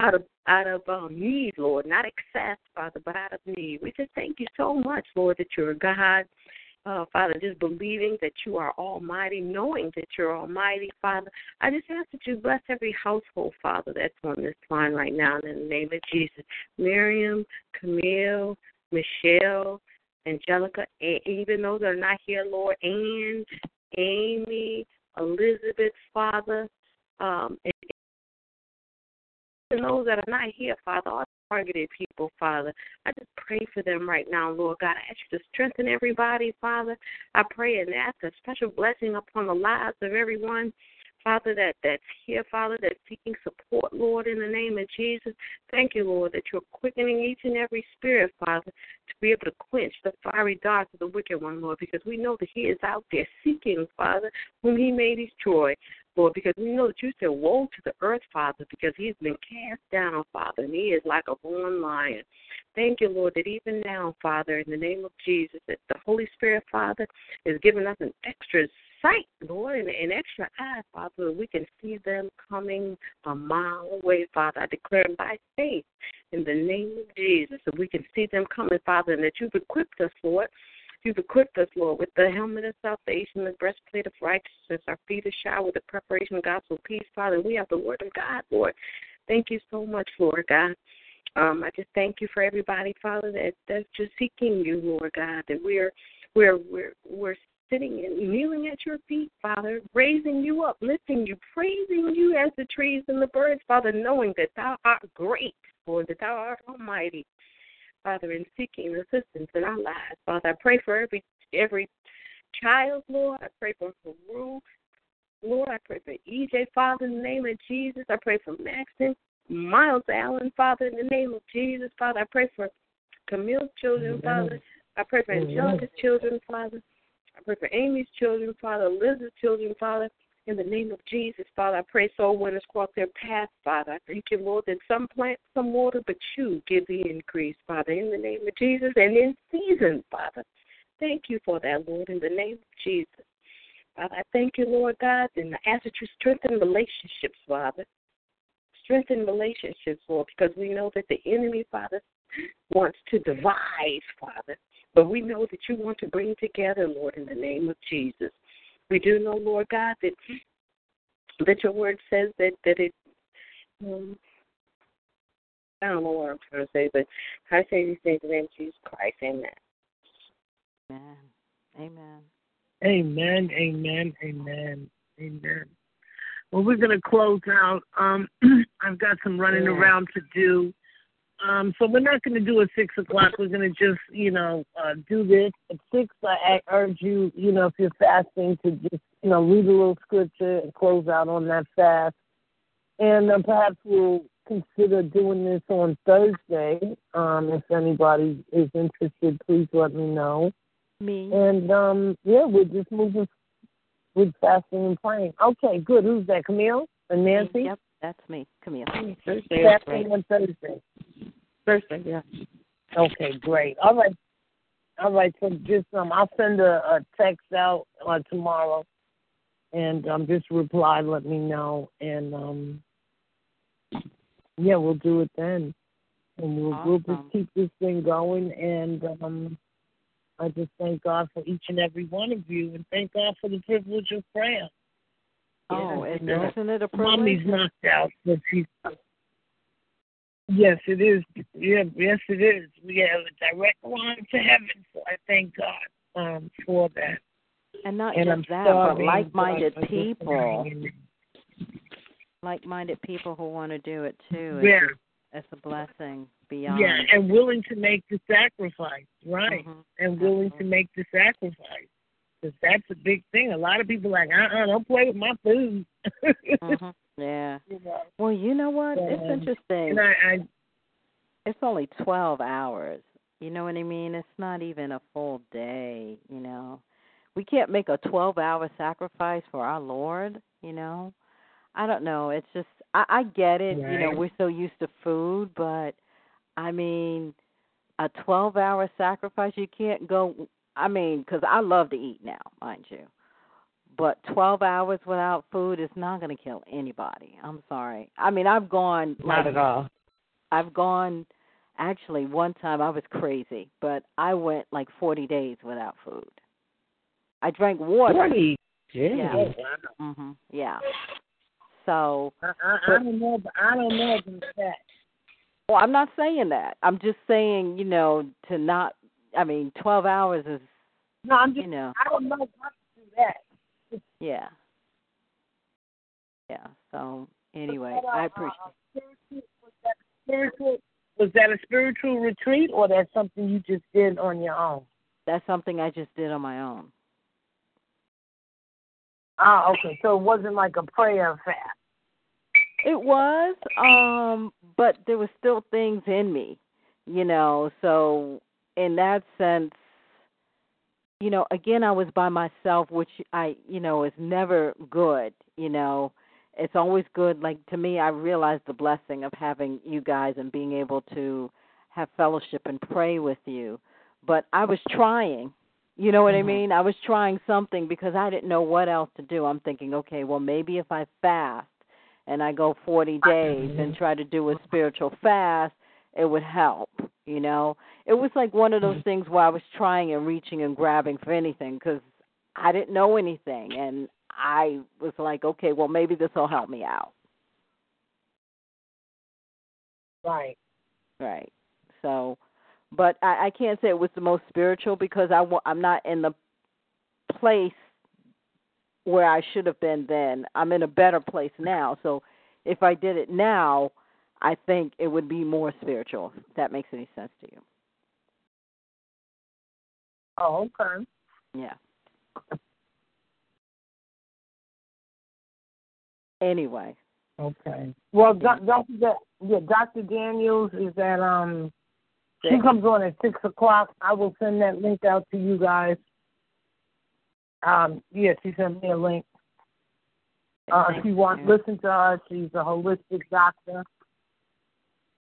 out of out of um, need, Lord, not excess, Father, but out of need. We just thank you so much, Lord, that you're God. Uh, Father, just believing that you are almighty, knowing that you're almighty, Father. I just ask that you bless every household, Father, that's on this line right now in the name of Jesus. Miriam, Camille, Michelle, Angelica, and even those that are not here, Lord, Ann, Amy, Elizabeth, Father, um, and and those that are not here, Father, all targeted people, Father. I just pray for them right now, Lord God. I ask you to strengthen everybody, Father. I pray and ask a special blessing upon the lives of everyone. Father, that, that's here, Father, that's seeking support, Lord, in the name of Jesus. Thank you, Lord, that you're quickening each and every spirit, Father, to be able to quench the fiery darts of the wicked one, Lord, because we know that he is out there seeking, Father, whom he may destroy. Lord, because we know that you said, Woe to the earth, Father, because he's been cast down, oh, Father, and he is like a born lion. Thank you, Lord, that even now, Father, in the name of Jesus, that the Holy Spirit, Father, is giving us an extra sight, Lord, and an extra eye, Father, we can see them coming a mile away, Father. I declare by faith in the name of Jesus that we can see them coming, Father, and that you've equipped us, Lord. You've equipped us, Lord, with the helmet of salvation, the breastplate of righteousness, our feet are showered with the preparation of gospel peace, Father. We have the word of God, Lord. Thank you so much, Lord God. Um, I just thank you for everybody, Father, that that's just seeking you, Lord God, that we're we're we're we're sitting and kneeling at your feet, Father, raising you up, lifting you, praising you as the trees and the birds, Father, knowing that thou art great, Lord, that thou art almighty. Father, in seeking assistance in our lives. Father, I pray for every every child, Lord. I pray for Haru. Lord, I pray for EJ, Father, in the name of Jesus. I pray for Maxton, Miles Allen, Father, in the name of Jesus. Father, I pray for Camille's children, Father. I pray for. Angelica's children, Father. I pray for Amy's children, Father, Liz's children, Father. In the name of Jesus, Father, I pray soul winners cross their path, Father. I thank you, Lord, that some plant some water, but you give the increase, Father, in the name of Jesus and in season, Father. Thank you for that, Lord, in the name of Jesus. Father, I thank you, Lord God, and I ask that you strengthen relationships, Father. Strengthen relationships, Lord, because we know that the enemy, Father, wants to divide, Father. But we know that you want to bring together, Lord, in the name of Jesus. We do know, Lord God, that that your word says that that it. Um, I don't know what I'm trying to say, but I say these things in the name of Jesus Christ. Amen. Amen. Amen. Amen, amen, amen, amen. Well, we're going to close out. Um, I've got some running Yeah. around to do. Um, so we're not going to do it six o'clock. We're going to just, you know, uh, do this at six. I I urge you, you know, if you're fasting, to just, you know, read a little scripture and close out on that fast. And uh, perhaps we'll consider doing this on Thursday. Um, if anybody is interested, please let me know. Me. And um, yeah, we're just moving with fasting and praying. Okay, good. Who's that? Camille and Nancy? Yep, that's me, Camille. Thursday, that's Fasting right. on Thursday. Thursday, yeah. Okay, great. All right. All right, so just um I'll send a, a text out uh, tomorrow and um just reply, let me know and um yeah, we'll do it then. And we'll we'll just keep this thing going and um I just thank God for each and every one of you and thank God for the privilege of prayer. Oh, is, you know, isn't it a Mommy's knocked out, but she's. Yes, it is. Yeah, yes, it is. We have a direct line to heaven, so I thank God um, for that. And not and just I'm that, but like-minded this people, like-minded people who want to do it too. It's, Yeah, it's a blessing beyond. yeah, and willing to make the sacrifice, right? Mhm. And willing to make the sacrifice. Because that's a big thing. A lot of people are like, uh-uh, don't play with my food. Mhm. Yeah. You know? Well, you know what? It's Um, interesting. And I, I it's only 12 hours. You know what I mean? It's not even a full day, you know. We can't make a 12-hour sacrifice for our Lord, you know. I don't know. It's just I I get it, you know, we're so used to food, but I mean, a 12-hour sacrifice, you can't go I mean, cuz I love to eat now, mind you. But 12 hours without food is not going to kill anybody. I'm sorry. I mean, I've gone Not like at all. I've gone actually one time I was crazy, but I went like 40 days without food. I drank water. Forty. Yeah. oh, Mhm. Yeah. So, I, I, I don't know. I don't know about that. well, I'm not saying that. I'm just saying, you know, to not I mean, 12 hours is, No, I'm just. you know, I don't know how to do that. yeah. Yeah. So, anyway, Was that a- I appreciate a spiritual- Was that a spiritual? Was that a spiritual retreat, or that's something you just did on your own? that's something I just did on my own. Ah, okay. So it wasn't like a prayer fast. It was, um, but there was still things in me, you know. So in that sense, you know, again, I was by myself, which I, you know, is never good. You know, it's always good. Like to me, I realized the blessing of having you guys and being able to have fellowship and pray with you. But I was trying. You know what I Mhm. mean? I was trying something because I didn't know what else to do. I'm thinking, okay, well, maybe if I fast and I go 40 days and try to do a spiritual fast, it would help, you know. It was like one of those mm-hmm. things where I was trying and reaching and grabbing for anything cuz I didn't know anything and I was like, okay, well, maybe this will help me out. Right. Right. So, but I, I can't say it was the most spiritual because I I'm not in the place where I should have been then. I'm in a better place now. So, if I did it now, I think it would be more spiritual. If that makes any sense to you? Oh, okay. Yeah. Anyway, Okay. Well, Dr. Yeah, Dr. Daniels is that um She comes on at six o'clock. I will send that link out to you guys. Um, yeah, she sent me a link. Uh, she wants listen to her. She's a holistic doctor,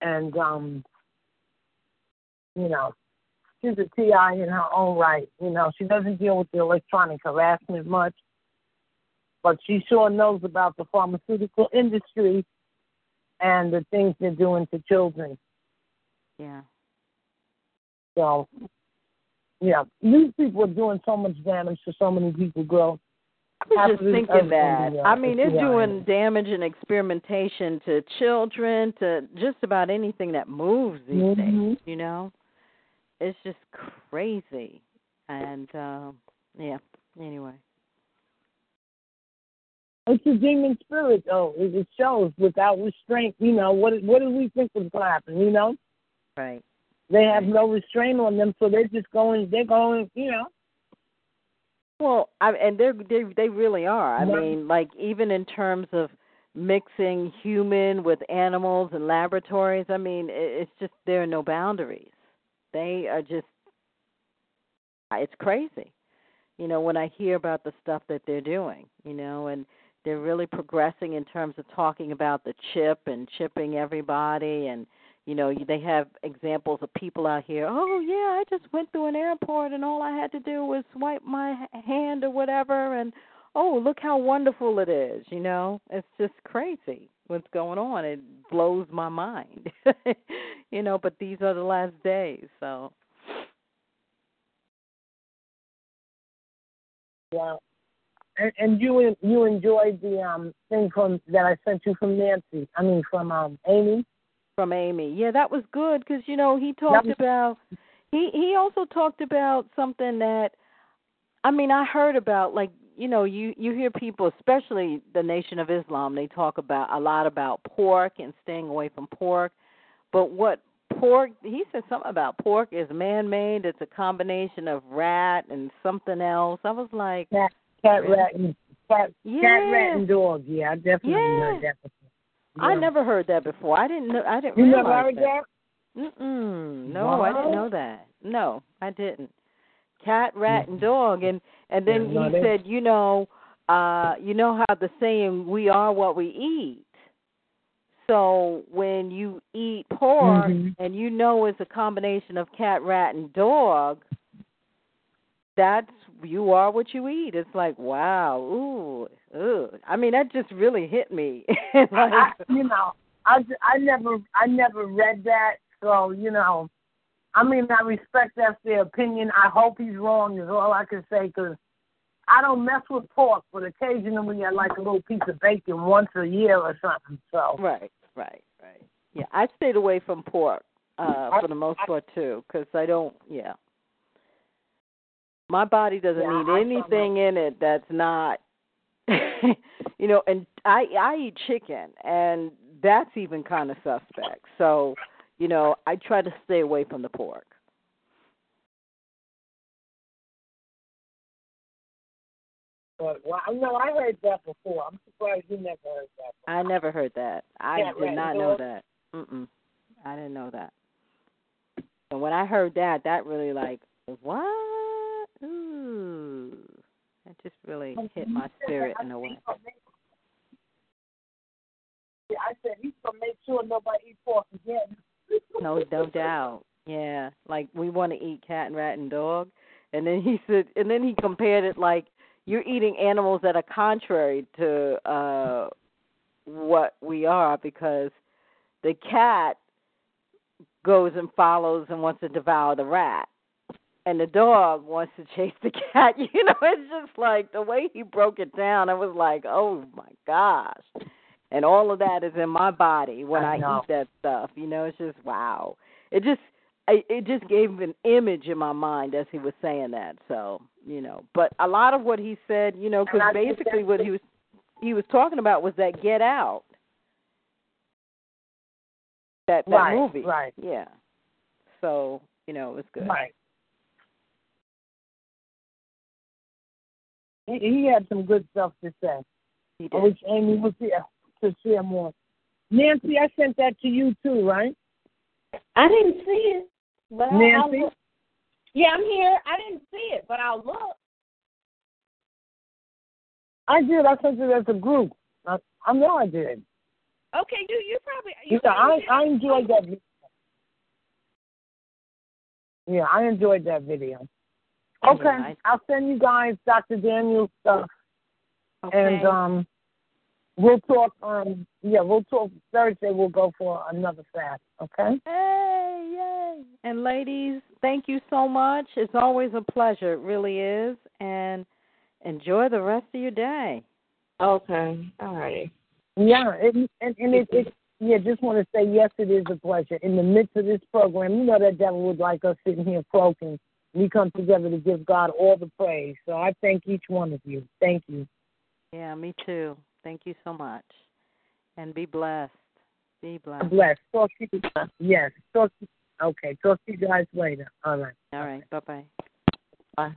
and um, you know, she's a TI in her own right. You know, she doesn't deal with the electronic harassment much, but she sure knows about the pharmaceutical industry and the things they're doing to children. Yeah. So, yeah, these people are doing so much damage to so many people, girl. I was just of it is thinking that. uh, I mean, it's doing damage and experimentation to children, to just about anything that moves these Mhm. days. You know, it's just crazy. And um yeah. Anyway. It's a demon spirit, though. It, shows without restraint. You know what? What did we think was going to happen? You know, Right. they have no restraint on them, so they're just going. They're going. You know. Well, I, and they they they really are. I Right. mean, like even in terms of mixing human with animals in laboratories. I mean, it, it's just there are no boundaries. They are just it's crazy. You know, when I hear about the stuff that they're doing, you know, and they're really progressing in terms of talking about the chip and chipping everybody and you know they have examples of people out here oh yeah i just went through an airport and all i had to do was swipe my hand or whatever and oh look how wonderful it is you know it's just crazy what's going on it blows my mind you know but these are the last days so Yeah. And, and you you enjoyed the um thing from that I sent you from Nancy. I mean from um Amy. From Amy. Yeah, that was good because you know he talked was- about he he also talked about something that I mean I heard about like you know you you hear people especially the Nation of Islam they talk about a lot about pork and staying away from pork, but what pork he said something about pork is man made. It's a combination of rat and something else. I was like cat cat rat and cat Yeah. cat rat and dog. Yeah, I definitely Yeah. heard that. I never heard that before. I didn't know. I didn't You never heard that. that? Mm-mm. No, I didn't know that. No, I didn't. Cat, rat, and dog, and and then Yeah, he said, you know, uh, you know how the saying "we are what we eat." So when you eat pork Mhm. and you know it's a combination of cat, rat, and dog, that's you are what you eat. It's like wow, ooh, ooh. I mean, that just really hit me. like, I, you know, I I never I never read that, so you know, I mean I respect that's their opinion. I hope he's wrong is all I can say because I don't mess with pork, but occasionally I like a little piece of bacon once a year or something. So Right, right, right. Yeah, I stayed away from pork uh for the most part too, because I don't. Yeah, my body doesn't Yeah, need I anything in it that's not. you know, and I I eat chicken, and that's even kind of suspect. So, you know, I try to stay away from the pork. But well, no, I heard that before. I'm surprised you never heard that. I never heard that. I rat, did and not know that. Mm-mm. I didn't know that. And when I heard that, that really like what? Ooh, that just really hit my spirit in a way. Yeah, I said he's gonna make sure nobody eats pork again. No, no doubt. Yeah, like we want to eat cat and rat and dog, and then he said, and then he compared it like you're eating animals that are contrary to uh what we are because the cat goes and follows and wants to devour the rat and the dog wants to chase the cat you know it's just like the way he broke it down i was like oh my gosh. And all of that is in my body when I i, eat that stuff you know it's just wow. It just I, it just gave an image in my mind as he was saying that so you know. But a lot of what he said you know because And I think basically what he was he was talking about was that get out. That that Right, movie. right. yeah. So you know it was good. Right. He, he had some good stuff to say. he I wish Amy was here to share more. Nancy, I sent that to you too, right? I didn't see it. Well, Nancy? I'll- Yeah, I'm here. I didn't see it, but I'll look. I did. I sent it as a group. I, I know I did. Okay, you you probably you I probably I enjoyed that. vi- Yeah, I enjoyed that video. Okay, Yeah, I- I'll send you guys Dr. Daniel's stuff, Okay. and um, we'll talk. Um, yeah, we'll talk Thursday. We'll go for another fast. Okay. Hey, yay. And ladies, thank you so much. It's always a pleasure. It really is. And enjoy the rest of your day. Okay. All right. Yeah, it, and and it, it yeah. Just want to say yes, it is a pleasure. In the midst of this program, you know that devil would like us sitting here croaking. We come together to give God all the praise. So I thank each one of you. Thank you. Yeah, me too. Thank you so much. And be blessed. Be blessed. Bless. Talk to you. Yes. Talk. To, okay. Talk to you guys later. All right. All right. Bye bye bye.